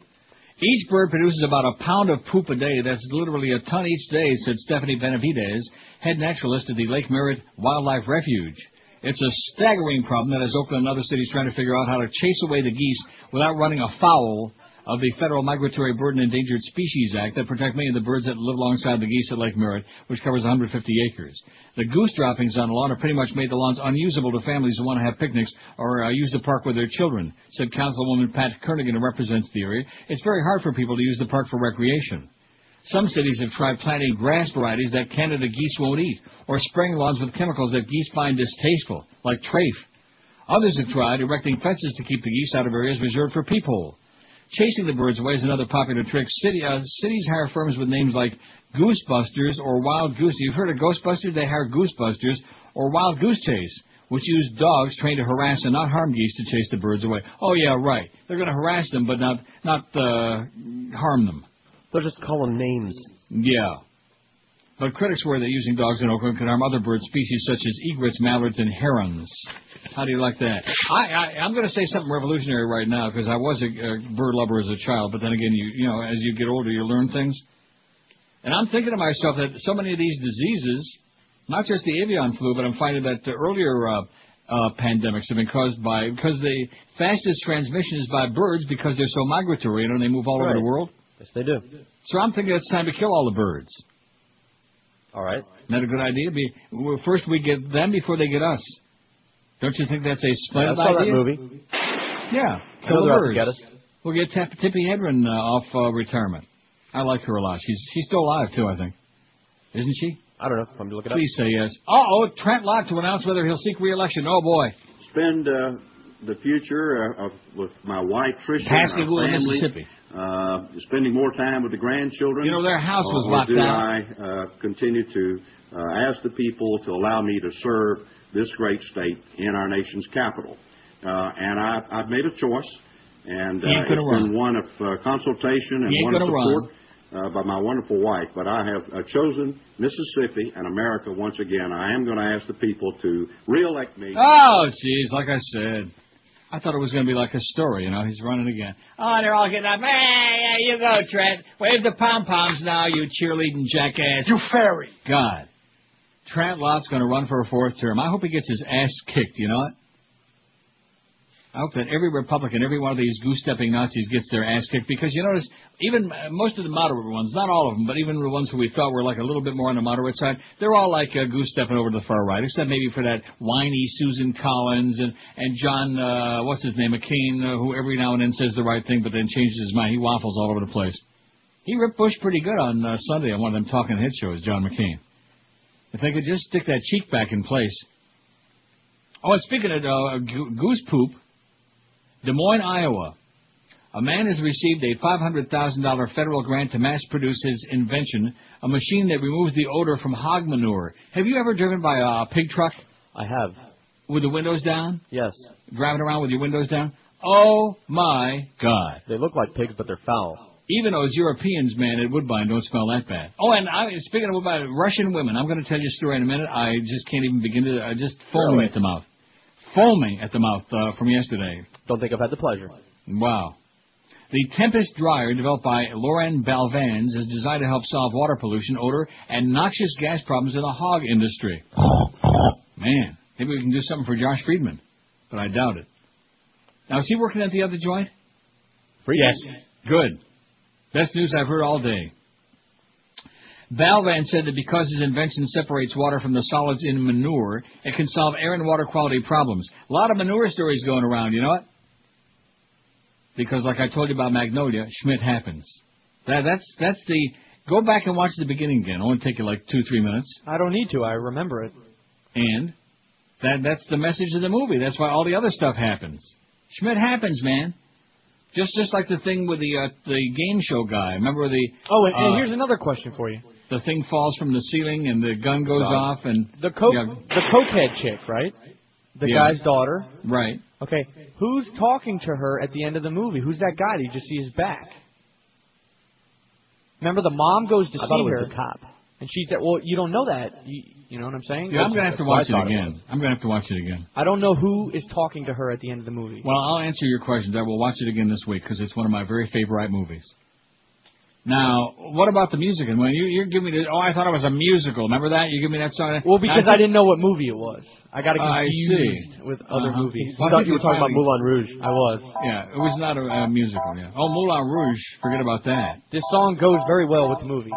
Each bird produces about a pound of poop a day. That's literally a ton each day, said Stephanie Benavides, head naturalist at the Lake Merritt Wildlife Refuge. It's a staggering problem that has Oakland and other cities trying to figure out how to chase away the geese without running afoul of the Federal Migratory Bird and Endangered Species Act that protect many of the birds that live alongside the geese at Lake Merritt, which covers 150 acres. The goose droppings on the lawn have pretty much made the lawns unusable to families who want to have picnics or uh, use the park with their children, said Councilwoman Pat Kernighan, who represents the area. It's very hard for people to use the park for recreation. Some cities have tried planting grass varieties that Canada geese won't eat, or spraying lawns with chemicals that geese find distasteful, like trafe. Others have tried erecting fences to keep the geese out of areas reserved for peephole. Chasing the birds away is another popular trick. City, uh, cities hire firms with names like Goosebusters or Wild Goose. You've heard of Ghostbusters? They hire Goosebusters or Wild Goose Chase, which use dogs trained to harass and not harm geese to chase the birds away. Oh yeah, right. They're going to harass them, but not not uh, harm them. They'll just call them names. Yeah. But critics worry that using dogs in Oakland can harm other bird species such as egrets, mallards, and herons. How do you like that? I, I I'm going to say something revolutionary right now because I was a, a bird lover as a child, but then again, you you know, as you get older, you learn things. And I'm thinking to myself that so many of these diseases, not just the avian flu, but I'm finding that the earlier uh, uh, pandemics have been caused by because the fastest transmission is by birds because they're so migratory you know, and they move all over the world. Yes, they do. So I'm thinking it's time to kill all the birds. All right. Isn't that a good idea? Be, well, first we get them before they get us. Don't you think that's a splendid Yeah, I splendid saw that movie. Yeah, I kill the they're out to birds. get us. We'll get Tap- Tippi Hedren uh, off uh, retirement. I like her a lot. She's she's still alive too, I think. Isn't she? I don't know. I'm looking up. Please say yes. Uh oh, Trent Lott to announce whether he'll seek re-election. Oh boy. spend uh, the future uh, of, with my wife Tricia and our family, Mississippi. Uh, spending more time with the grandchildren. You know, their house was or, or locked do down. I uh, continue to uh, ask the people to allow me to serve this great state in our nation's capital? Uh, and I, I've made a choice, and uh, it's run. been one of uh, consultation and one of support. Uh, by my wonderful wife, but I have uh, chosen Mississippi and America once again. I am going to ask the people to re-elect me. Oh, jeez, like I said. I thought it was going to be like a story, you know. He's running again. Oh, they're all getting up. Hey, yeah, you go, Trent. Wave the pom poms now, you cheerleading jackass. You fairy. God. Trent Lott's going to run for a fourth term. I hope he gets his ass kicked, you know what? Hope that every Republican, every one of these goose-stepping Nazis gets their ass kicked because you notice even uh, most of the moderate ones, not all of them, but even the ones who we thought were like a little bit more on the moderate side, they're all like uh, goose-stepping over to the far right, except maybe for that whiny Susan Collins and and John, uh, what's his name, McCain, uh, who every now and then says the right thing but then changes his mind. He waffles all over the place. He ripped Bush pretty good on uh, Sunday on one of them talking head shows, John McCain. If they could just stick that cheek back in place. Oh, and speaking of uh, goose poop, Des Moines, Iowa. A man has received a $500,000 federal grant to mass produce his invention, a machine that removes the odor from hog manure. Have you ever driven by a pig truck? I have. With the windows down? Yes. Driving around with your windows down? Oh my God. They look like pigs, but they're foul. Even those Europeans, man, at Woodbine don't smell that bad. Oh, and I, speaking of Woodbine, Russian women, I'm going to tell you a story in a minute. I just can't even begin to, I just Really? at the mouth. Foaming at the mouth uh, from yesterday. Don't think I've had the pleasure. Wow. The Tempest Dryer, developed by Lauren Balvans, is designed to help solve water pollution, odor, and noxious gas problems in the hog industry. Man, maybe we can do something for Josh Friedman, but I doubt it. Now, is he working at the other joint? Friedman? Yes. Good. Best news I've heard all day. Balvan said that because his invention separates water from the solids in manure, it can solve air and water quality problems. A lot of manure stories going around, you know what? Because like I told you about Magnolia, Schmidt happens. That, that's that's the go back and watch the beginning again. It won't take you like two three minutes. I don't need to. I remember it. And that that's the message of the movie. That's why all the other stuff happens. Schmidt happens, man. Just just like the thing with the uh, the game show guy. Remember the Oh, and, and uh, here's another question for you. The thing falls from the ceiling and the gun goes Right. off and The coke, Yeah. the cokehead chick, right? The Yeah. guy's daughter. right. Okay, who's talking to her at the end of the movie? Who's that guy? Do you just see his back? Remember, the mom goes to I see thought it was her, the cop. and she's at. Well, you don't know that. You, you know what I'm saying? Yeah, I'm gonna have to That's what I watch it thought it again. I'm gonna have to watch it again. I don't know who is talking to her at the end of the movie. Well, I'll answer your questions. I will watch it again this week because it's one of my very favorite movies. Now, what about the music? And when you you're giving me the oh, I thought it was a musical. Remember that? You give me that song. Well, because Now, I didn't know what movie it was. I got it I confused with other Uh-huh. movies. Well, I talking about Moulin Rouge. I was. Yeah, it was not a, a musical. Yeah. Oh, Moulin Rouge. Forget about that. This song goes very well with the movie.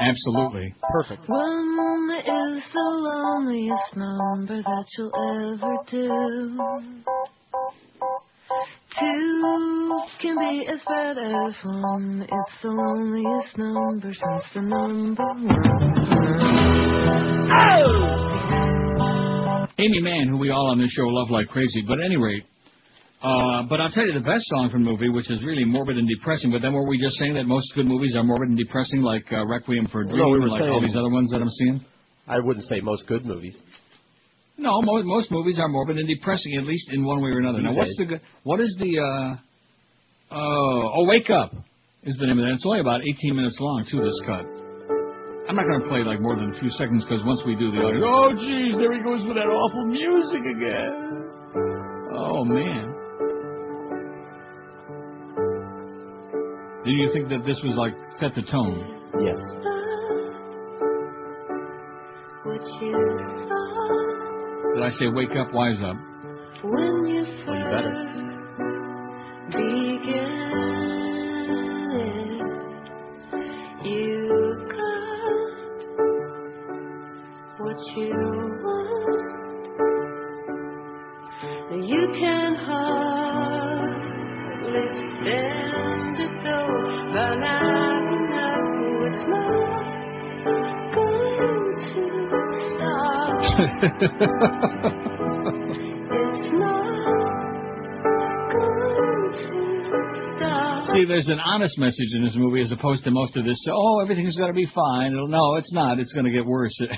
Absolutely. Perfect. One is the loneliest number that you'll ever do. Two can be as bad as one. It's the loneliest number since the number one. Aimee Mann, who we all on this show love like crazy. But at any rate, uh, but I'll tell you the best song from the movie, which is really morbid and depressing. But then were we just saying that most good movies are morbid and depressing, like uh, Requiem for a Dream, No, we were and like all these other ones that I'm seeing? I wouldn't say most good movies. No, most, most movies are morbid and depressing, at least in one way or another. Now, what's the What is the? uh Oh, oh, Wake Up is the name of that. It's only about 18 minutes long, too. This cut. I'm not going to play like more than a few seconds because once we do the audio, oh, geez, there he goes with that awful music again. Oh man. Did you think that this was like set the tone? Yes. Did I say wake up, wise up? when you Well, you better. began. You got what you want. You can hardly stand it though, but you know it's not See, there's an honest message in this movie as opposed to most of this. Oh, everything's going to be fine. It'll, no, it's not. It's going to get worse. it's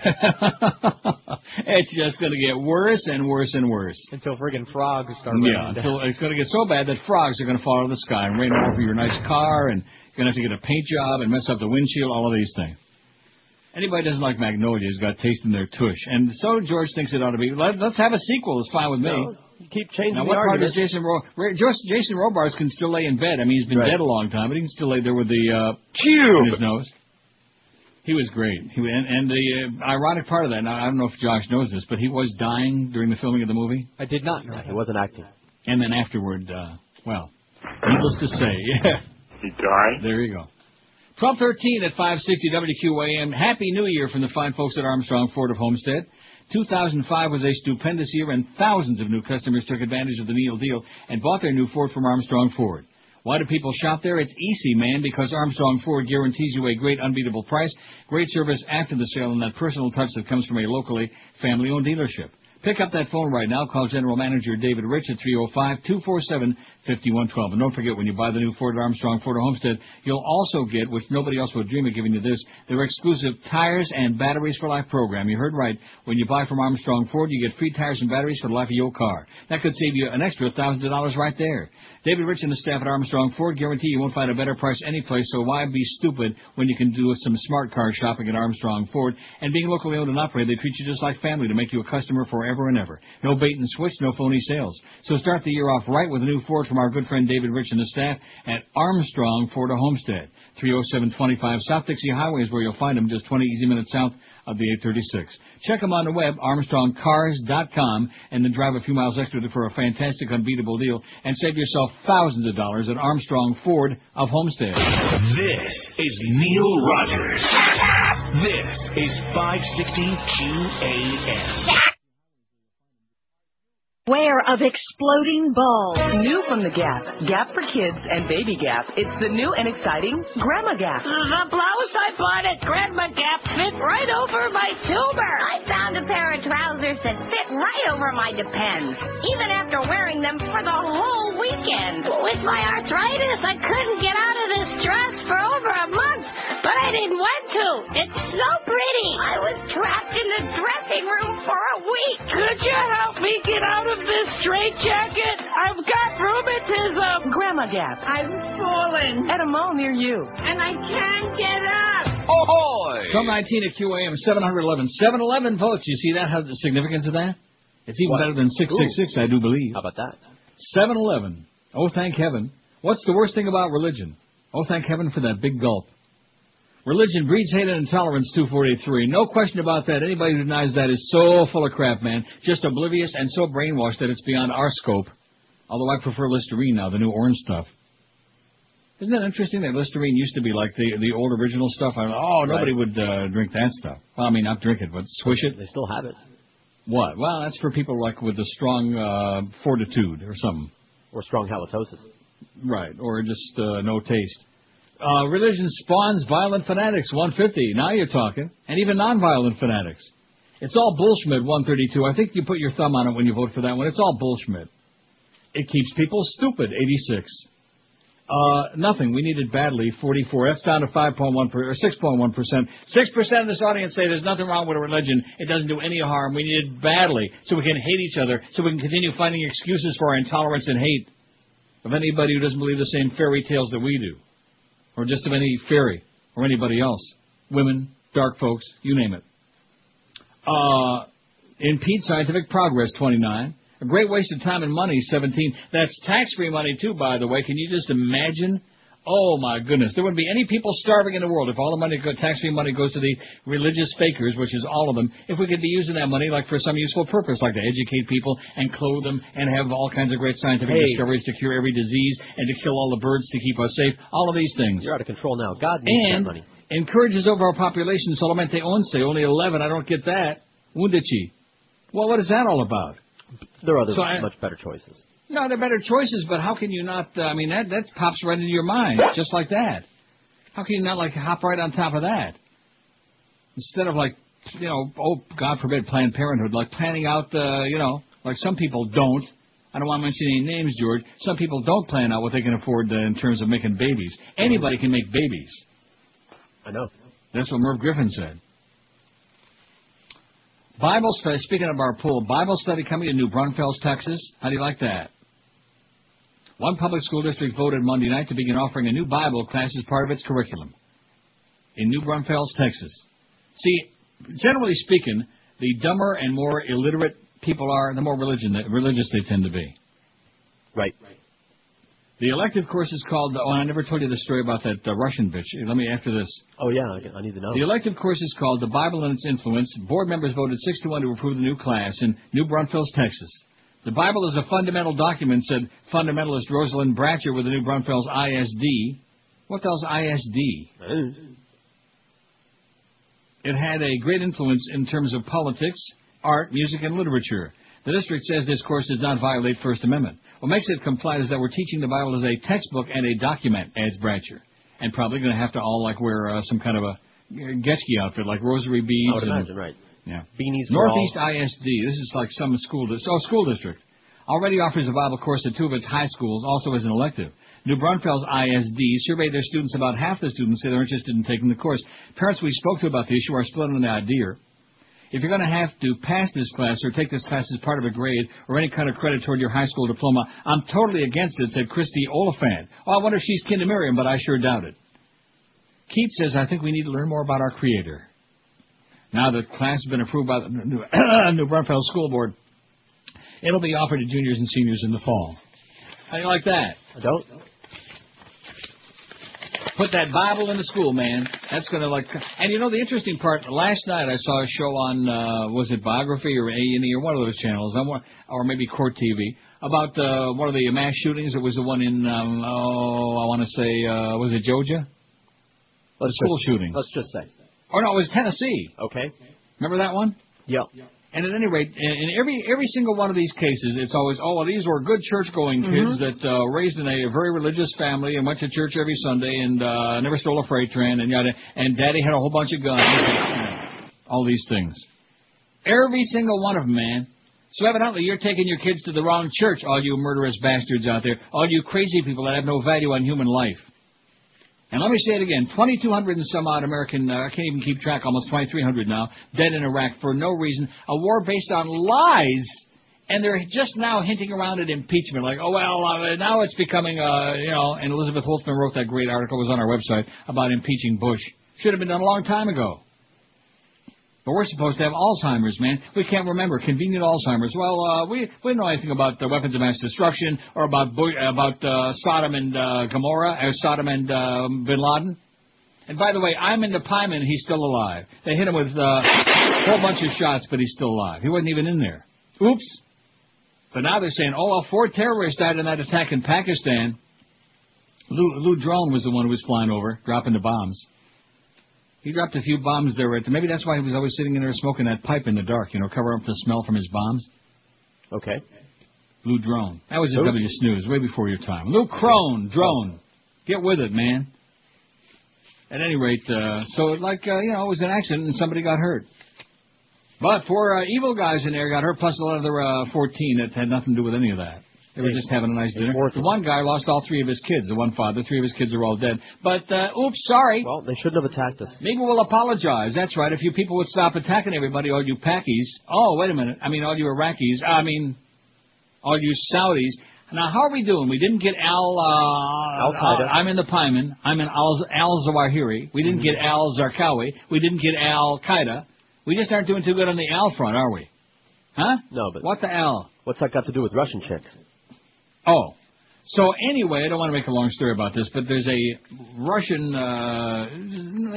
just going to get worse and worse and worse. Until friggin' frogs start Yeah, until it's going to get so bad that frogs are going to fall out of the sky and rain all over your nice car, and you're going to have to get a paint job and mess up the windshield, all of these things. Anybody doesn't like Magnolia has got taste in their tush, and so George thinks it ought to be. Let, let's have a sequel. It's fine with me. No, keep changing Now, the what part argument. is Jason Ro- Ra- Jos- Jason Robards can still lay in bed. I mean, he's been Right. dead a long time, but he can still lay there with the uh, in his nose. He was great. He and, and the uh, ironic part of that. Now, I don't know if Josh knows this, but he was dying during the filming of the movie. I did not know. He wasn't acting. And then afterward, uh, well, needless to say, yeah. He died? There you go. 1213 at 560 WQAM. Happy New Year from the fine folks at Armstrong Ford of Homestead. 2005 was a stupendous year, and thousands of new customers took advantage of the Neil deal and bought their new Ford from Armstrong Ford. Why do people shop there? It's easy, man, because Armstrong Ford guarantees you a great unbeatable price, great service after the sale, and that personal touch that comes from a locally family-owned dealership. Pick up that phone right now. Call General Manager David Rich at oh 305-247-5112. And don't forget, when you buy the new Ford Armstrong Ford Homestead, you'll also get, which nobody else would dream of giving you this, their exclusive Tires and Batteries for Life program. You heard right. When you buy from Armstrong Ford, you get free tires and batteries for the life of your car. That could save you an extra $1,000 right there. David Rich and the staff at Armstrong Ford guarantee you won't find a better price anyplace, so why be stupid when you can do some smart car shopping at Armstrong Ford? And being locally owned and operated, they treat you just like family to make you a customer forever and ever. No bait and switch, no phony sales. So start the year off right with a new Ford from our good friend David Rich and the staff at Armstrong Ford of Homestead. 30725 South Dixie Highway is where you'll find them, just 20 easy minutes south of the 836. Check them on the web, armstrongcars.com, and then drive a few miles extra for a fantastic, unbeatable deal and save yourself thousands of dollars at Armstrong Ford of Homestead. This is Neil Rogers. This is 560 QAM. Beware of exploding balls. New from the Gap. Gap for kids and baby Gap. It's the new and exciting Grandma Gap. The blouse I bought at Grandma Gap fit right over my tuber. I found a pair of trousers that fit right over my depends, even after wearing them for the whole weekend. With my arthritis, I couldn't get out of this dress for over a month, but I didn't want to. It's so pretty. I was trapped in the dressing room for a week. Could you help me get out of this straitjacket? I've got rheumatism. Grandma Gap. I'm falling, At a mall near you. and I can't get up. Ahoy! From 19 at QAM, 711. 711 votes. You see that? How the significance of that? It's even What? better than 666, I do believe. How about that? 711. Oh, thank heaven. What's the worst thing about religion? Oh, thank heaven for that big gulp. Religion breeds hate and intolerance, 243. No question about that. Anybody who denies that is so full of crap, man. Just oblivious and so brainwashed that it's beyond our scope. Although I prefer Listerine now, the new orange stuff. Isn't that interesting that Listerine used to be like the the old original stuff? I oh, nobody Right. would uh, drink that stuff. Well, I mean, not drink it, but swish it. They still have it. What? Well, that's for people like with a strong uh, fortitude or something. Or strong halitosis. Right, or just uh, no taste. Uh, religion spawns violent fanatics, 150. Now you're talking. And even non-violent fanatics. It's all bullshit, 132. I think you put your thumb on it when you vote for that one. It's all bullshit. It keeps people stupid, 86. Uh, nothing. We need it badly, 44. That's down to 5.1 per, or 6.1 percent. Six percent of this audience say there's nothing wrong with a religion. It doesn't do any harm. We need it badly so we can hate each other, so we can continue finding excuses for our intolerance and hate of anybody who doesn't believe the same fairy tales that we do, or just of any fairy or anybody else. Women, dark folks, you name it. Uh, impede scientific progress, 29. A great waste of time and money, 17. That's tax-free money, too, by the way. Can you just imagine? Oh, my goodness. There wouldn't be any people starving in the world if all the money, go- tax-free money goes to the religious fakers, which is all of them, if we could be using that money like for some useful purpose, like to educate people and clothe them and have all kinds of great scientific Hey. discoveries to cure every disease and to kill all the birds to keep us safe. All of these things. You're out of control now. God needs And that money. encourages over our population solamente once, only 11. I don't get that. Undici. Well, what is that all about? There are other So I- much better choices. No, they're better choices, but how can you not? Uh, I mean, that that pops right into your mind just like that. How can you not like hop right on top of that instead of like, you know, oh God forbid, Planned Parenthood, like planning out the, you know, like some people don't. I don't want to mention any names, George. Some people don't plan out what they can afford uh, in terms of making babies. Anybody can make babies. I know. That's what Merv Griffin said. Bible study, speaking of our pool, Bible study coming to New Braunfels, Texas. How do you like that? One public school district voted Monday night to begin offering a new Bible class as part of its curriculum in New Braunfels, Texas. See, generally speaking, the dumber and more illiterate people are, the more religion, religious they tend to be. Right. The elective course is called, oh, I never told you the story about that uh, Russian bitch. Let me, after this. Oh, yeah, I, I need to know. The elective course is called The Bible and Its Influence. Board members voted 6 to 1 to approve the new class in New Braunfels, Texas. The Bible is a fundamental document, said fundamentalist Rosalind Bratcher with the New Braunfels ISD. What the hell's ISD? It had a great influence in terms of politics, art, music, and literature. The district says this course does not violate First Amendment. What makes it comply is that we're teaching the Bible as a textbook and a document, adds Bratcher. And probably going to have to all like wear uh, some kind of a uh, Getchke outfit, like rosary beads. I would and, right. Yeah. Beanies Northeast ISD. This is like some school, dis- oh, school district. Already offers a Bible course at two of its high schools, also as an elective. New Braunfels ISD surveyed their students. About half the students say they're interested in taking the course. Parents we spoke to about the issue are split on the idea. If you're going to have to pass this class or take this class as part of a grade or any kind of credit toward your high school diploma, I'm totally against it, said Christy Oliphant. Oh, I wonder if she's kin to Miriam, but I sure doubt it. Keith says, I think we need to learn more about our Creator. Now that class has been approved by the New, New Braunfels School Board, it'll be offered to juniors and seniors in the fall. How do you like that? I don't. Put that Bible in the school, man. That's gonna like. And you know the interesting part. Last night I saw a show on uh, was it Biography or A and E or one of those channels, or maybe Court TV about uh, one of the mass shootings. It was the one in um, oh I want to say uh, was it Georgia? Let's school just, shooting. Let's just say. Oh no, it was Tennessee. Okay. Remember that one? Yeah. And at any rate, in every every single one of these cases, it's always, oh, well, these were good church-going kids that uh, raised in a very religious family and went to church every Sunday and uh, never stole a freight train and yada. And Daddy had a whole bunch of guns. all these things. Every single one of them, man. So evidently, you're taking your kids to the wrong church, all you murderous bastards out there, all you crazy people that have no value on human life. And let me say it again: 2,200 and some odd American, uh, I can't even keep track, almost 2,300 now, dead in Iraq for no reason. A war based on lies, and they're just now hinting around at impeachment, like, oh well, uh, now it's becoming, uh, you know. And Elizabeth Holtzman wrote that great article, it was on our website about impeaching Bush. Should have been done a long time ago. But we're supposed to have Alzheimer's, man. We can't remember convenient Alzheimer's. Well, uh, we we know anything about the weapons of mass destruction or about about uh, Sodom and uh, Gomorrah or Sodom and uh, Bin Laden. And by the way, I'm in the Pyman, he's still alive. They hit him with uh, a whole bunch of shots, but he's still alive. He wasn't even in there. Oops. But now they're saying, oh, well, four terrorists died in that attack in Pakistan. Lou, Lou Drone was the one who was flying over, dropping the bombs. He dropped a few bombs there. At, maybe that's why he was always sitting in there smoking that pipe in the dark, you know, cover up the smell from his bombs. Okay. Lou Drone. That was Who? W Snooze, way before your time. Lou Crone, Drone. Get with it, man. At any rate, uh, so like, uh, you know, it was an accident and somebody got hurt. But four uh, evil guys in there got hurt, plus another uh, 14 that had nothing to do with any of that. They were just having a nice dinner. The one guy lost all three of his kids. The one father, three of his kids are all dead. But, uh, oops, sorry. Well, they shouldn't have attacked us. Maybe we'll apologize. That's right. If you people would stop attacking everybody, all you Pakis. Oh, wait a minute. I mean, all you Iraqis. I mean, all you Saudis. Now, how are we doing? We didn't get Al. Uh, Al-Qaeda. I'm in the Pyman. I'm in Al, Al Zawahiri. We didn't get Al Zarqawi. We didn't get Al Qaeda. We just aren't doing too good on the Al front, are we? Huh? No, but what the Al? What's that got to do with Russian chicks? Oh. So anyway, I don't want to make a long story about this, but there's a Russian, uh,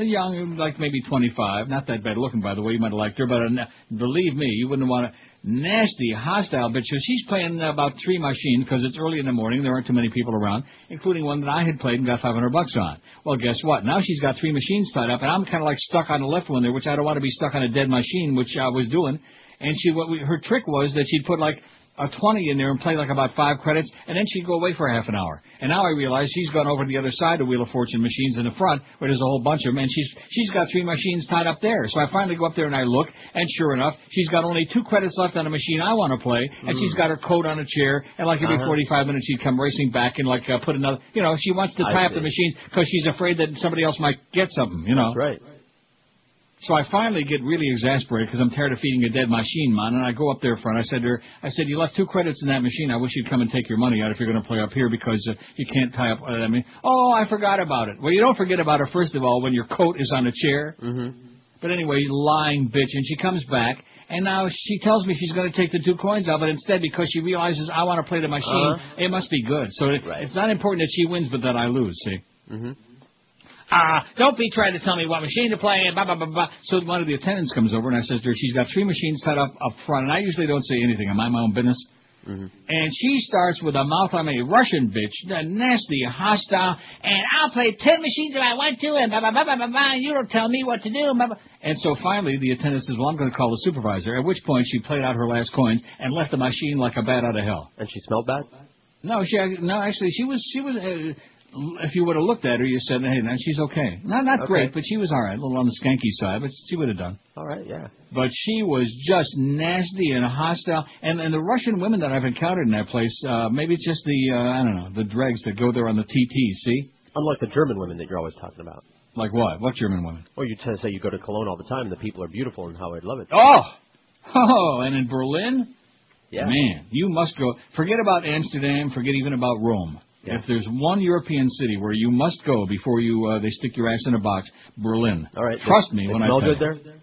young, like maybe 25, not that bad looking, by the way. You might have liked her, but uh, believe me, you wouldn't want to. Nasty, hostile bitch. So she's playing about three machines because it's early in the morning. There aren't too many people around, including one that I had played and got 500 bucks on. Well, guess what? Now she's got three machines tied up, and I'm kind of like stuck on the left one there, which I don't want to be stuck on a dead machine, which I was doing. And she, what we, her trick was that she'd put like a 20 in there and play like about five credits, and then she'd go away for half an hour. And now I realize she's gone over to the other side of Wheel of Fortune machines in the front, where there's a whole bunch of them, and she's she's got three machines tied up there. So I finally go up there and I look, and sure enough, she's got only two credits left on a machine I want to play, and Mm. she's got her coat on a chair, and like every Uh-huh. 45 minutes she'd come racing back and like uh, put another, you know, she wants to I tie up see. the machines because she's afraid that somebody else might get something, you know. Right. So I finally get really exasperated because I'm tired of feeding a dead machine, man. And I go up there front. I said to her, I said, you left two credits in that machine. I wish you'd come and take your money out if you're going to play up here because uh, you can't tie up. Uh, I mean, oh, I forgot about it. Well, you don't forget about it first of all when your coat is on a chair. Mm-hmm. But anyway, lying bitch. And she comes back, and now she tells me she's going to take the two coins out, but instead, because she realizes I want to play the machine, Uh-huh. it must be good. So it, it's not important that she wins, but that I lose. See. Mm-hmm. Ah, don't be trying to tell me what machine to play and blah blah blah blah. So one of the attendants comes over and I says to her, she's got three machines set up up front, and I usually don't say anything. I mind my own business. Mm-hmm. And she starts with a mouth on a Russian bitch, the nasty, hostile, and I'll play ten machines if I want to, and blah blah blah blah blah. blah and you don't tell me what to do. Blah, blah. And so finally, the attendant says, "Well, I'm going to call the supervisor." At which point, she played out her last coins and left the machine like a bat out of hell. And she smelled bad? No, she no actually she was she was. Uh, if you would have looked at her, you said, "Hey, now she's okay. Not not Okay. great, but she was all right. A little on the skanky side, but she would have done." All right, yeah. But she was just nasty and hostile. And and the Russian women that I've encountered in that place, uh, maybe it's just the uh, I don't know the dregs that go there on the TT. See, Unlike the German women that you're always talking about. like what? What German women? Or you say you go to Cologne all the time and the people are beautiful and how I'd love it. Oh, oh, and in Berlin, Yeah. man, you must go. Forget about Amsterdam. Forget even about Rome. If there's one European city where you must go before you uh, they stick your ass in a box, Berlin. All right. Trust they, me they when I smell good you. there?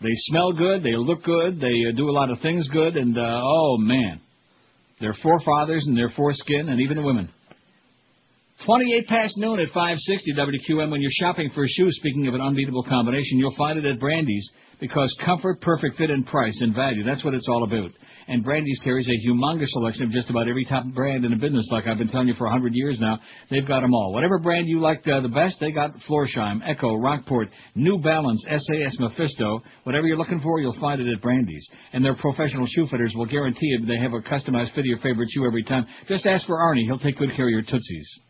They smell good. They look good. They uh, do a lot of things good. And uh, oh man, their forefathers and their foreskin, and even the women. 28 past noon at 560 WQM. When you're shopping for shoes, speaking of an unbeatable combination, you'll find it at Brandy's because comfort, perfect fit, and price and value. That's what it's all about. And Brandy's carries a humongous selection of just about every top brand in the business. Like I've been telling you for 100 years now, they've got them all. Whatever brand you like uh, the best, they got Florsheim, Ecco, Rockport, New Balance, SAS, Mephisto. Whatever you're looking for, you'll find it at Brandy's. And their professional shoe fitters will guarantee you they have a customized fit of your favorite shoe every time. Just ask for Arnie. He'll take good care of your tootsies.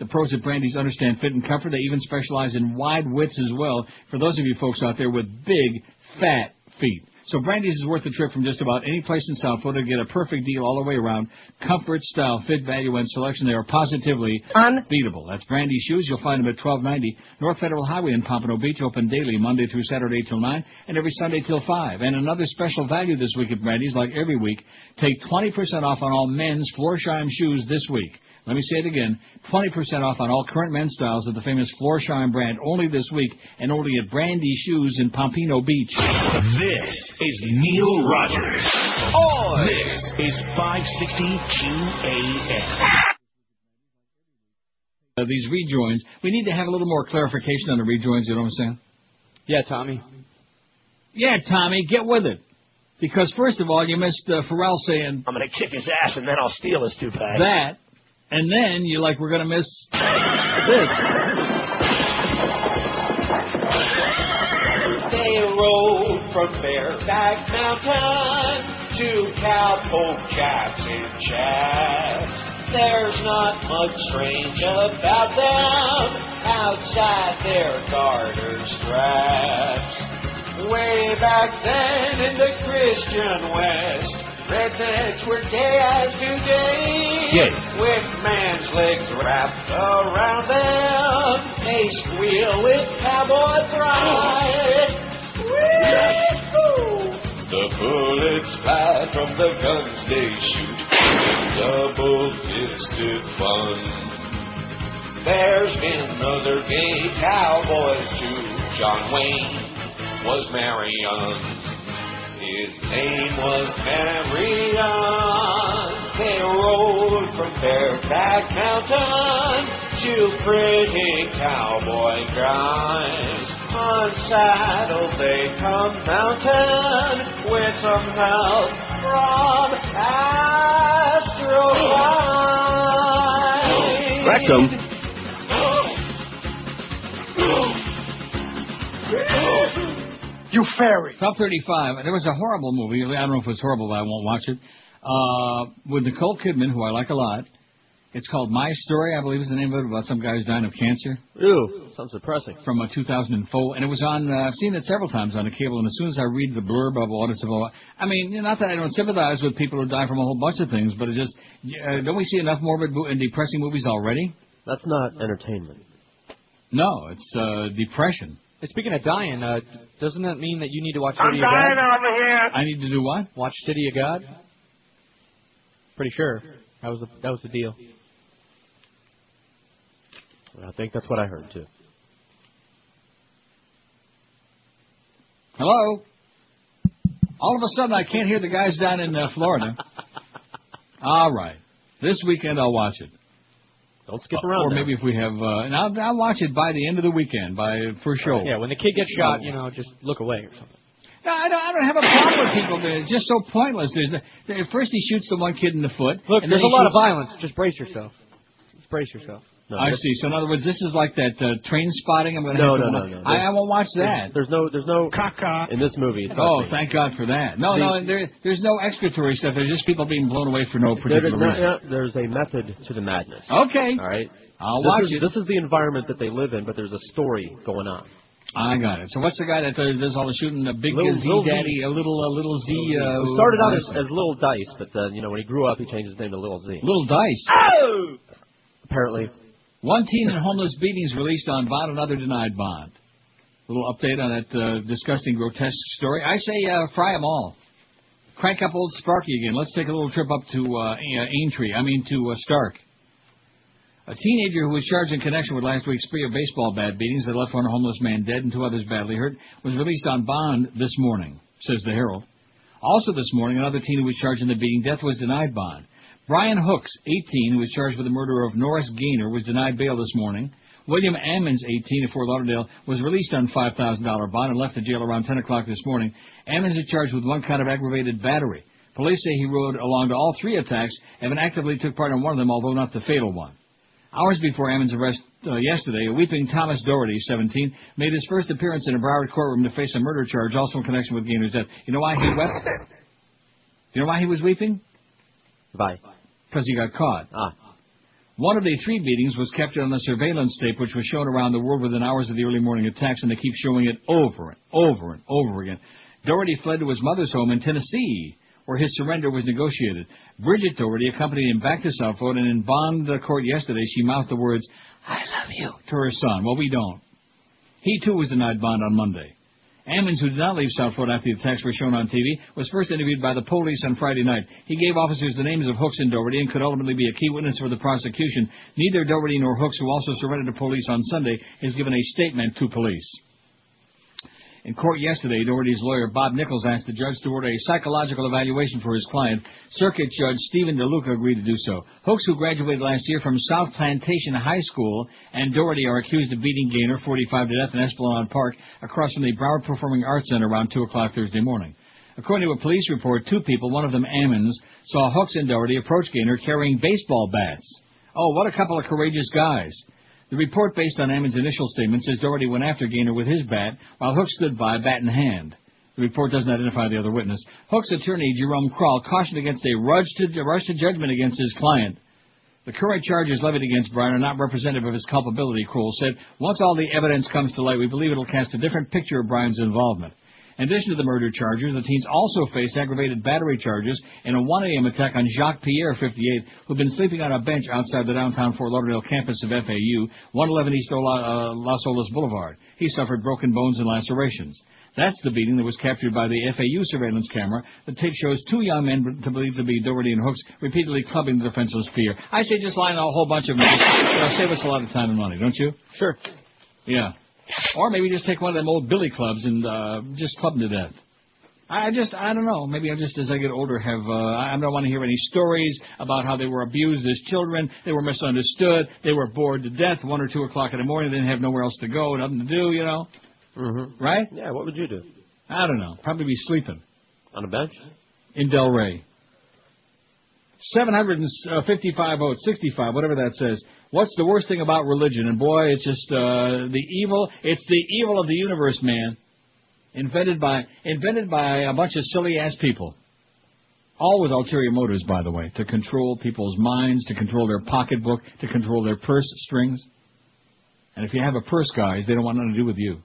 The pros at Brandy's understand fit and comfort. They even specialize in wide widths as well for those of you folks out there with big, fat feet. So Brandy's is worth the trip from just about any place in South Florida to get a perfect deal all the way around. Comfort, style, fit, value, and selection. They are positively unbeatable. That's Brandy's shoes. You'll find them at 1290 North Federal Highway in Pompano Beach, open daily Monday through Saturday till 9 and every Sunday till 5. And another special value this week at Brandy's, like every week, take 20% off on all men's Florsheim shoes this week. Let me say it again. 20% off on all current men's styles of the famous Florsheim brand only this week and only at Brandy Shoes in Pompano Beach. This is Neil Rogers. This is 560 QAM. uh, these rejoins. We need to have a little more clarification on the rejoins. You know what I'm saying? Yeah, Tommy. Yeah, Tommy, get with it. Because first of all, you missed uh, Pharrell saying I'm gonna kick his ass and then I'll steal his toupee. that, and then you're like, we're gonna miss this. They rode from Bareback Mountain to Cowpoke Chaps in Chat. There's not much strange about them outside their garter straps. Way back then in the Christian West, rednecks were gay as today. Gay. With man's legs wrapped around them, they squeal with cowboy pride. Squeal! The bullets fly from the guns they shoot in double-fisted fun. There's been other gay cowboys too. John Wayne was Marion. His name was Marion. They rode from Fairback Mountain to pretty cowboy guys. On saddles they come mountain with some help from Astro Rectum. You fairy. Top 35. There was a horrible movie. I don't know if it's horrible, but I won't watch it. Uh, with Nicole Kidman, who I like a lot. It's called My Story, I believe is the name of it, about some guy who's dying of cancer. Ew, sounds depressing. From uh, 2004, and it was on. Uh, I've seen it several times on the cable, and as soon as I read the blurb of what it's about, I mean, not that I don't sympathize with people who die from a whole bunch of things, but it just uh, don't we see enough morbid and depressing movies already? That's not entertainment. No, it's uh, depression. Hey, Speaking of dying, uh, doesn't that mean that you need to watch City I'm City dying of God? over here. I need to do what? Watch City of God. Pretty sure that was the that was the deal. I think that's what I heard too. Hello. All of a sudden, I can't hear the guys down in uh, Florida. All right, this weekend I'll watch it. Don't skip around. Or now. maybe if we have, uh, and I'll, I'll watch it by the end of the weekend, by for sure. Yeah, when the kid gets shot, you know, just look away or something. No, I don't, I don't have a problem with people. It's just so pointless. There's, there, first, he shoots the one kid in the foot. Look, and there's a lot of violence. Just brace yourself. Just brace yourself. I see. So in other words, this is like that uh, Trainspotting. I'm going to No, have to no, no, no. I, I won't watch that. There's no, there's no caca in this movie. Oh, me. thank God for that. No, no, there, there's no excretory stuff. There's just people being blown away for no particular there's, reason. no- there's a method to the madness. Okay. All right. I'll this watch is, it. This is the environment that they live in, but there's a story going on. I got it. So what's the guy that does, does all the shooting? The big Little- Z Little Daddy, a little, a little Z. Uh, He started out as, as Little Dice, but uh, you know when he grew up, he changed his name to Little Z. Little Dice. Oh! Apparently, One teen in homeless beatings released on bond, another denied bond. Little update on that uh, disgusting, grotesque story. I say uh, fry 'em all. Crank up old Sparky again. Let's take a little trip up to uh, uh, Aintree. I mean to uh, Starke. A teenager who was charged in connection with last week's spree of baseball bat beatings that left one homeless man dead and two others badly hurt was released on bond this morning, says the Herald. Also this morning, another teen who was charged in the beating death was denied bond. Brian Hooks, 18, who was charged with the murder of Norris Gaynor, was denied bail this morning. William Ammons, 18, of Fort Lauderdale, was released on $5,000 bond and left the jail around 10 o'clock this morning. Ammons is charged with one count of aggravated battery. Police say he rode along to all three attacks and actively took part in one of them, although not the fatal one. Hours before Ammons' arrest uh, yesterday, a weeping Thomas Daugherty, 17, made his first appearance in a Broward courtroom to face a murder charge, also in connection with Gaynor's death. You know why he wept? Do you know why he was weeping? Why? Because he got caught. Ah. One of the three beatings was captured on a surveillance tape, which was shown around the world within hours of the early morning attacks, and they keep showing it over and over and over again. Daugherty fled to his mother's home in Tennessee, where his surrender was negotiated. Bridget Daugherty accompanied him back to South Florida, and in bond court yesterday, she mouthed the words, I love you, to her son. Well, we don't. He, too, was denied bond on Monday. Ammons, who did not leave South Florida after the attacks were shown on TV, was first interviewed by the police on Friday night. He gave officers the names of Hooks and Daugherty and could ultimately be a key witness for the prosecution. Neither Daugherty nor Hooks, who also surrendered to police on Sunday, has given a statement to police. In court yesterday, Daugherty's lawyer Bob Nichols asked the judge to order a psychological evaluation for his client. Circuit Judge Stephen DeLuca agreed to do so. Hooks, who graduated last year from South Plantation High School, and Daugherty are accused of beating Gaynor, 45, to death in Esplanade Park across from the Broward Performing Arts Center around 2 o'clock Thursday morning. According to a police report, two people, one of them Ammons, saw Hooks and Daugherty approach Gaynor carrying baseball bats. Oh, what a couple of courageous guys. The report, based on Ammons' initial statement, says Daugherty went after Gaynor with his bat, while Hooks stood by, bat in hand. The report doesn't identify the other witness. Hooks' attorney, Jerome Kroll, cautioned against a rush to, rush to judgment against his client. The current charges levied against Brian are not representative of his culpability, Kroll said. Once all the evidence comes to light, we believe it'll cast a different picture of Brian's involvement. In addition to the murder charges, the teens also faced aggravated battery charges in a 1 a.m. attack on Jacques Pierre, 58, who'd been sleeping on a bench outside the downtown Fort Lauderdale campus of FAU, 111 East Ola, uh, Las Olas Boulevard. He suffered broken bones and lacerations. That's the beating that was captured by the FAU surveillance camera. The tape shows two young men to believe to be Daugherty and Hooks repeatedly clubbing the defenseless Pierre. I say just line a whole bunch of them. It'll save us a lot of time and money, don't you? Sure. Yeah. Or maybe just take one of them old billy clubs and uh, just club them to death. I just, I don't know. Maybe I just, as I get older, have, uh, I don't want to hear any stories about how they were abused as children, they were misunderstood, they were bored to death one or two o'clock in the morning, they didn't have nowhere else to go, nothing to do, you know? Mm-hmm. Right? Yeah, what would you do? I don't know. Probably be sleeping. On a bench? In Del Rey. 755 votes, 65, whatever that says. What's the worst thing about religion? And boy, it's just uh, the evil. It's the evil of the universe, man. Invented by invented by a bunch of silly ass people. All with ulterior motives, by the way, to control people's minds, to control their pocketbook, to control their purse strings. And if you have a purse, guys, they don't want nothing to do with you.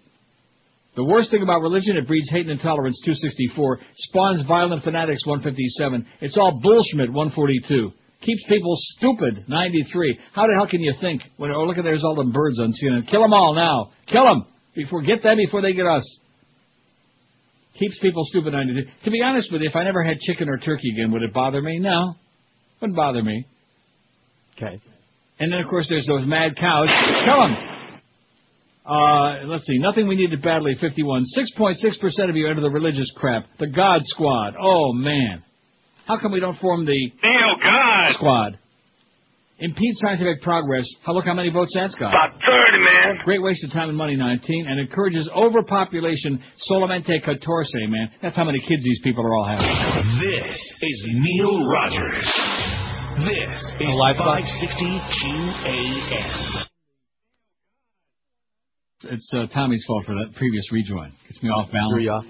The worst thing about religion, it breeds hate and intolerance, 264. Spawns violent fanatics, 157. It's all bullshit, 142. Keeps people stupid, 93. How the hell can you think? When, oh, look at there's all them birds on CNN. Kill them all now. Kill them. Before, get them before they get us. Keeps people stupid, 93. To be honest with you, if I never had chicken or turkey again, would it bother me? No. Wouldn't bother me. Okay. And then, of course, there's those mad cows. Kill them. Uh, let's see. Nothing we needed badly, 51. 6.6% of you enter the religious crap. The God Squad. Oh, man. How come we don't form the Neil God. Squad? Impede scientific progress. How look how many votes that's got. About 30, man. Great waste of time and money, 19. And encourages overpopulation. Solamente catorce, man. That's how many kids these people are all having. This is Neil Rogers. This is live clock? 560 QAM. It's uh, Tommy's fault for that previous rejoin. Gets me off balance. Threw you off.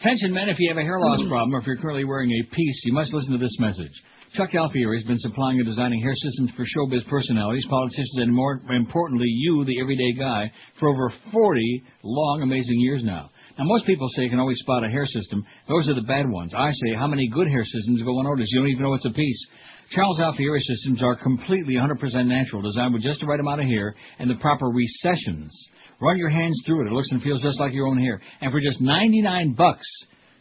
Attention, men, if you have a hair loss problem or if you're currently wearing a piece, you must listen to this message. Chuck Alfieri has been supplying and designing hair systems for showbiz personalities, politicians, and more importantly, you, the everyday guy, for over 40 long, amazing years now. Now, most people say you can always spot a hair system. Those are the bad ones. I say, how many good hair systems go unnoticed? You don't even know it's a piece. Charles Alfieri systems are completely 100% natural, designed with just the right amount of hair and the proper recessions. Run your hands through it. It looks and feels just like your own hair. And for just 99 bucks,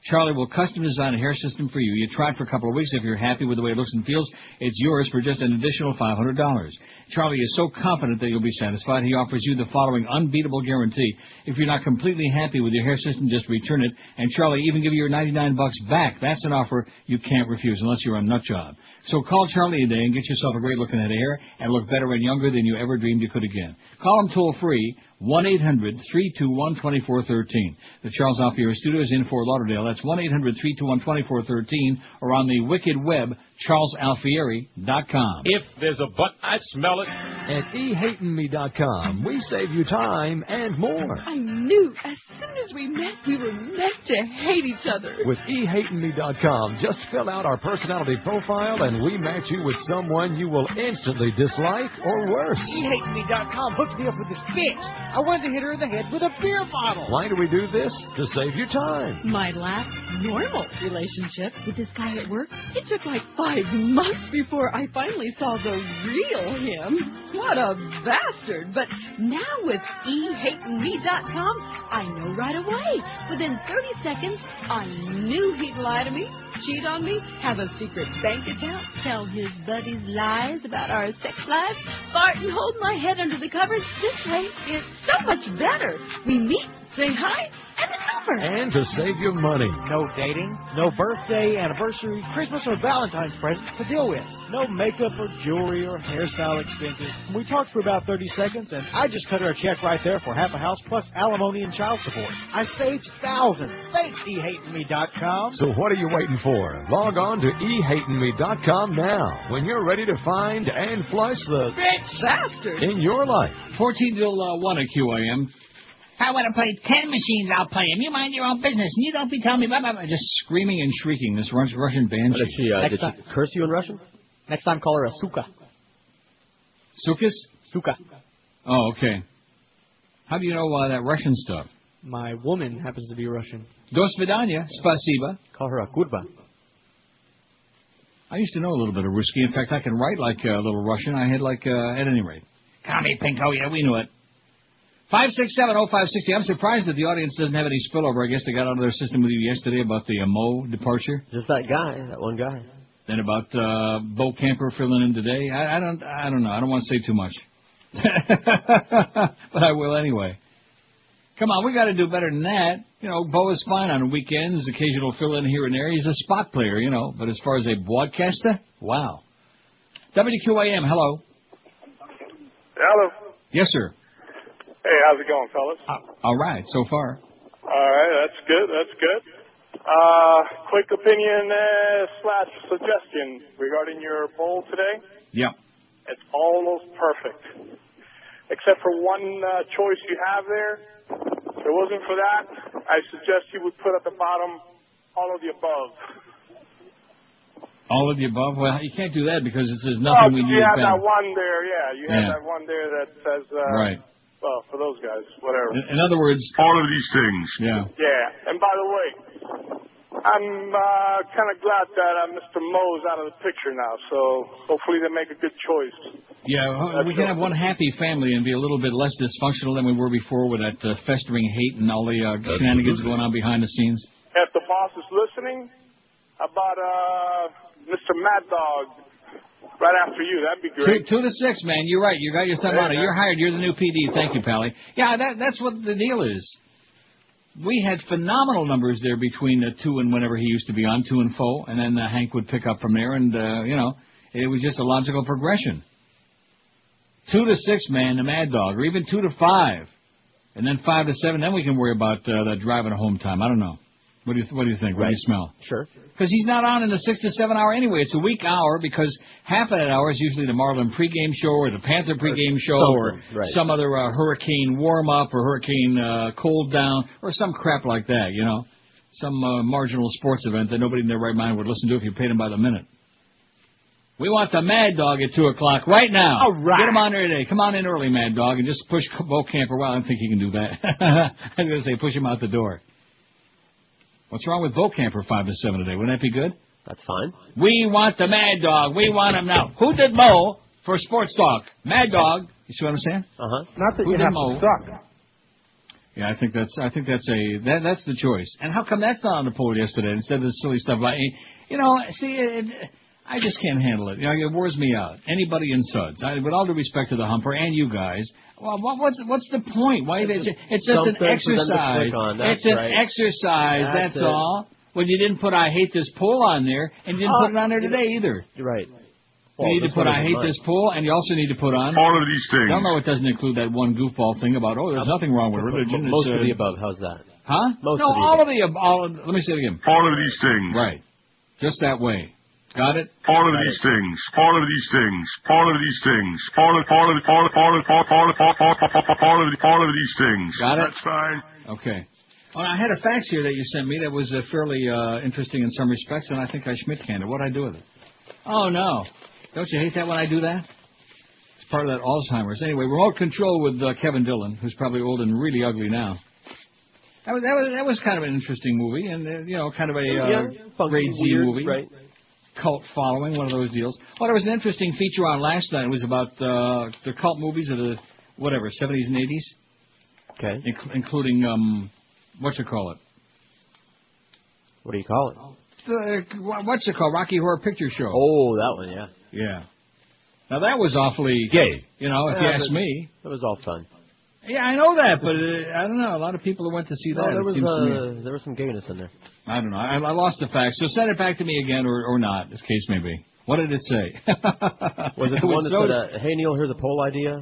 Charlie will custom design a hair system for you. You try it for a couple of weeks. If you're happy with the way it looks and feels, it's yours for just an additional $500. Charlie is so confident that you'll be satisfied, he offers you the following unbeatable guarantee. If you're not completely happy with your hair system, just return it, and Charlie even give you your 99 bucks back. That's an offer you can't refuse unless you're a nut job. So call Charlie today and get yourself a great looking head of hair and look better and younger than you ever dreamed you could again. Call him toll free, 1-800-321-2413. The Charles Alfieri Studio is in Fort Lauderdale. That's 1-800-321-2413 or on the wicked web, charlesalfieri.com. If there's a butt, I smell it. At ehatingme.com, we save you time and more. I knew as soon as we met, we were meant to hate each other. With ehatingme.com, just fill out our personality profile and we match you with someone you will instantly dislike or worse. ehatememe.com hooked me up with this bitch. I wanted to hit her in the head with a beer bottle. Why do we do this? To save you time. My last normal relationship with this guy at work, it took like five months before I finally saw the real him. What a bastard. But now with ehatingme.com, I know right away. Within 30 seconds, I knew he'd lie to me, cheat on me, have a secret bank account, tell his buddies lies about our sex lives, fart and hold my head under the covers. This way, it's so much better. We meet, say hi, and it's over. And to save you money. No dating, no birthday, anniversary, Christmas, or Valentine's presents to deal with. No makeup or jewelry or hairstyle expenses. We talked for about 30 seconds, and I just cut her a check right there for half a house plus alimony and child support. I saved thousands. Thanks, ehatingme.com. So what are you waiting for? Log on to ehatingme.com now when you're ready to find and flush the Bitch bastard. in your life. 14 till uh, 1 at QAM. If I want to play ten machines, I'll play them. You mind your own business, and you don't be telling me blah, blah, blah. Just screaming and shrieking, this Russian banshee. Did she, uh, did she curse you in Russian? Next time, call her a suka. Sukis? Suka. Oh, okay. How do you know uh, that Russian stuff? My woman happens to be Russian. До свидания, спасибо. Call her a kurba. I used to know a little bit of Ruski. In fact, I can write like a little Russian. I had like, uh, at any rate. Call me Pinko. Yeah, we knew it. 5670560. I'm surprised that the audience doesn't have any spillover. I guess they got out of their system with you yesterday about the uh, Mo departure. Just that guy, that one guy. Then about uh, Bokamper filling in today. I, I don't. I don't know. I don't want to say too much, but I will anyway. Come on, we got to do better than that. You know, Bo is fine on weekends, occasional fill in here and there. He's a spot player, you know. But as far as a broadcaster, wow. WQAM, hello. Hello. Yes, sir. Hey, how's it going, fellas? All right, so far. All right, that's good. That's good. Uh, quick opinion uh, slash suggestion regarding your bowl today. Yeah. It's almost perfect, except for one uh, choice you have there. If it wasn't for that, I suggest you would put at the bottom all of the above. All of the above. Well, you can't do that because it says nothing we you have better. that one there, yeah. You have Yeah. that one there that says, uh, Right. Well, for those guys, whatever. In, in other words, All of these things. Yeah. Yeah. And by the way, I'm uh, kind of glad that uh, Mr. Moe's out of the picture now, so hopefully they make a good choice. Yeah, uh, we can have one happy family and be a little bit less dysfunctional than we were before with that uh, festering hate and all the uh, shenanigans going on behind the scenes. If the boss is listening, about uh, Mr. Mad Dog right after you, that'd be great. two to six, man. You're right. You got your stuff on it. You're hired. You're the new PD. Thank you, Pally. Yeah, that, that's what the deal is. We had phenomenal numbers there between the two and whenever he used to be on, two and four, and then uh, Hank would pick up from there, and uh, you know, it was just a logical progression. Two to six, man, the Mad Dog, or even two to five, and then five to seven. Then we can worry about uh, the driving home time. I don't know. What do you What do you think? What do you smell? Sure. Because he's not on in the six to seven hour anyway. It's a weak hour because half of that hour is usually the Marlin pregame show or the Panther pregame show or right. some other uh, hurricane warm up or hurricane uh, cold down or some crap like that. You know, some uh, marginal sports event that nobody in their right mind would listen to if you paid them by the minute. We want the Mad Dog at two o'clock right now. All right. Get him on there today. Come on in early, Mad Dog, and just push Bokamper. Well, I don't think he can do that. I was going to say push him out the door. What's wrong with Bokamper five to seven today? Wouldn't that be good? That's fine. We want the Mad Dog. We want him now. Who did Mo for Sports Talk? Mad Dog. You see what I'm saying? Uh huh. Not that Who you did have Mo? to suck. Yeah, I think that's I think that's a that that's the choice. And how come that's not on the poll yesterday instead of the silly stuff like you know? See, it, I just can't handle it. You know, it wears me out. Anybody in suds. I, with all due respect to the humper and you guys, well, what, what's what's the point? Why it's, it's just an Something for them to exercise. click on, that's It's an right. exercise. That's That's, all. Well, you didn't put I hate this pool on there, and you didn't Uh, put it on there today either. You're right. You need to put I hate this pool, and you also need to put on All of these things. Y'all know it doesn't include that one goofball thing about oh, there's nothing wrong with religion. Most it's, of uh, the above. How's that? Huh? Most no, of the all of the ab- all. Of, let me say it again. All of these things. Right. Just that way. Got it? All of these things. All of these things. All of these things. All of all of all of all of all of all of all of all of these things. Got it? That's fine. Okay. Well, I had a fax here that you sent me that was uh, fairly uh, interesting in some respects, and I think I Schmidt canned it. What'd I do with it? Oh no! Don't you hate that when I do that? It's part of that Alzheimer's. Anyway, remote control with uh, Kevin Dillon, who's probably old and really ugly now. That was that was that was kind of an interesting movie, and uh, you know, kind of a uh, Yeah, funky, grade Z weird, movie. right. Cult following, one of those deals. Well, there was an interesting feature on last night. It was about uh, the cult movies of the whatever seventies and eighties. Okay. Inc- including um, what you call it? What do you call it? The, what's it called? Rocky Horror Picture Show. Oh, that one, yeah. Yeah. Now that was awfully Gay. You know, if Yeah, you ask me. That was all fun. Yeah, I know that, but uh, I don't know. A lot of people who went to see that. No, there it was seems to me. uh, there was some gayness in there. I don't know. I, I lost the facts. So send it back to me again, or or not, as case may be. What did it say? Was it the one that so- said, uh, "Hey Neil, here's a poll idea"?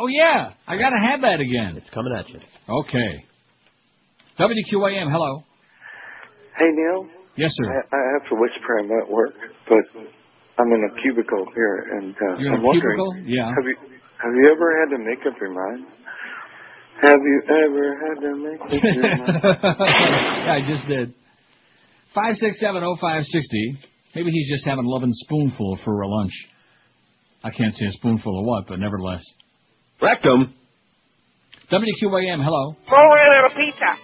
Oh yeah, I gotta have that again. It's coming at you. Okay. WQAM, hello. Hey, Neil. Yes, sir. I, I have to whisper. I'm at work, but I'm in a cubicle here, and uh, You're in I'm a wondering, cubicle? Yeah. Have you have you ever had to make up your mind? Have you ever had to make up your mind? yeah, I just did. Five six seven oh five sixty. Maybe he's just having a loving spoonful for a lunch. I can't say a spoonful of what, but nevertheless. Rectum. WQAM, hello. Throw in a pizza.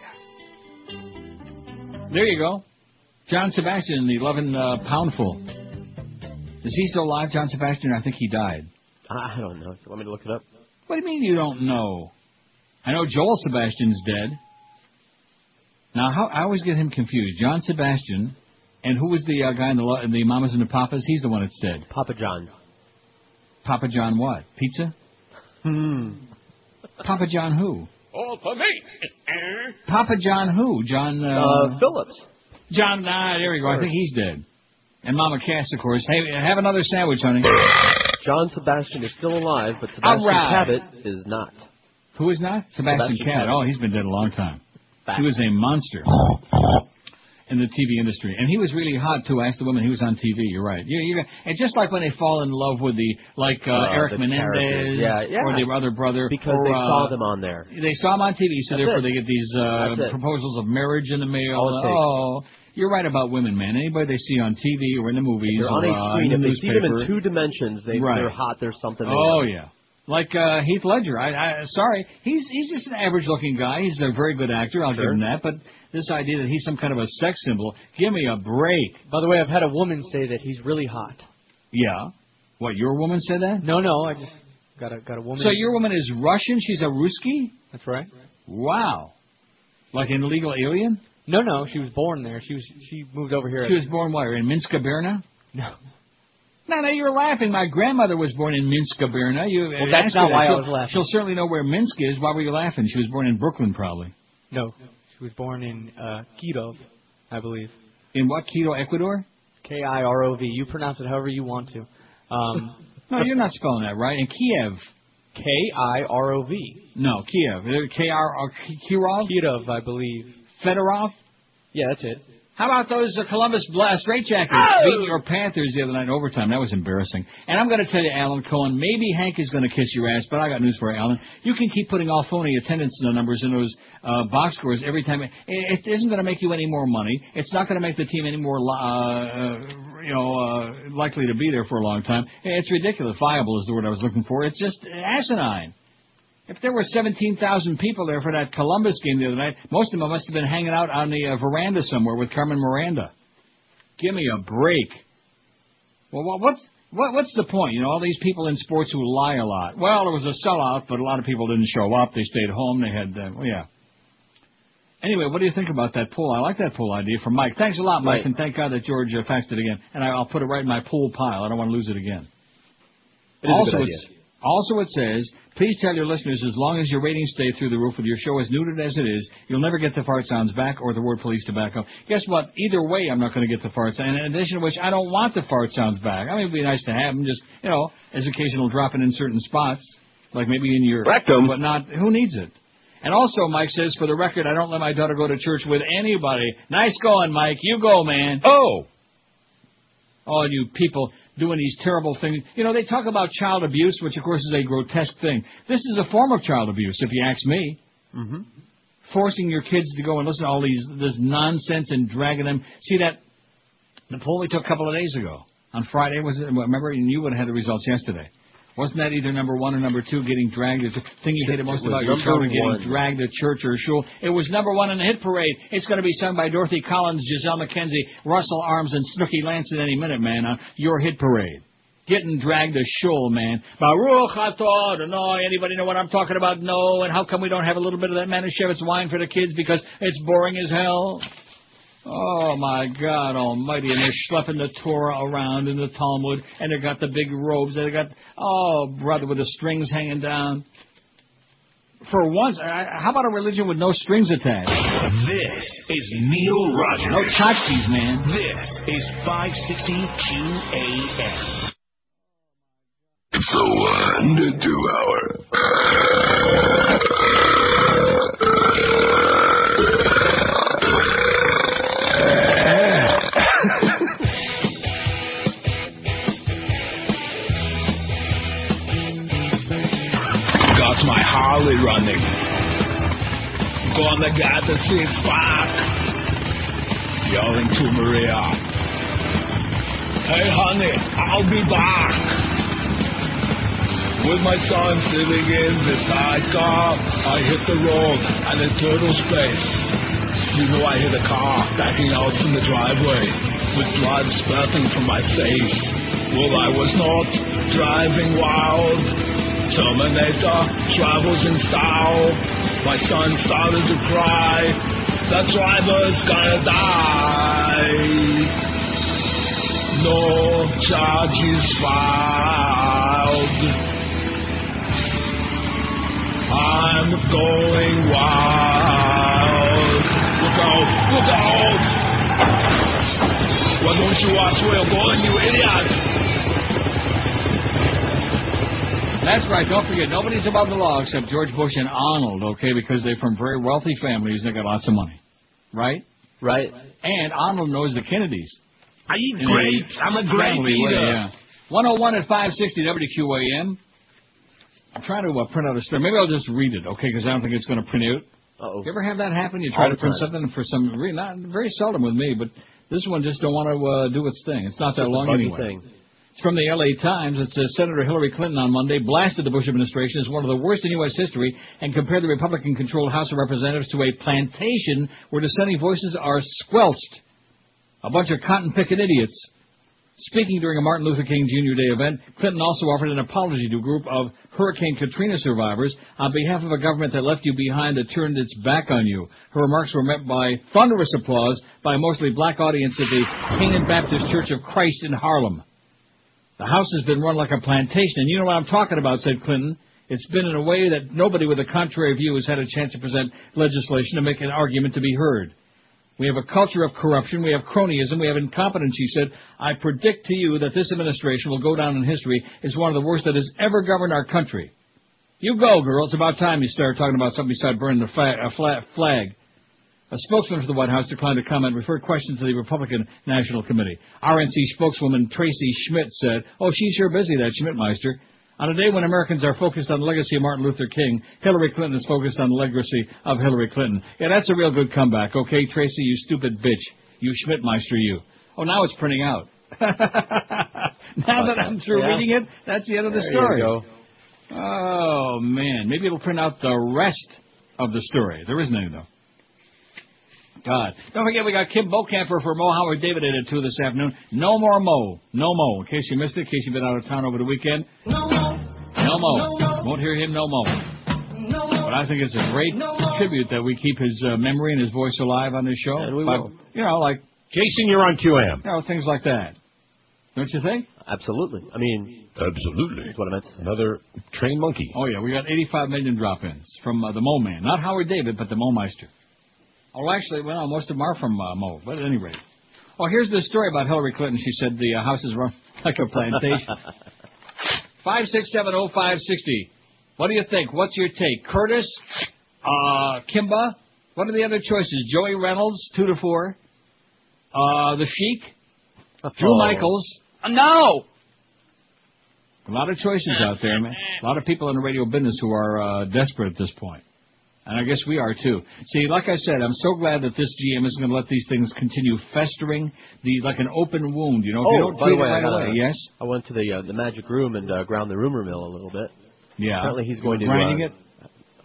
There you go. John Sebastian, the 11 uh, poundful. Is he still alive, John Sebastian? I think he died. I I don't know. You want me to look it up? What do you mean you don't know? I know Joel Sebastian's dead. Now, how, I always get him confused. John Sebastian, and who was the uh, guy in the, in the Mamas and the Papas? He's the one that's dead. Papa John. Papa John what? Pizza? Hmm. Papa John who? All for me. Papa John who? John uh, Uh, Phillips. John. Ah, there we go. I think he's dead. And Mama Cass, of course. Hey, have another sandwich, honey. John Sebastian is still alive, but Sebastian right. Cabot is not. Who is not? Sebastian, Cat. Oh, he's been dead a long time. He was a monster in the TV industry, and he was really hot too. Ask the woman. He was on TV. You're right. You, you, it's just like when they fall in love with the like uh, Uh, Eric the Menendez. Yeah, yeah. or the other brother Because or, they uh, saw them on there. They saw him on TV, so That's therefore it. they get these uh, proposals of marriage in the mail. Takes. Oh, you're right about women, man. Anybody they see on TV or in the movies They're on or a uh, screen. in If the they see them in two dimensions, they, Right. they're hot. There's something there. Oh yeah, like uh, Heath Ledger. I, I sorry, he's he's just an average-looking guy. He's a very good actor. I'll give him that. But this idea that he's some kind of a sex symbol, give me a break. By the way, I've had a woman say that he's really hot. Yeah. What your woman said that? No, no, I just got a got a woman. So your woman is Russian. She's a Ruski. That's right. Wow. Like an illegal alien? No, no, she was born there. She was she moved over here. She was born where? In Minsk, Berna? No. No, no, you're laughing. My grandmother was born in Minsk, Berna. You, Well, that's not that. why I was laughing. She'll certainly know where Minsk is. Why were you laughing? She was born in Brooklyn, probably. No, she was born in uh, Kirov, I believe. In what, Quito, Ecuador? K I R O V. You pronounce it however you want to. Um, No, you're not spelling that right. In Kiev. K I R O V. No, Kiev. K R Kirov? Kirov, I believe. Fedorov? Yeah, that's it. How about those uh, Columbus Blast Straitjackets Oh! beating your Panthers the other night in overtime? That was embarrassing. And I'm going to tell you, Alan Cohen, maybe Hank is going to kiss your ass, but I got news for you, Alan. You can keep putting all phony attendance numbers in those uh, box scores every time. It, it isn't going to make you any more money. It's not going to make the team any more, uh, uh, you know, uh, likely to be there for a long time. It's ridiculous. Viable is the word I was looking for. It's just asinine. If there were 17,000 people there for that Columbus game the other night, most of them must have been hanging out on the uh, veranda somewhere with Carmen Miranda. Give me a break. Well, what, what's what, what's the point? You know, all these people in sports who lie a lot. Well, it was a sellout, but a lot of people didn't show up. They stayed home. They had, uh, well, yeah. Anyway, what do you think about that pool? I like that pool idea from Mike. Thanks a lot, Mike, Right. and thank God that George uh, faxed it again. And I, I'll put it right in my pool pile. I don't want to lose it again. It also, it's- also, it says, please tell your listeners as long as your ratings stay through the roof with your show as neutered as it is, you'll never get the fart sounds back or the word police to back up. Guess what? Either way, I'm not going to get the fart sounds. And in addition to which, I don't want the fart sounds back. I mean, it'd be nice to have them just, you know, as occasional dropping in certain spots, like maybe in your Rectum. but not, who needs it? And also, Mike says, for the record, I don't let my daughter go to church with anybody. Nice going, Mike. You go, man. Oh. all you people doing these terrible things. You know, they talk about child abuse, which of course is a grotesque thing. This is a form of child abuse, if you ask me. Mm-hmm. Forcing your kids to go and listen to all these this nonsense and dragging them. See that the poll we took a couple of days ago on Friday was it? Remember, and you would have had the results yesterday. Wasn't that either number one or number two, getting dragged? The thing you hated most about your children getting dragged to church or shul. It was number one in the hit parade. It's going to be sung by Dorothy Collins, Gisele MacKenzie, Russell Arms, and Snooky Lanson in any minute, man, on your hit parade. Getting dragged to shul, man. Baruch atah Adonai. Anybody know what I'm talking about? No. And how come we don't have a little bit of that Manischewitz wine for the kids? Because it's boring as hell. Oh my God Almighty! And they're schlepping the Torah around in the Talmud, and they got the big robes. They got oh brother with the strings hanging down. For once, I, how about a religion with no strings attached? This is Neil Rogers. No tchotchkes, man. This is 560 QAM. So, uh, the two Got my Harley running. Gonna get the six pack. Yelling to Maria. Hey honey, I'll be back. With my son sitting in the sidecar, I hit the road and in turtle space. You know I hit a car backing out from the driveway with blood spurting from my face. Well, I was not driving wild. Terminator travels in style. My son started to cry. The driver's gonna die. No charges filed. I'm going wild. Look out! Look out! Why don't you watch where you're going, you idiot? That's right. Don't forget, nobody's above the law except George Bush and Arnold, okay? Because they're from very wealthy families that got lots of money, right? Right. And Arnold knows the Kennedys. I eat In a grapes. I'm a grape family way, eater. yeah. 101 at 560 WQAM. I'm trying to uh, print out a story. Maybe I'll just read it, okay? Because I don't think it's going to print out. Uh-oh. You ever have that happen? You try All to print time. something for some reason. Not very seldom with me, but this one just don't want to uh, do its thing. It's not that It's a long anyway. thing. It's from the LA Times. It says uh, Senator Hillary Clinton on Monday blasted the Bush administration as one of the worst in U.S. history and compared the Republican controlled House of Representatives to a plantation where dissenting voices are squelched. A bunch of cotton picking idiots. Speaking during a Martin Luther King Jr. Day event, Clinton also offered an apology to a group of Hurricane Katrina survivors on behalf of a government that left you behind that turned its back on you. Her remarks were met by thunderous applause by a mostly black audience at the Canaan Baptist Church of Christ in Harlem. The house has been run like a plantation, and you know what I'm talking about, said Clinton. It's been in a way that nobody with a contrary view has had a chance to present legislation to make an argument to be heard. We have a culture of corruption, we have cronyism, we have incompetence, she said. I predict to you that this administration will go down in history as one of the worst that has ever governed our country. You go, girl. It's about time you start talking about something besides burning the uh, flag. A fla- flag. A spokesman for the White House declined to comment, referred questions to the Republican National Committee. RNC spokeswoman Tracy Schmidt said, Oh, she's sure busy, that Schmidtmeister. On a day when Americans are focused on the legacy of Martin Luther King, Hillary Clinton is focused on the legacy of Hillary Clinton. Yeah, that's a real good comeback, okay, Tracy, you stupid bitch. You Schmidtmeister, you. Oh, now it's printing out. now that I'm through Yeah. reading it, that's the end of the There story. Oh, man. Maybe it'll print out the rest of the story. There isn't any, though. God. Don't forget, we got Kim Bokamper for Mo Howard David in at 2 this afternoon. No more Mo. No Mo. In case you missed it, in case you've been out of town over the weekend. No more. No Mo. Won't hear him no Mo. But I think it's a great tribute that we keep his uh, memory and his voice alive on this show. And we By- will. You know, like, Jason, you're on QAM. you know, things like that. Don't you think? Absolutely. I mean, Absolutely. that's what I meant. Another trained monkey. Oh, yeah, we got 85 million drop-ins from uh, the Mo Man. Not Howard David, but the Mo Meister. Oh, actually, well, most of them are from uh, Mo, but at any rate. Oh, here's the story about Hillary Clinton. She said the uh, house is run like a plantation. Five six seven oh five sixty. What do you think? What's your take? Curtis, uh, Kimba. What are the other choices? Joey Reynolds, two to four. Uh, the Sheik, Drew Oh. Michaels. Uh, no. A lot of choices out there, man. A lot of people in the radio business who are uh, desperate at this point. And I guess we are too. See, like I said, I'm so glad that this GM isn't going to let these things continue festering, the like an open wound. You know, if you oh, don't by treat the it right I, away, yes. I went to the uh, the magic room and uh, ground the rumor mill a little bit. Yeah. Apparently, he's You going to. grinding uh, it?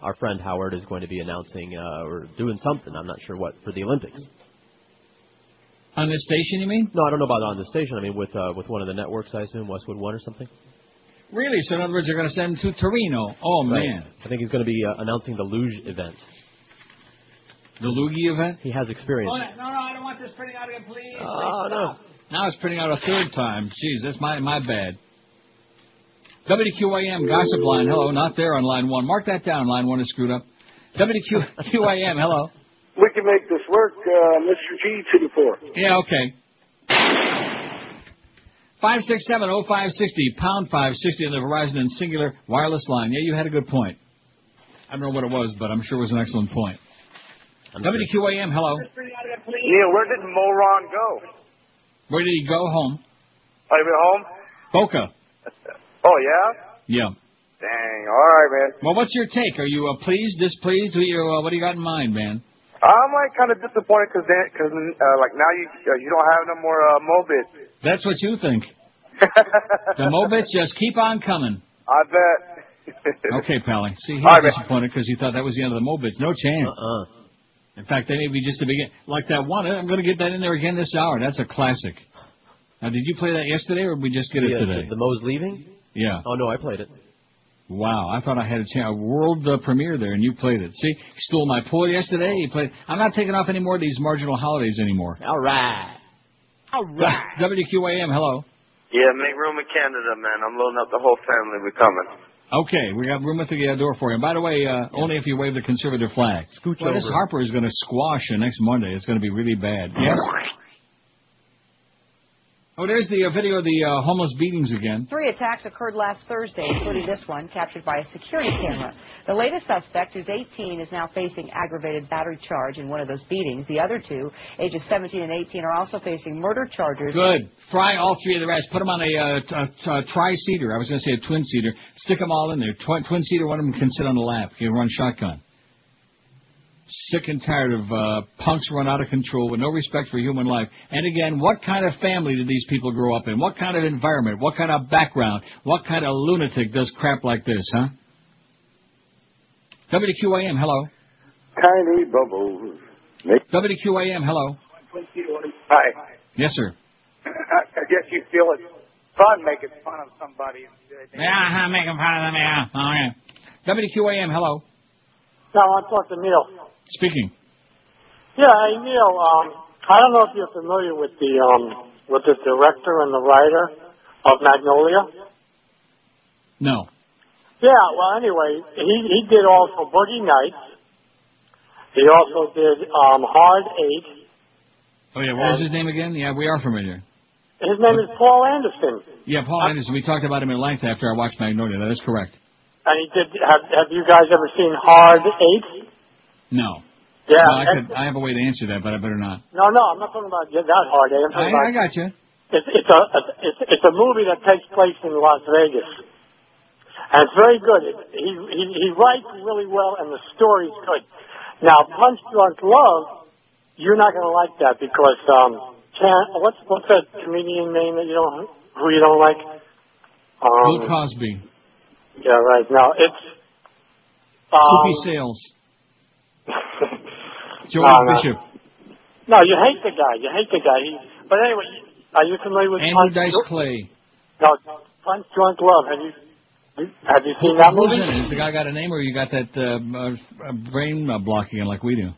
Our friend Howard is going to be announcing uh, or doing something. I'm not sure what for the Olympics. On this station, you mean? No, I don't know about on the station. I mean, with uh, with one of the networks, I assume Westwood One or something. Really? So in other words, they're going to send him to Torino. Oh Right. man, I think he's going to be uh, announcing the luge event. the Loogie event. He has experience. Oh, no, no, I don't want this printing out again, please. Oh, no. Now it's printing out a third time. Jeez, that's my my bad. WQAM gossip line. Hello, not there on line one. Mark that down. Line one is screwed up. WQAM. Hello. We can make this work, uh, Mr. G to the floor. Yeah, okay. Five six seven oh five sixty pound five sixty on the Verizon and Cingular wireless line. Yeah, you had a good point. I don't know what it was, but I'm sure it was an excellent point. WQAM. Hello. Neil, where did Moron go? Where did he go? Home. Are you at home? Boca. Oh, yeah? Yeah. Dang. All right, man. Well, what's your take? Are you uh, pleased, displeased? Who you, uh, what do you got in mind, man? I'm like kind of disappointed because cause, uh, like now you uh, you don't have no more uh, Mobit. That's what you think. the Mobits just keep on coming. I bet. Okay, Pally. See, he's All right, man. disappointed because he thought that was the end of the Mobits. No chance. Uh-uh. In fact, they may be just the begin. Like that one. I'm going to get that in there again this hour. That's a classic. Now, did you play that yesterday, or did we just get it The, today? The, the Mo's leaving? Yeah. Oh no, I played it. Wow, I thought I had a, chance, a world uh, premiere there, and you played it. See, you stole my pull yesterday. You played. I'm not taking off any more of these marginal holidays anymore. All right. All right. WQAM, hello. Yeah, make room in Canada, man. I'm loading up the whole family. We're coming. Okay, we got room at the uh, door for you. And by the way, uh, only if you wave the conservative flag. Scooch well, this. Harper is going to squash you next Monday. It's going to be really bad. Yes. Oh, there's the uh, video of the uh, homeless beatings again. Three attacks occurred last Thursday, including this one captured by a security camera. The latest suspect, who's 18, is now facing aggravated battery charge in one of those beatings. The other two, ages 17 and 18, are also facing murder charges. Good. Fry all three of the rest. Put them on a, uh, t- a tri-seater. I was going to say a twin-seater. Stick them all in there. Tw- twin-seater, one of them can sit on the lap. You can run shotgun. Sick and tired of uh, punks run out of control with no respect for human life. And again, what kind of family did these people grow up in? What kind of environment? What kind of background? What kind of lunatic does crap like this, huh? WQAM, hello. Tiny bubbles. WQAM, hello. Hi. Yes, sir. I, I guess you feel it's fun making fun of somebody. Yeah, I'm making fun of them, yeah. Oh, yeah. WQAM, hello. No, I want to talk to Neil. Speaking. Yeah, hey Neil. Um, I don't know if you're familiar with the um with the director and the writer of Magnolia. No. Yeah. Well, anyway, he he did also Boogie Nights. He also did um Hard Eight. Oh, yeah, what was his name again? Yeah, we are familiar. His name is Paul Anderson, Yeah, Paul Anderson. We talked about him at length after I watched Magnolia. That is correct. and he did. Have Have you guys ever seen Hard Eight? No. Yeah. No, I, could, I have a way to answer that, but I better not. no, no, I'm not talking about that Hard. I'm I, about I got you. It's, it's a it's, it's a movie that takes place in Las Vegas, and it's very good. It, he, he he writes really well, and the story's good. Now, Punch Drunk Love, you're not going to like that because um, can what's what's that comedian name that you don't who you don't like? Bill Um, Cosby. yeah, right. Now it's um, Sales. George no, no. Bishop. No, you hate the guy. You hate the guy. He, but anyway, are you familiar with Andrew Punch? Dice Dr- Clay. No, Punch Drunk Love. Have you have you seen that movie? in? Has the guy got a name, or you got that uh, uh, brain uh, blocking like we do?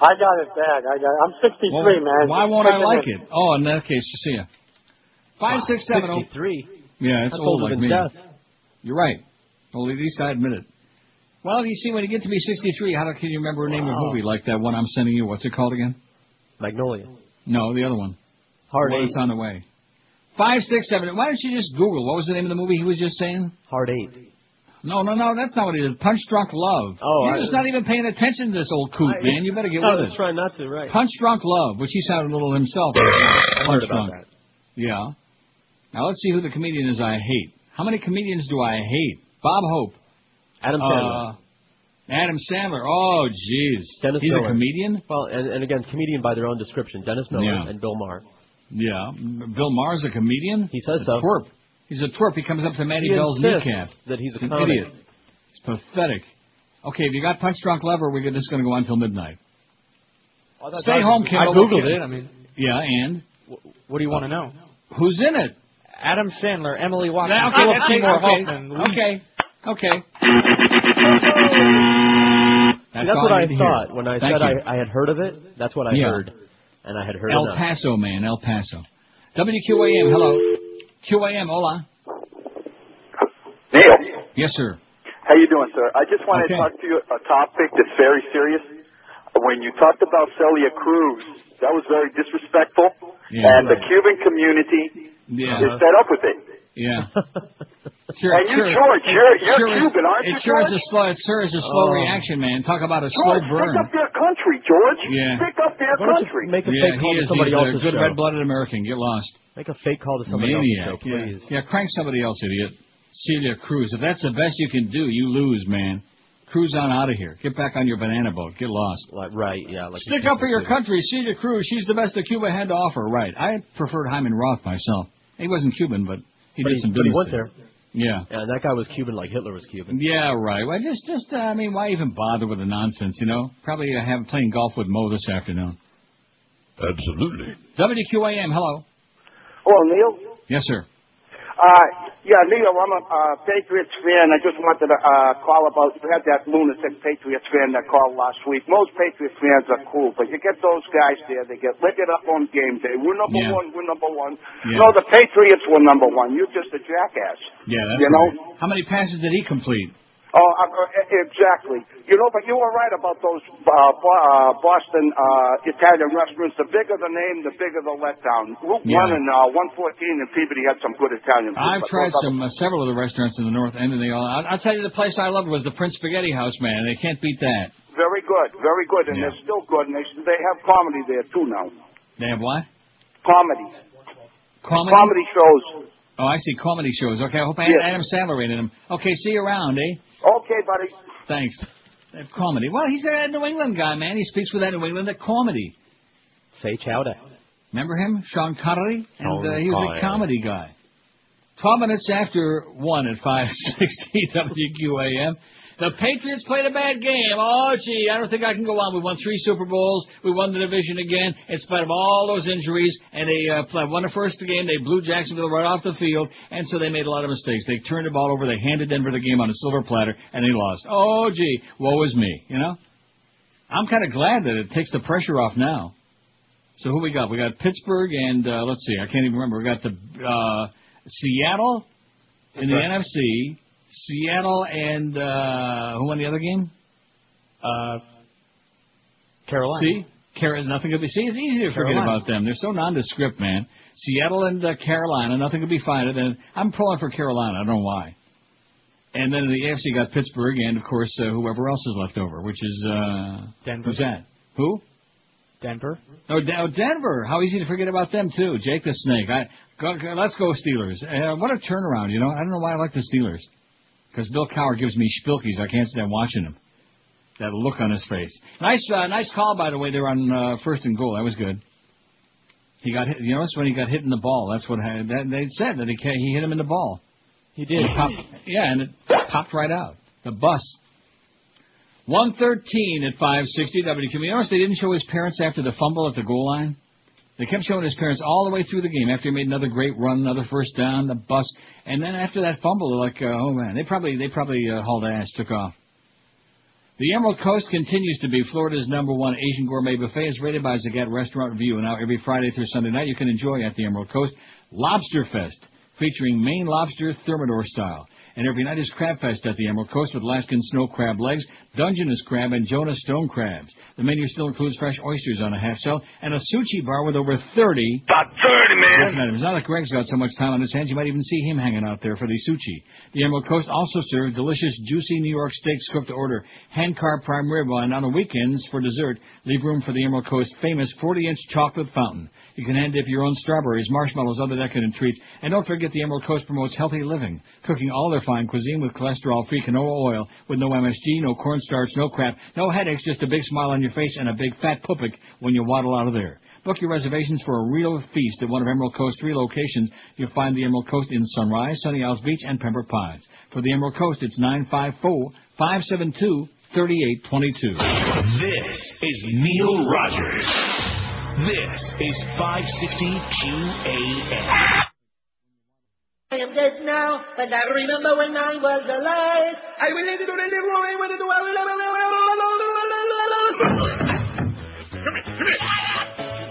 I got it bad. I got. I'm 63, Well, man. Why won't I like it. it? Oh, in that case, you see ya. Five six seven oh. 63. Yeah, it's That's old like me. death. You're right. Well, at least I admit it. Well, you see, when you get to be 63, how can you remember a name of a movie like that one I'm sending you? What's it called again? Magnolia. No, the other one. Hard Eight. It's on the way. Five, six, seven. Why don't you just Google what was the name of the movie he was just saying? Hard Eight. No, no, no. That's not what it is. Punch Drunk Love. Oh, you're I- just not even paying attention to this old coot, I- man. You better get I with was it. trying not to, right. Punch Drunk Love, which he sounded a little himself. Punch Drunk. Yeah. Now let's see who the comedian is I hate. How many comedians do I hate? Bob Hope. Adam Sandler. Uh, Adam Sandler. Oh, jeez. Dennis He's Miller. a comedian? Well, and, and again, comedian by their own description. Dennis Miller Yeah. and Bill Maher. Yeah. Bill Maher's a comedian? He says a so. twerp. He's a twerp. He comes up to Matty He Bell's insists kneecap. that he's a an comic. idiot. It's pathetic. Okay, if you got Punch Drunk Lover, we're just going to go on until midnight. Oh, Stay hard. home, I googled Okay. it. I mean, Yeah, and? what do you want to know? Who's in it? Adam Sandler, Emily Watson, Yeah, okay, Philip. Seymour Okay. Hoffman. Okay. Okay. See, that's what I need to hear. thought when I Thank said. I, I had heard of it. That's what I Yeah. heard, and I had heard of El enough. Paso, man. El Paso. WQAM, hello. QAM, hola. Neil, Yes, sir. how you doing, sir? I just wanted Okay. to talk to you a topic that's very serious. When you talked about Celia Cruz, that was very disrespectful, Yeah. and the Cuban community Yeah. is fed up with it. Yeah. Sure, And you, sure. George, you're, you're sure is- Cuban, aren't it you, sure is a slow. It sure is a slow Oh. reaction, man. Talk about a slow George, burn. pick up your country, George. Yeah. Pick up your country. Make a yeah, he is. He's a good red-blooded American. Get lost. Make a fake call to somebody Maniac. else, show, please. Yeah. yeah, crank somebody else, idiot. Celia Cruz. If that's the best you can do, you lose, man. Cruise on out of here. Get back on your banana boat. Get lost. Like right, yeah. Like Stick up for your country, Celia Cruz. She's the best that Cuba had to offer. Right. I preferred Hyman Roth myself. He wasn't Cuban, but he But did he- some but he business went there. Yeah. And that guy was Cuban like Hitler was Cuban. Yeah, right. Well, just, just, uh, I mean, why even bother with the nonsense? You know, probably uh, have playing golf with Mo this afternoon. Absolutely. WQAM. Hello. Oh, Neil? Yes, sir. Uh, yeah, Neil, I'm a uh, Patriots fan. I just wanted to uh, call about, you had that lunatic Patriots fan that called last week. Most Patriots fans are cool, but you get those guys there, they get lit up on game day. We're number Yeah. one, we're number one. Yeah. No, the Patriots were number one. You're just a jackass. Yeah, that's You know? How many passes did he complete? Oh, uh, exactly. You know, but you were right about those uh, uh, Boston uh, Italian restaurants. The bigger the name, the bigger the letdown. Route Yeah. 1 and uh, 114 in Peabody had some good Italian food. I've tried some uh, several of the restaurants in the North End, and they all. I'll, I'll tell you, the place I loved was the Prince Spaghetti House, man. They can't beat that. Very good, very good, and Yeah. they're still good, and they they have comedy there too now. They have what? Comedy, Comedy. comedy shows. Oh, I see. Comedy shows. Okay, I hope Yes. Adam Sandler ain't in them. Okay, see you around, eh? Okay, buddy. Thanks. They comedy. Well, he's a New England guy, man. He speaks with that New England comedy. Say chowder. Remember him, Sean Connery? And uh, he was a comedy guy. Twelve minutes after one at five sixty WQAM. The Patriots played a bad game. Oh, gee, I don't think I can go on. We won three Super Bowls. We won the division again, in spite of all those injuries. And they uh, won the first game. They blew Jacksonville right off the field, and so they made a lot of mistakes. They turned the ball over. They handed Denver the game on a silver platter, and they lost. Oh, gee, woe is me. You know, I'm kind of glad that it takes the pressure off now. So who we got? We got Pittsburgh and uh, let's see, I can't even remember. We got the uh, Seattle in the Right. NFC. Seattle and uh, who won the other game? Uh, Carolina. See, Car- nothing could be. See, it's easy to forget about them. They're so nondescript, man. Seattle and uh, Carolina, nothing could be finer than. I'm pulling for Carolina. I don't know why. And then in the AFC got Pittsburgh and of course uh, whoever else is left over, which is uh, Denver. Who's that? Who? Denver. Oh, Den- oh, Denver. How easy to forget about them too. Jake the Snake. I go, go- let's go Steelers. Uh, what a turnaround, you know. I don't know why I like the Steelers. Because Bill Cowher gives me spilkies. I can't stand watching him. That look on his face. Nice, uh, nice call by the way. They were on uh, first and goal. That was good. He got hit. You notice when he got hit in the ball. That's what had, that, they said that he he hit him in the ball. He did. It popped, yeah, and it popped right out. The bus. 113 at 560 WQM. You notice they didn't show his parents after the fumble at the goal line? They kept showing his parents all the way through the game after he made another great run, another first down, the bus, and then after that fumble, they're like, uh, oh man, they probably they probably uh, hauled ass, took off. The Emerald Coast continues to be Florida's number one Asian gourmet buffet. It's rated by Zagat Restaurant Review. And now every Friday through Sunday night, you can enjoy at the Emerald Coast Lobster Fest, featuring Maine lobster thermidor style. And every night is Crab Fest at the Emerald Coast with Alaskan snow crab legs, Dungeness crab, and Jonah stone crabs. The menu still includes fresh oysters on a half shell and a sushi bar with over 30 About 30, man. items. Now that Greg's got so much time on his hands, you might even see him hanging out there for the sushi. The Emerald Coast also serves delicious, juicy New York steaks cooked to order, hand-carved prime rib, and on the weekends for dessert, leave room for the Emerald Coast famous 40-inch chocolate fountain. You can hand dip your own strawberries, marshmallows, other decadent treats, and don't forget the Emerald Coast promotes healthy living, cooking all their fine cuisine with cholesterol-free canola oil, with no MSG, no cornstarch, no crap, no headaches, just a big smile on your face and a big fat pupik when you waddle out of there. Book your reservations for a real feast at one of Emerald Coast's three locations. You'll find the Emerald Coast in Sunrise, Sunny Isles Beach, and Pembroke Pines. For the Emerald Coast, it's 954-572-3822. This is Neil Rogers. This is 560 QAM. I am dead now, but I remember when I was alive. I will live to live away with it. Come here, come here.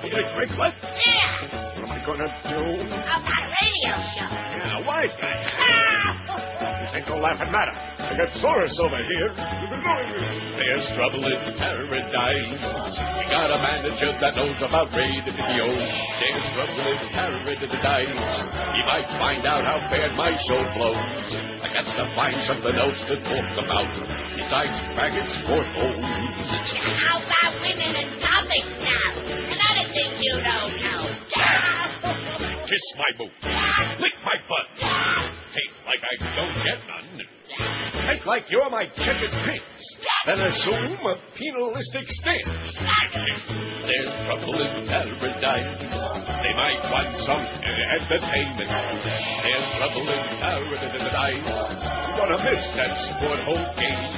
You gonna drink what? Yeah, What am I gonna do? I've got a radio show. Yeah, wise guy. Ah! ain't no laughing matter. I got Soros over here. There's trouble in paradise. We got a manager that knows about radio. There's trouble in paradise. He might find out how bad my show blows. I got to find something else to talk about besides faggots or hoes. How about women and topics now? Another thing you don't know. Kiss my boot. Lick my butt. Take like I don't get none. Act like you're my checkered prince. Then assume a penalistic stance. There's trouble in paradise. They might want some entertainment. There's trouble in paradise. You're gonna miss that sport whole game.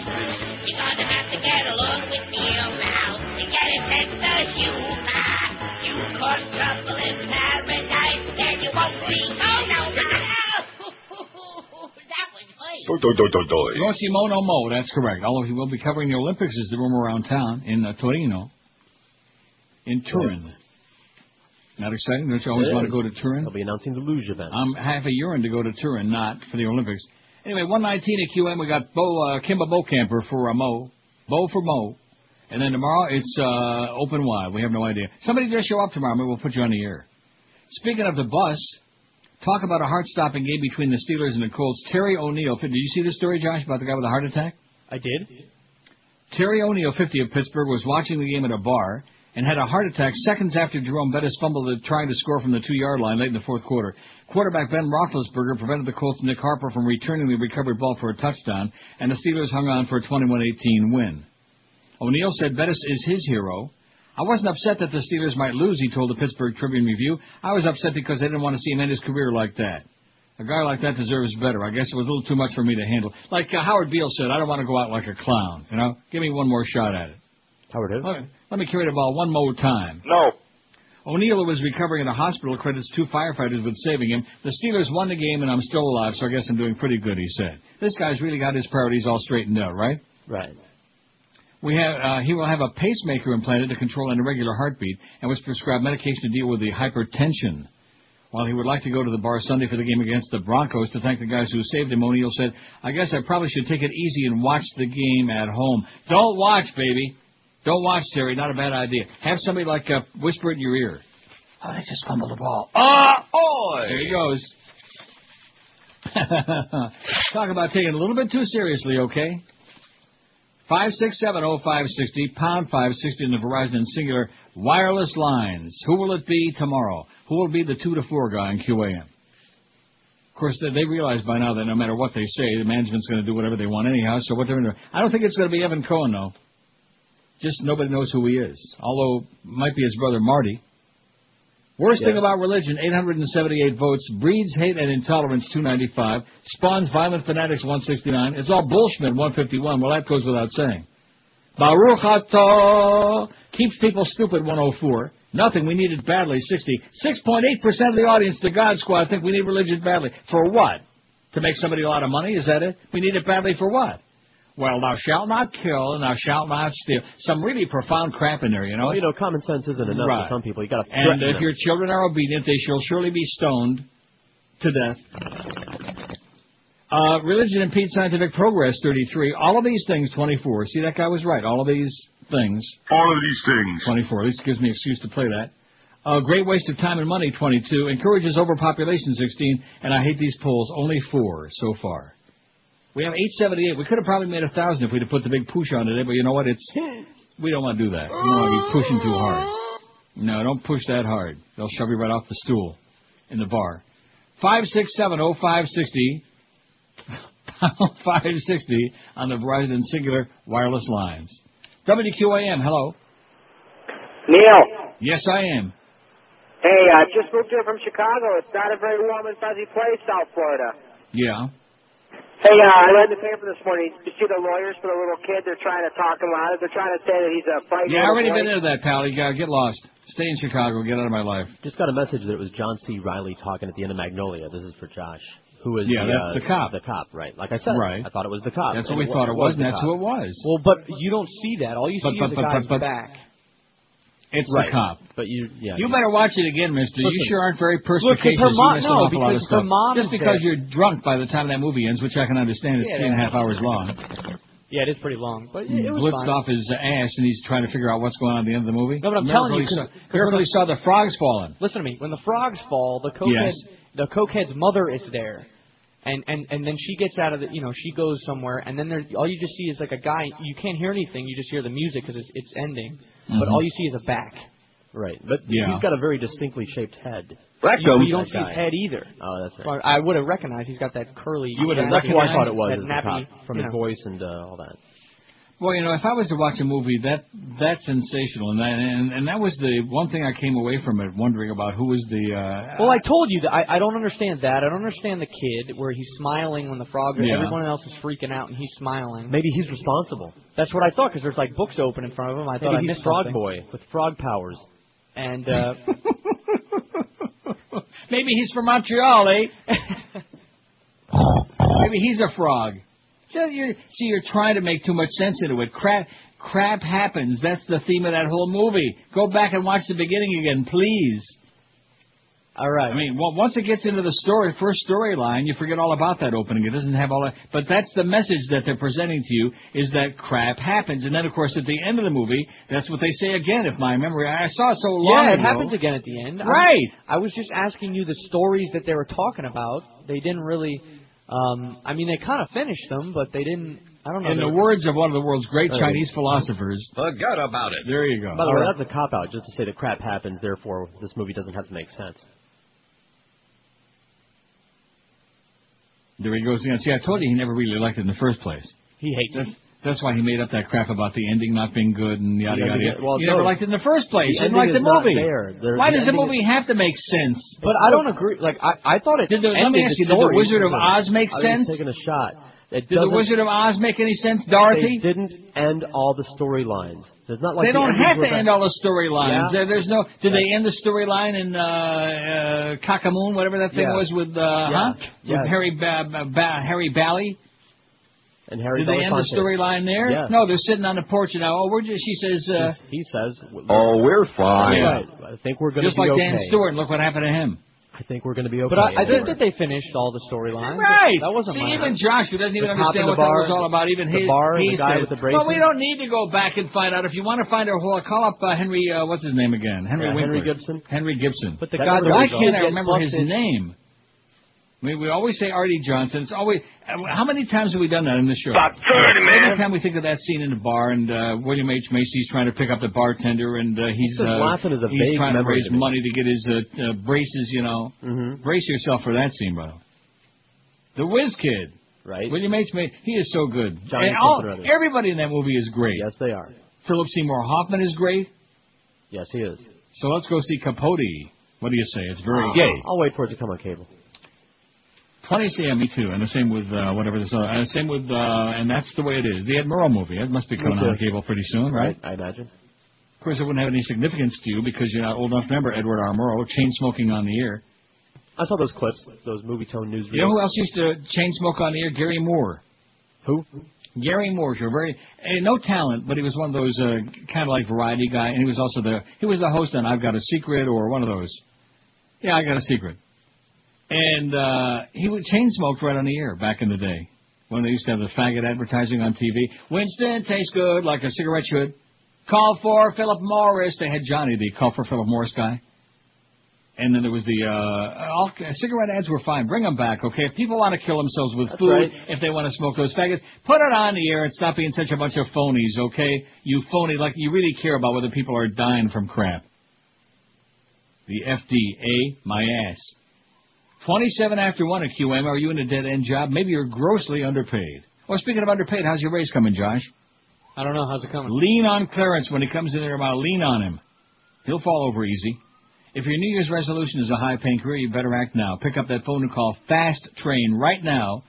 You're gonna have to get along with me oh, now to get a sense of humor. You cause trouble in paradise, then you won't be. Oh no, no, no! That was great. You won't see Mo no Mo, that's correct. Although he will be covering the Olympics as the rumor around town in uh, Torino. In Turin. Not exciting? Don't you always It want to go to Turin? They'll be announcing the luge event. I'm half a urine to go to Turin, not for the Olympics. Anyway, 119 at QM. We got Bo uh, Kimba Bokamper for uh, Mo. Bo for Mo. And then tomorrow it's uh, open wide. We have no idea. Somebody just show up tomorrow. Maybe we'll put you on the air. Speaking of the bus, talk about a heart-stopping game between the Steelers and the Colts. Terry O'Neill. Did you see the story, Josh, about the guy with the heart attack? I did. Terry O'Neill, 50 of Pittsburgh, was watching the game at a bar and had a heart attack seconds after Jerome Bettis fumbled it trying to score from the two-yard line late in the fourth quarter. Quarterback Ben Roethlisberger prevented the Colts' Nick Harper from returning the recovered ball for a touchdown, and the Steelers hung on for a 21-18 win. O'Neill said Bettis is his hero. I wasn't upset that the Steelers might lose, he told the Pittsburgh Tribune Review. I was upset because they didn't want to see him end his career like that. A guy like that deserves better. I guess it was a little too much for me to handle. Like uh, Howard Beale said, I don't want to go out like a clown. You know, give me one more shot at it. Howard who? Okay, let me carry the ball one more time. No. O'Neill, was recovering in a hospital, credits two firefighters with saving him. The Steelers won the game, and I'm still alive, so I guess I'm doing pretty good, he said. This guy's really got his priorities all straightened out, right? Right. We have, uh, he will have a pacemaker implanted to control an irregular heartbeat and was prescribed medication to deal with the hypertension. While he would like to go to the bar Sunday for the game against the Broncos to thank the guys who saved him, O'Neill said, I guess I probably should take it easy and watch the game at home. Don't watch, baby. Don't watch, Terry. Not a bad idea. Have somebody like uh, whisper it in your ear. Oh, they just fumbled the ball. Ah! Oi! There he goes. Talk about taking it a little bit too seriously, okay? Five six seven oh five sixty pound five sixty in the Verizon and Cingular wireless lines. Who will it be tomorrow? Who will be the two to four guy in QAM? Of course, they, realize by now that no matter what they say, the management's going to do whatever they want anyhow. So what they're going to I don't think it's going to be Evan Cohen though. Just nobody knows who he is. Although might be his brother Marty. Worst thing about religion, 878 votes. Breeds hate and intolerance, 295. Spawns violent fanatics, 169. It's all bullshit, 151. Well, that goes without saying. Baruch atah keeps people stupid, 104. Nothing. We need it badly, 60. 6.8% of the audience, the God Squad, think we need religion badly. For what? To make somebody a lot of money? Is that it? We need it badly for what? Well, thou shalt not kill, and thou shalt not steal. Some really profound crap in there, you know. Well, you know, common sense isn't enough Right. for some people. You got to And if them. your children are obedient, they shall surely be stoned to death. Uh, religion and Pete Scientific Progress, 33. All of these things, 24. See, that guy was right. All of these things. All of these things. 24. At least gives me an excuse to play that. Uh, great waste of time and money, 22. Encourages overpopulation, 16. And I hate these polls, only four so far. We have 878. We could have probably made a thousand if we'd have put the big push on today, but you know what? It's we don't want to do that. We don't want to be pushing too hard. No, don't push that hard. They'll shove you right off the stool in the bar. Five six seven oh five sixty. Five sixty on the Verizon Cingular wireless lines. WQAM, hello. Neil. Yes, I am. Hey, I just moved here from Chicago. It's not a very warm and fuzzy place, South Florida. Yeah. Hey, uh, I read the paper this morning. You see the lawyers for the little kid? They're trying to talk him out of. They're trying to say that he's a fighting. Yeah, I already little been into that, pal. You gotta get lost. Stay in Chicago. Get out of my life. Just got a message that it was John C. Reilly talking at the end of Magnolia. This is for Josh. Who is Yeah, the, that's uh, the cop. The cop, right? Like I said, Right. I thought it was the cop. That's And what we wa- thought it was, and that's cop. who it was. Well, but you don't see that. All you But- see but- is the but- guy's but- but- back. It's right. the cop. But you, yeah. You better watch it again, Mister. You sure aren't very Look, perspicacious. her mom- you no, an awful lot of because her mom Just because you're drunk by the time that movie ends, which I can understand. It's Yeah, three and a half hours long. Yeah, it is pretty long, but it, it was blitzed fine. off his ass, and he's trying to figure out what's going on at the end of the movie. No, but I'm Miracle telling you, saw, Miracle saw the frogs falling. Listen to me. When the frogs fall, the cokehead, Yes. the cokehead's mother is there, and and and then she gets out of the, you know, she goes somewhere, and then there, all you just see is like a guy. You can't hear anything. You just hear the music because it's it's ending, but Mhm. all you see is a back. Right, but Yeah. he's got a very distinctly shaped head. You, you don't see That his head either. Oh, that's right. I would have recognized he's got that curly. You would have. that That's who I thought it was that nappy, from you his know. voice and uh, all that. Well, you know, if I was to watch a movie that that's sensational, and that, and, and that was the one thing I came away from it wondering about who was the. Uh, Well, I told you that I, I don't understand that. I don't understand the kid where he's smiling when the frogs are. Yeah. Everyone else is freaking out and he's smiling. Maybe he's responsible. That's what I thought because there's like books open in front of him. I thought Maybe I he's missed Frog something. Boy with frog powers. And uh, Maybe he's from Montreal, eh? Maybe he's a frog. So you're, see, you're trying to make too much sense into it. Crap, crap happens. That's the theme of that whole movie. Go back and watch the beginning again, please. All right. I mean, well, once it gets into the story, first storyline, you forget all about that opening. It doesn't have all that. But that's the message that they're presenting to you: is that crap happens, and then of course at the end of the movie, that's what they say again. If my memory, I saw it so long yeah, it ago. happens again at the end. I was- Right. I was just asking you the stories that they were talking about. They didn't really. Um, I mean, they kind of finished them, but they didn't. I don't know. In the words of one of the world's great Right. Chinese philosophers, forget about it. There you go. By the All way, right. that's a cop out just to say that crap happens. Therefore, this movie doesn't have to make sense. There he goes again. See, I told you he never really liked it in the first place. He hates That's, that's why he made up that crap about the ending not being good and yada yada. yada. well, you no. never liked it in the first place. The you didn't like the movie. Why the does the movie have to make sense? But I don't agree. Like I, I thought it. Did the, let me ask you, did the. Wizard of Oz make sense? Taking a shot. It Did the Wizard of Oz make any sense, They Dorothy? didn't end all the storylines. There's not like they the don't have to end all the storylines. Yeah. There, there's no. Did they end the storyline in uh, uh, Cockamoon, whatever that thing Yeah. was with uh, Yeah. huh? Yeah. With Harry ba- ba- Harry Bally? And Harry Did they end the Belafonte. storyline there? Yes. No, they're sitting on the porch now. Oh, we're just. She says. Uh, He says. Oh, we're fine. Right. I think we're going to be open. just like okay. Dan Stewart. Look what happened to him. I think we're going to be okay. But I, I think that they finished all the storylines. Right. That wasn't See, my even Josh, who doesn't even The cop understand what bar, that was all about, even the he, bar, he the guy says, with the well, we don't need to go back and find out. If you want to find out, well, call up uh, Henry, uh, what's his name again? Henry Yeah, Henry Gibson. Henry Gibson. But the That guy never- that Why can't I remember his busted- name? I mean, we always say Arte Johnson. It's always uh, how many times have we done that in the show? About 30, man. Every time we think of that scene in the bar, and uh, William H Macy's trying to pick up the bartender, and uh, he's uh, laughing is a he's trying to raise to money to get his uh, uh, braces. You know, Mhm. brace yourself for that scene, brother. The Whiz Kid. Right. William H. Macy, he is so good. Johnny and all, something or other. everybody in that movie is great. Yes, they are. Philip Seymour Hoffman is great. Yes, he is. So let's go see Capote. What do you say? It's very Uh, gay. I'll wait for it to come on cable. Funny, yeah, me too. And the same with uh, whatever this. Uh, same with, uh, and that's the way it is. The Ed Murrow movie. It must be coming too. on cable pretty soon, right? I imagine. Of course, it wouldn't have any significance to you because you're not old enough to remember Edward R. Murrow, chain smoking on the air. I saw those clips, those Movietone news. You know who else used to chain smoke on the air? Garry Moore. Who? Garry Moore, you're very eh, no talent, but he was one of those uh, kind of like variety guy, and he was also the he was the host on I've Got a Secret or one of those. Yeah, I got a secret. And uh he would chain smoked right on the air back in the day when they used to have the faggot advertising on TV. Winston tastes good like a cigarette should. Call for Philip Morris. They had Johnny, the call for Philip Morris guy. And then there was the uh, all, cigarette ads were fine. Bring them back, okay? If people want to kill themselves with That's food, right. if they want to smoke those faggots, put it on the air and stop being such a bunch of phonies, okay? You phony, like you really care about whether people are dying from crap. The FDA, my ass. 27 after 1 at QM. Are you in a dead end job? Maybe you're grossly underpaid. Well, speaking of underpaid, how's your raise coming, Josh? I don't know. How's it coming? Lean on Clarence when he comes in there about lean on him. He'll fall over easy. If your New Year's resolution is a high paying career, you better act now. Pick up that phone and call Fast Train right now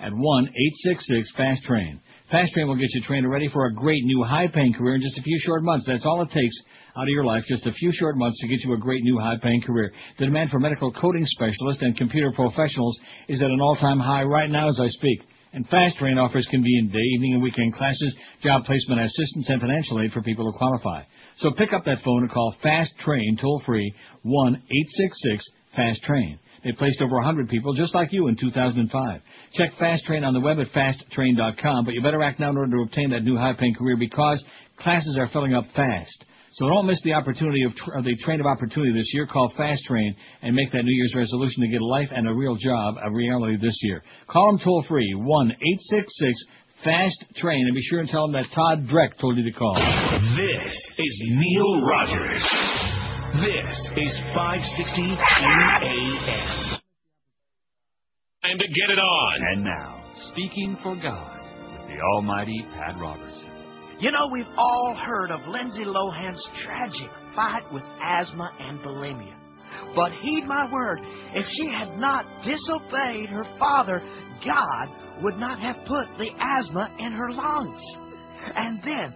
at 1 866 Fast Train. Fast Train will get you trained and ready for a great new high paying career in just a few short months. That's all it takes out of your life, just a few short months to get you a great new high paying career. The demand for medical coding specialists and computer professionals is at an all time high right now as I speak. And Fast Train offers convenient day, evening, and weekend classes, job placement assistance, and financial aid for people who qualify. So pick up that phone and call Fast Train toll free one eight six six Fast Train. They placed over 100 people just like you in 2005. Check Fast Train on the web at fasttrain.com, but you better act now in order to obtain that new high-paying career because classes are filling up fast. So don't miss the opportunity of tr- uh, the train of opportunity this year. Call Fast Train and make that New Year's resolution to get a life and a real job a reality this year. Call them toll free one eight six six Fast Train and be sure and tell them that Todd Dreck told you to call. This is Neil Rogers. This is 560 AM. Time to get it on. And now, speaking for God with the Almighty Pat Robertson. You know, we've all heard of Lindsay Lohan's tragic fight with asthma and bulimia. But heed my word, if she had not disobeyed her father, God would not have put the asthma in her lungs. And then,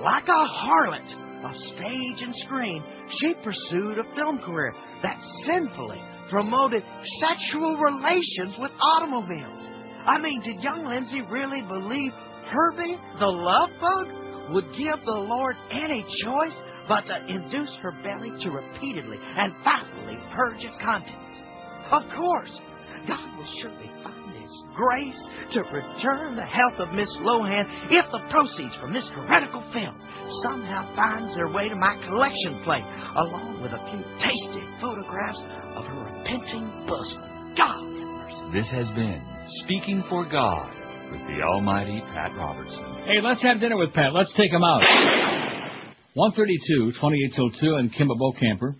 like a harlot of stage and screen, she pursued a film career that sinfully promoted sexual relations with automobiles. I mean, did young Lindsay really believe Herbie, the love bug, would give the Lord any choice but to induce her belly to repeatedly and faithfully purge its contents? Of course, God will surely find His grace to return the health of Miss Lohan if the proceeds from this heretical film somehow finds their way to my collection plate, along with a few tasty photographs of her repenting bosom. God. This has been Speaking for God with the Almighty Pat Robertson. Hey, let's have dinner with Pat. Let's take him out. 132, 28 till 2, and Kimba Camper.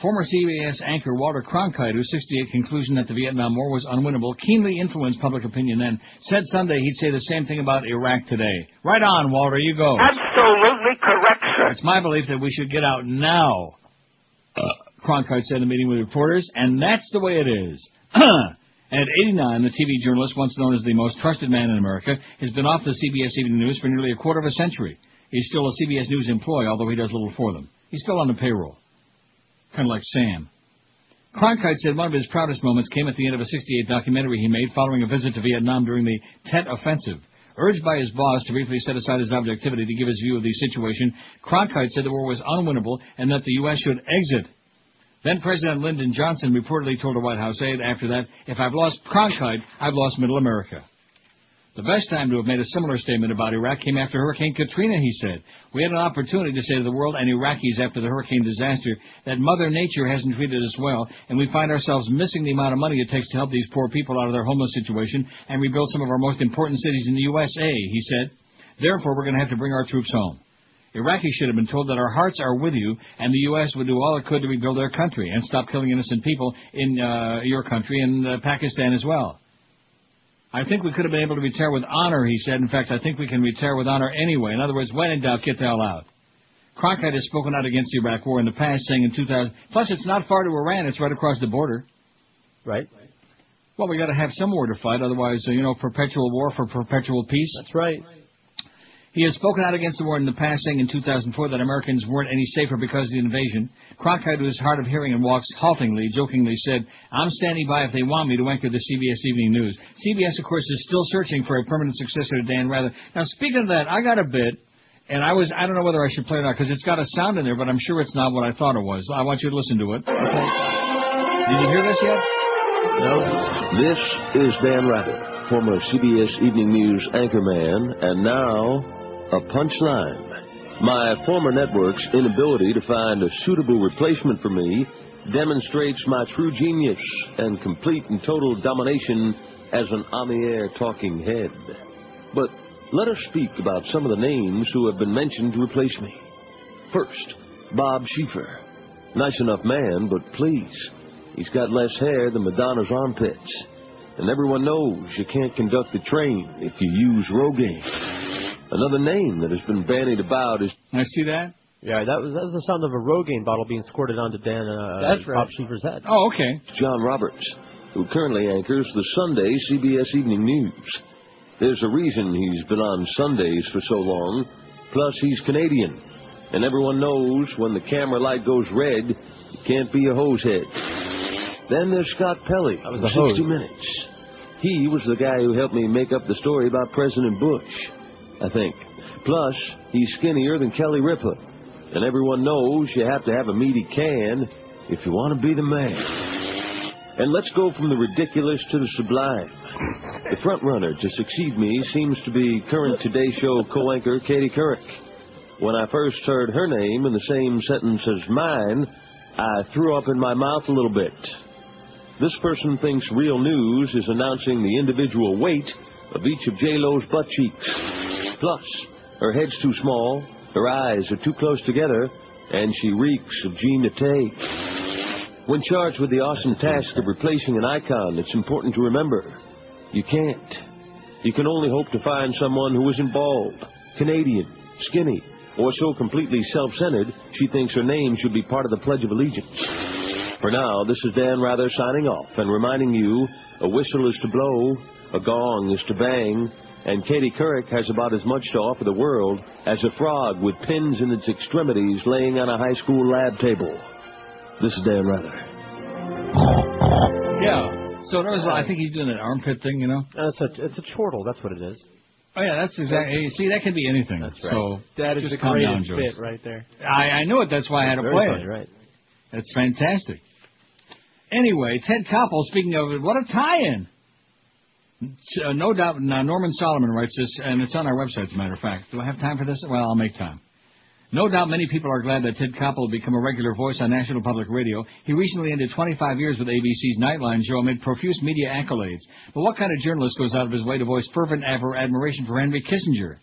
Former CBS anchor Walter Cronkite, whose 68 conclusion that the Vietnam War was unwinnable, keenly influenced public opinion then, said Sunday he'd say the same thing about Iraq today. Right on, Walter, you go. Absolutely correct, sir. It's my belief that we should get out now, Cronkite said in a meeting with reporters, and that's the way it is. At 89, the TV journalist, once known as the most trusted man in America, has been off the CBS Evening News for nearly a quarter of a century. He's still a CBS News employee, although he does little for them. He's still on the payroll. Kind of like Sam. Cronkite said one of his proudest moments came at the end of a 68 documentary he made following a visit to Vietnam during the Tet Offensive. Urged by his boss to briefly set aside his objectivity to give his view of the situation, Cronkite said the war was unwinnable and that the U.S. should exit. Then President Lyndon Johnson reportedly told a White House aide after that, if I've lost Cronkite, I've lost Middle America. The best time to have made a similar statement about Iraq came after Hurricane Katrina, he said. We had an opportunity to say to the world and Iraqis after the hurricane disaster that Mother Nature hasn't treated us well, and we find ourselves missing the amount of money it takes to help these poor people out of their homeless situation and rebuild some of our most important cities in the USA, he said. Therefore, we're going to have to bring our troops home. Iraqis should have been told that our hearts are with you, and the U.S. would do all it could to rebuild their country and stop killing innocent people in uh, your country and uh, Pakistan as well. I think we could have been able to retire with honor, he said. In fact, I think we can retire with honor anyway. In other words, when in doubt, get the hell out. Cronkite has spoken out against the Iraq War in the past, saying in 2000, plus it's not far to Iran, it's right across the border. Right. Well, we got to have some war to fight, otherwise, uh, you know, perpetual war for perpetual peace. That's right. He has spoken out against the war in the past, saying in 2004 that Americans weren't any safer because of the invasion. Cronkite, who is hard of hearing and walks haltingly, jokingly said, I'm standing by if they want me to anchor the CBS Evening News. CBS, of course, is still searching for a permanent successor to Dan Rather. Now, speaking of that, I got a bit, and I was, I don't know whether I should play it or not, because it's got a sound in there, but I'm sure it's not what I thought it was. I want you to listen to it. Okay. Did you hear this yet? No. This is Dan Rather, former CBS Evening News anchorman, and now a punchline. My former network's inability to find a suitable replacement for me demonstrates my true genius and complete and total domination as an on-the-air talking head. But let us speak about some of the names who have been mentioned to replace me. First, Bob Schieffer. Nice enough man, but please, he's got less hair than Madonna's armpits. And everyone knows you can't conduct a train if you use Rogaine. Another name that has been bandied about is. I see that. Yeah, that was that was the sound of a Rogaine bottle being squirted onto Dan uh, That's right. Bob Schieffer's head. Oh, okay. John Roberts, who currently anchors the Sunday CBS Evening News. There's a reason he's been on Sundays for so long. Plus, he's Canadian, and everyone knows when the camera light goes red, it can't be a hose head. Then there's Scott Pelley, That was from a hose. 60 Minutes. He was the guy who helped me make up the story about President Bush, I think. Plus, he's skinnier than Kelly Ripa. And everyone knows you have to have a meaty can if you want to be the man. And let's go from the ridiculous to the sublime. The front runner to succeed me seems to be current Today Show co-anchor Katie Couric. When I first heard her name in the same sentence as mine, I threw up in my mouth a little bit. This person thinks real news is announcing the individual weight of each of J-Lo's butt cheeks. Plus, her head's too small, her eyes are too close together, and she reeks of Jean Naté. When charged with the awesome task of replacing an icon, it's important to remember, you can't. You can only hope to find someone who isn't bald, Canadian, skinny, or so completely self-centered she thinks her name should be part of the Pledge of Allegiance. For now, this is Dan Rather signing off and reminding you a whistle is to blow, a gong is to bang, and Katie Couric has about as much to offer the world as a frog with pins in its extremities laying on a high school lab table. This is Dan Rather. Yeah. So there was, I think he's doing an armpit thing, you know. It's a it's a chortle. That's what it is. Oh yeah, that's exactly. See, that can be anything. That's right. So That is just the calm down, bit right there. I I knew it. That's why I had to play funny, it. right. That's fantastic. Anyway, Ted Koppel. Speaking of it, what a tie-in. Uh, no doubt. Now Norman Solomon writes this, and it's on our website. As a matter of fact, do I have time for this? Well, I'll make time. No doubt many people are glad that Ted Koppel will become a regular voice on National Public Radio. He recently ended 25 years with ABC's Nightline show amid profuse media accolades. But what kind of journalist goes out of his way to voice fervent admir- admiration for Henry Kissinger?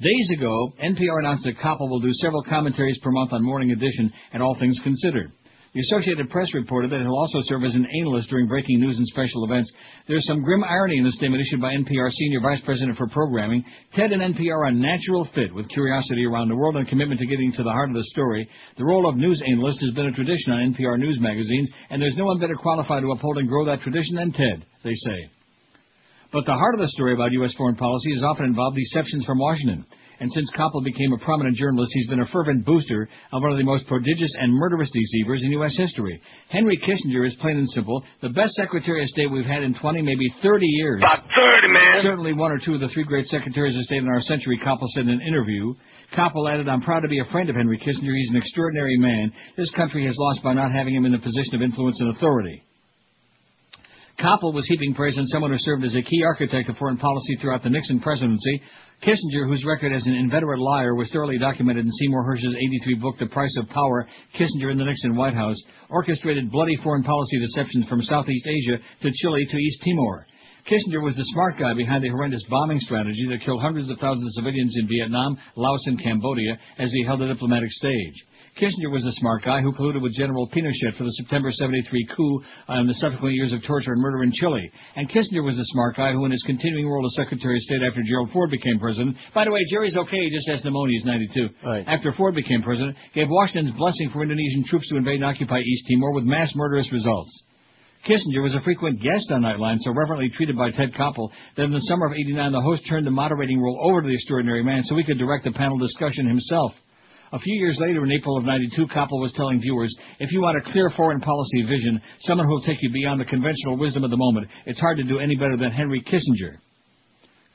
Days ago, NPR announced that Koppel will do several commentaries per month on Morning Edition and All Things Considered. The Associated Press reported that he'll also serve as an analyst during breaking news and special events. There's some grim irony in the statement issued by NPR Senior Vice President for Programming. Ted and NPR are a natural fit with curiosity around the world and commitment to getting to the heart of the story. The role of news analyst has been a tradition on NPR news magazines, and there's no one better qualified to uphold and grow that tradition than Ted, they say. But the heart of the story about U.S. foreign policy has often involved deceptions from Washington. And since Koppel became a prominent journalist, he's been a fervent booster of one of the most prodigious and murderous deceivers in U.S. history. Henry Kissinger is plain and simple the best Secretary of State we've had in 20, maybe 30 years. About 30, man. Certainly one or two of the three great Secretaries of State in our century, Koppel said in an interview. Koppel added, I'm proud to be a friend of Henry Kissinger. He's an extraordinary man. This country has lost by not having him in a position of influence and authority. Koppel was heaping praise on someone who served as a key architect of foreign policy throughout the Nixon presidency. Kissinger, whose record as an inveterate liar was thoroughly documented in Seymour Hersh's 83 book, The Price of Power, Kissinger in the Nixon White House, orchestrated bloody foreign policy deceptions from Southeast Asia to Chile to East Timor. Kissinger was the smart guy behind the horrendous bombing strategy that killed hundreds of thousands of civilians in Vietnam, Laos, and Cambodia as he held the diplomatic stage. Kissinger was a smart guy who colluded with General Pinochet for the September 73 coup and the subsequent years of torture and murder in Chile. And Kissinger was the smart guy who, in his continuing role as Secretary of State after Gerald Ford became president, by the way, Jerry's okay, he just has pneumonia, he's 92. After Ford became president, gave Washington's blessing for Indonesian troops to invade and occupy East Timor with mass murderous results. Kissinger was a frequent guest on Nightline, so reverently treated by Ted Koppel that in the summer of 89, the host turned the moderating role over to the extraordinary man so he could direct the panel discussion himself. A few years later, in April of 92, Koppel was telling viewers, if you want a clear foreign policy vision, someone who will take you beyond the conventional wisdom of the moment, it's hard to do any better than Henry Kissinger.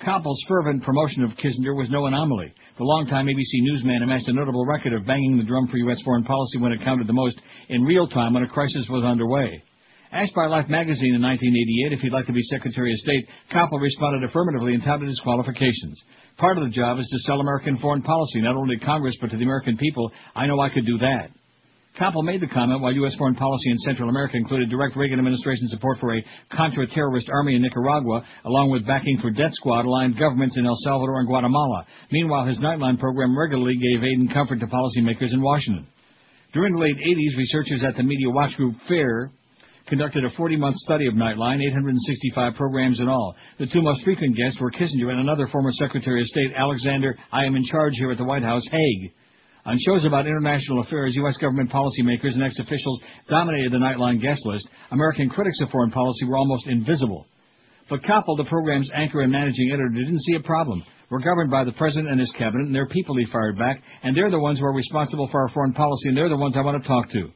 Koppel's fervent promotion of Kissinger was no anomaly. The longtime ABC newsman amassed a notable record of banging the drum for U.S. foreign policy when it counted the most in real time when a crisis was underway. Asked by Life magazine in 1988 if he'd like to be Secretary of State, Koppel responded affirmatively and touted his qualifications. Part of the job is to sell American foreign policy, not only to Congress but to the American people. I know I could do that. Koppel made the comment while U.S. foreign policy in Central America included direct Reagan administration support for a contra-terrorist army in Nicaragua, along with backing for death squad-aligned governments in El Salvador and Guatemala. Meanwhile, his Nightline program regularly gave aid and comfort to policymakers in Washington. During the late 80s, researchers at the media watch group FAIR conducted a 40-month study of Nightline, 865 programs in all. The two most frequent guests were Kissinger and another former Secretary of State, Alexander, I am in charge here at the White House, Haig. On shows about international affairs, U.S. government policymakers and ex-officials dominated the Nightline guest list. American critics of foreign policy were almost invisible. But Koppel, the program's anchor and managing editor, didn't see a problem. We're governed by the president and his cabinet, and they're people he fired back, and they're the ones who are responsible for our foreign policy, and they're the ones I want to talk to.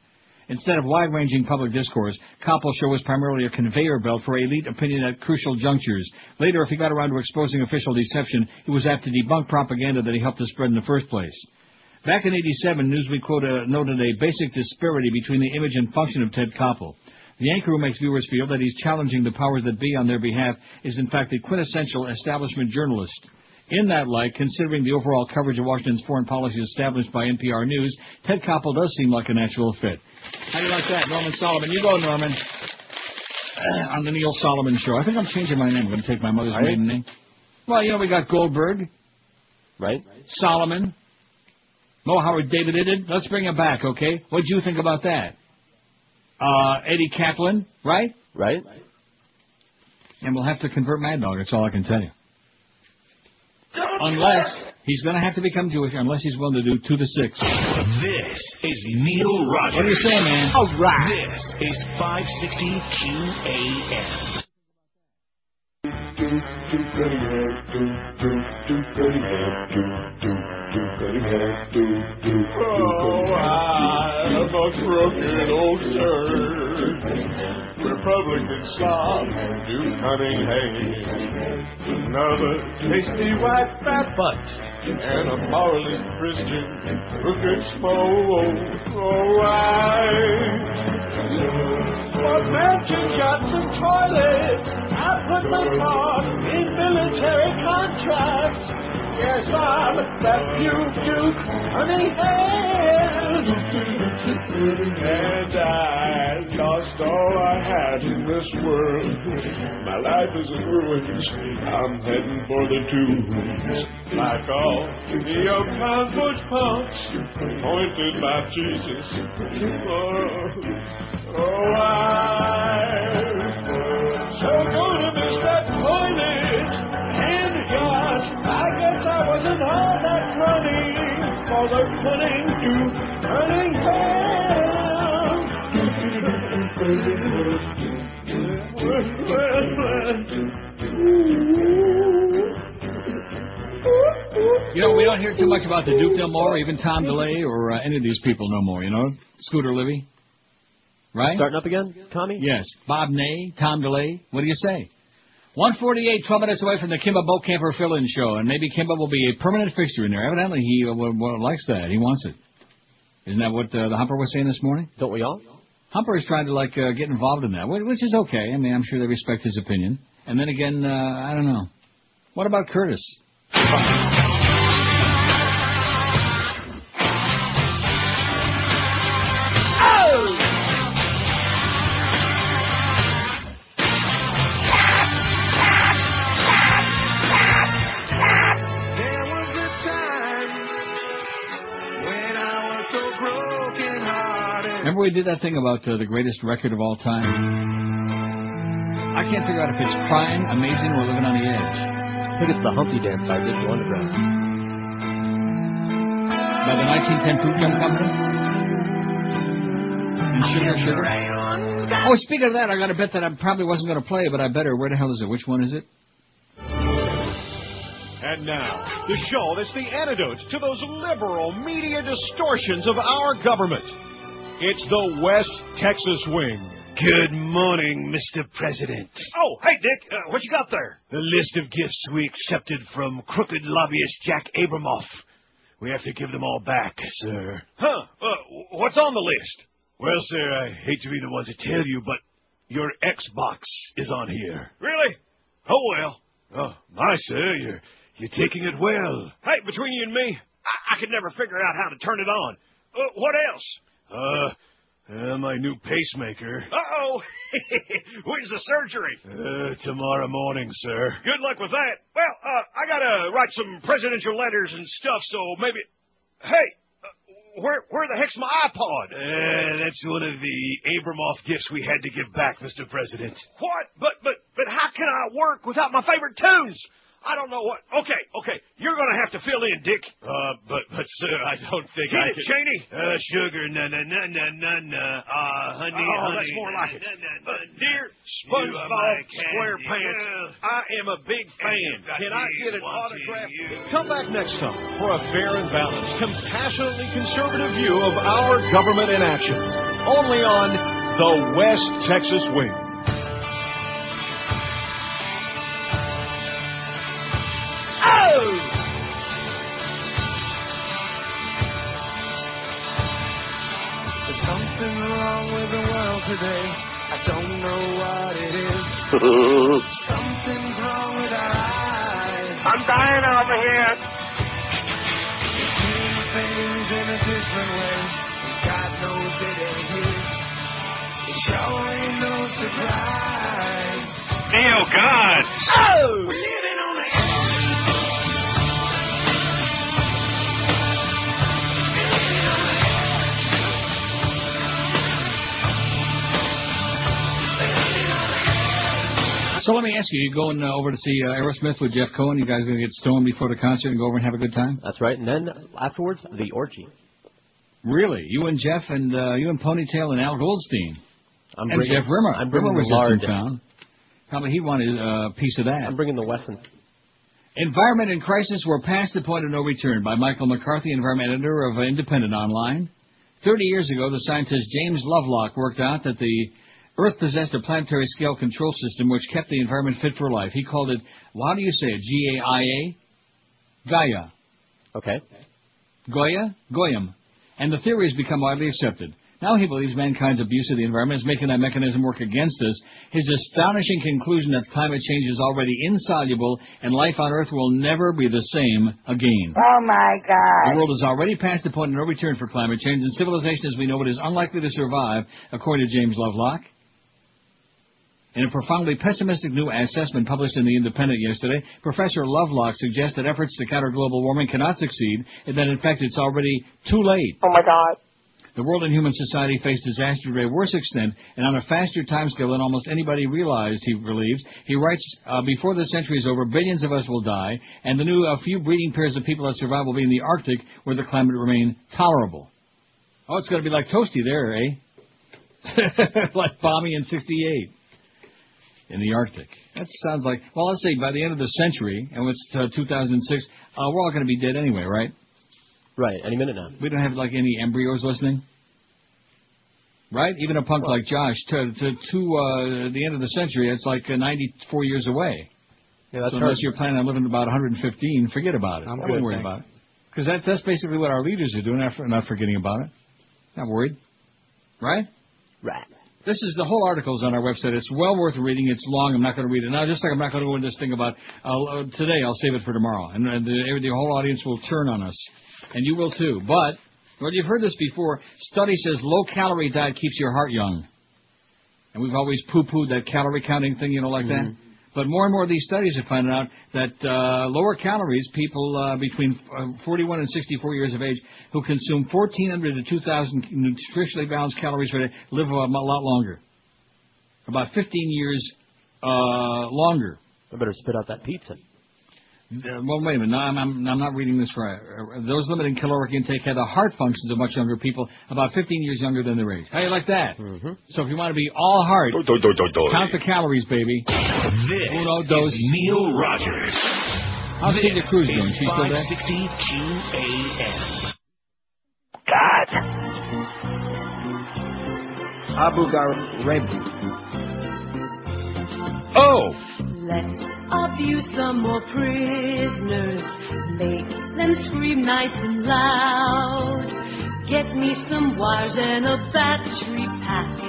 Instead of wide-ranging public discourse, Koppel's show was primarily a conveyor belt for elite opinion at crucial junctures. Later, if he got around to exposing official deception, he was apt to debunk propaganda that he helped to spread in the first place. Back in 87, Newsweek quoted, noted a basic disparity between the image and function of Ted Koppel. The anchor who makes viewers feel that he's challenging the powers that be on their behalf is in fact a quintessential establishment journalist. In that light, considering the overall coverage of Washington's foreign policy established by NPR News, Ted Koppel does seem like a natural fit. How do you like that, Norman Solomon? You go, Norman. On the Neil Solomon Show. I think I'm changing my name. I'm going to take my mother's Are you? maiden name. Well, you know, we got Goldberg. Right. Solomon. Mo Howard David Idded. Let's bring him back, okay? What do you think about that? Uh, Eddie Kaplan, right? Right. And we'll have to convert Mad Dog. That's all I can tell you. Unless he's going to have to become Jewish, unless he's willing to do two to six. This is Neil Rogers. What do you say, man? All right. This is 560 QAM. Oh, I'm a crooked old turd. Republican hanging. Another tasty white fat butt. And a powerless Christian crooked. Oh, I. What mansion got some toilets? I put my card in military contracts. Yes, I'm that Duke Duke honey hand. And I lost all I had in this world. My life is in ruins. I'm heading for the tombs. Like all the old convoy punks, pointed by Jesus. Oh, oh, I'm so gonna miss that toilet. And gosh, I guess I wasn't all that funny for the cunning to running You know, we don't hear too much about the Duke no more, or even Tom DeLay, or uh, any of these people no more, you know? Scooter Libby. Right? Starting up again, Tommy? Yes. Bob Ney, Tom DeLay. What do you say? 148, 12 minutes away from the Kimba Bokamper fill-in show, and maybe Kimba will be a permanent fixture in there. Evidently, he uh, w- w- likes that. He wants it. Isn't that what uh, the Humper was saying this morning? Don't we all? Humper is trying to like uh, get involved in that, which is okay. I mean, I'm sure they respect his opinion. And then again, uh, I don't know. What about Curtis? Remember we did that thing about uh, the greatest record of all time? I can't figure out if it's crying, amazing, or living on the edge. I think it's the Humpty Dance by Digital Underground. By the 1910 Fruitgum Company? And Sugar Sugar? Oh, speaking of that, I got a bet that I probably wasn't going to play, but I better. Where the hell is it? Which one is it? And now, the show that's the antidote to those liberal media distortions of our government. It's the West Texas Wing. Good morning, Mr. President. Oh, hey, Dick, uh, what you got there? The list of gifts we accepted from crooked lobbyist Jack Abramoff. We have to give them all back, sir. Huh? Uh, what's on the list? Well, sir, I hate to be the one to tell you, but your Xbox is on here. Really? Oh, well. Oh, my, sir, you're, you're taking it well. Hey, between you and me, I, I could never figure out how to turn it on. Uh, what else? Uh, uh, my new pacemaker. Uh-oh. When's the surgery? Uh, tomorrow morning, sir. Good luck with that. Well, uh, I gotta write some presidential letters and stuff, so maybe. Hey, uh, where where the heck's my iPod? Uh, that's one of the Abramoff gifts we had to give back, Mr. President. What? But but but how can I work without my favorite tunes? I don't know what. Okay, okay, you're gonna have to fill in, Dick. Uh, but but sir, I don't think Get I it, can. Cheney? Uh, sugar, na na na na na na. Ah, honey, oh, honey. that's more like it. na, na, Uh, na, dear SpongeBob. SquarePants, Yeah. I am a big fan. Can I get an autograph? Come back next time for a fair and balanced, compassionately conservative view of our government in action. only on the West Texas Wing. Wrong with the world today. I don't know what it is. Something's wrong with our eyes. I'm dying over here. We're seeing things in a different way. God knows it ain't his. It sure ain't no surprise. Neil God. Oh! So let me ask you, you going uh, over to see uh, Aerosmith with Jeff Cohen? You guys going to get stoned before the concert and go over and have a good time? That's right. And then afterwards, the orgy. Really? You and Jeff and uh, you and Ponytail and Al Goldstein. I'm and bringing- Jeff Rimmer. I'm bringing Rimmer was lard. in town. Probably he wanted uh, a piece of that. I'm bringing the Wesson. Environment and Crisis were past the point of no return by Michael McCarthy, environment editor of Independent Online. Thirty years ago, the scientist James Lovelock worked out that the Earth possessed a planetary scale control system which kept the environment fit for life. He called it, well, how do you say it? G-A-I-A? Gaia. Okay. Goya? Goyam. And the theory has become widely accepted. Now he believes mankind's abuse of the environment is making that mechanism work against us. His astonishing conclusion that climate change is already insoluble and life on Earth will never be the same again. Oh my God. The world is already past the point of no return for climate change, and civilization as we know it is unlikely to survive, according to James Lovelock. In a profoundly pessimistic new assessment published in The Independent yesterday, Professor Lovelock suggests that efforts to counter global warming cannot succeed, and that in fact it's already too late. Oh my God. The world and human society face disaster to a worse extent and on a faster timescale than almost anybody realized, he believes. He writes, uh, before the century is over, billions of us will die, and the new uh, few breeding pairs of people that survive will be in the Arctic, where the climate will remain tolerable. Oh, it's going to be like Toasty there, eh? like Bommy in 68 in the Arctic. That sounds like, well, let's say by the end of the century, and it's uh, 2006, uh, we're all going to be dead anyway, right? Right, any minute now. We don't have like any embryos listening, right? Even a punk like Josh, to to, to uh, the end of the century, it's like uh, 94 years away. Yeah, that's so unless hard. you're planning on living to about 115, forget about it. I'm I good, wouldn't worried about it. Because that's that's basically what our leaders are doing. Not, not forgetting about it. Not worried, right? Right. This is the whole article's on our website. It's well worth reading. It's long. I'm not going to read it now. Just like I'm not going to go into this thing about uh, today. I'll save it for tomorrow, and, and the, the whole audience will turn on us, and you will too. But well, you've heard this before. Study says low calorie diet keeps your heart young, and we've always poo-pooed that calorie counting thing, you know, like that. But more and more of these studies have finding out that uh, lower calories, people uh, between uh, 41 and 64 years of age who consume 1,400 to 2,000 nutritionally balanced calories per day live a lot longer. About 15 years uh, longer. I better spit out that pizza. Uh, well, wait a minute. No, I'm, I'm, I'm not reading this right. Uh, Those limiting caloric intake had the heart functions of much younger people, about 15 years younger than their age. How do you like that? Mm-hmm. So if you want to be all heart, count the calories, baby. This Uno, dos. is Neil Rogers. How's this Celia Cruz doing? is She still there? 560 QAM. Abu Ghraib. Oh! Let's abuse some more prisoners. Make them scream nice and loud. Get me some wires and a battery pack.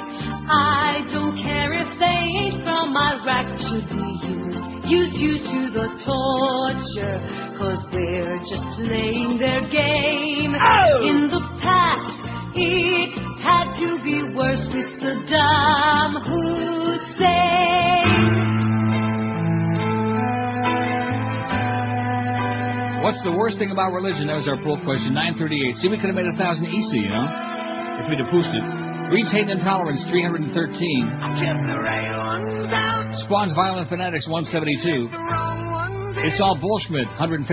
I don't care if they ain't from Iraq. Should be used, used, used to the torture. Cause they're just playing their game. Oh! In the past, it had to be worse with Saddam Hussein. What's the worst thing about religion? That was our poll question. 938. See, we could have made a thousand easy, you know, if we'd have boosted. Reads hate and intolerance 313. Spawns violent fanatics 172. It's all bullshit 157.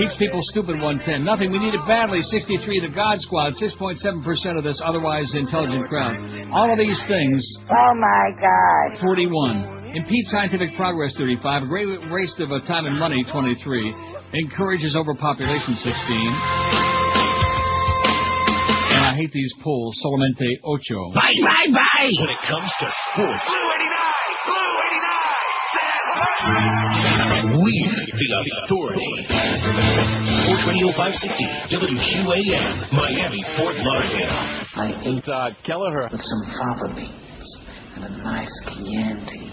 Keeps people stupid 110. Nothing. We need it badly 63. The God Squad 6.7% of this otherwise intelligent crowd. All of these things Oh my God. 41. Impede scientific progress, 35. A great waste of uh, time and money, 23. Encourages overpopulation, 16. and I hate these polls. Solamente ocho. Bye, bye, bye. When it comes to sports, Blue 89, Blue 89, we the authority. Sports Radio 560, WQAM, Miami, Fort Lauderdale. I ate uh, Kelleher with some fava beans a nice Chianti.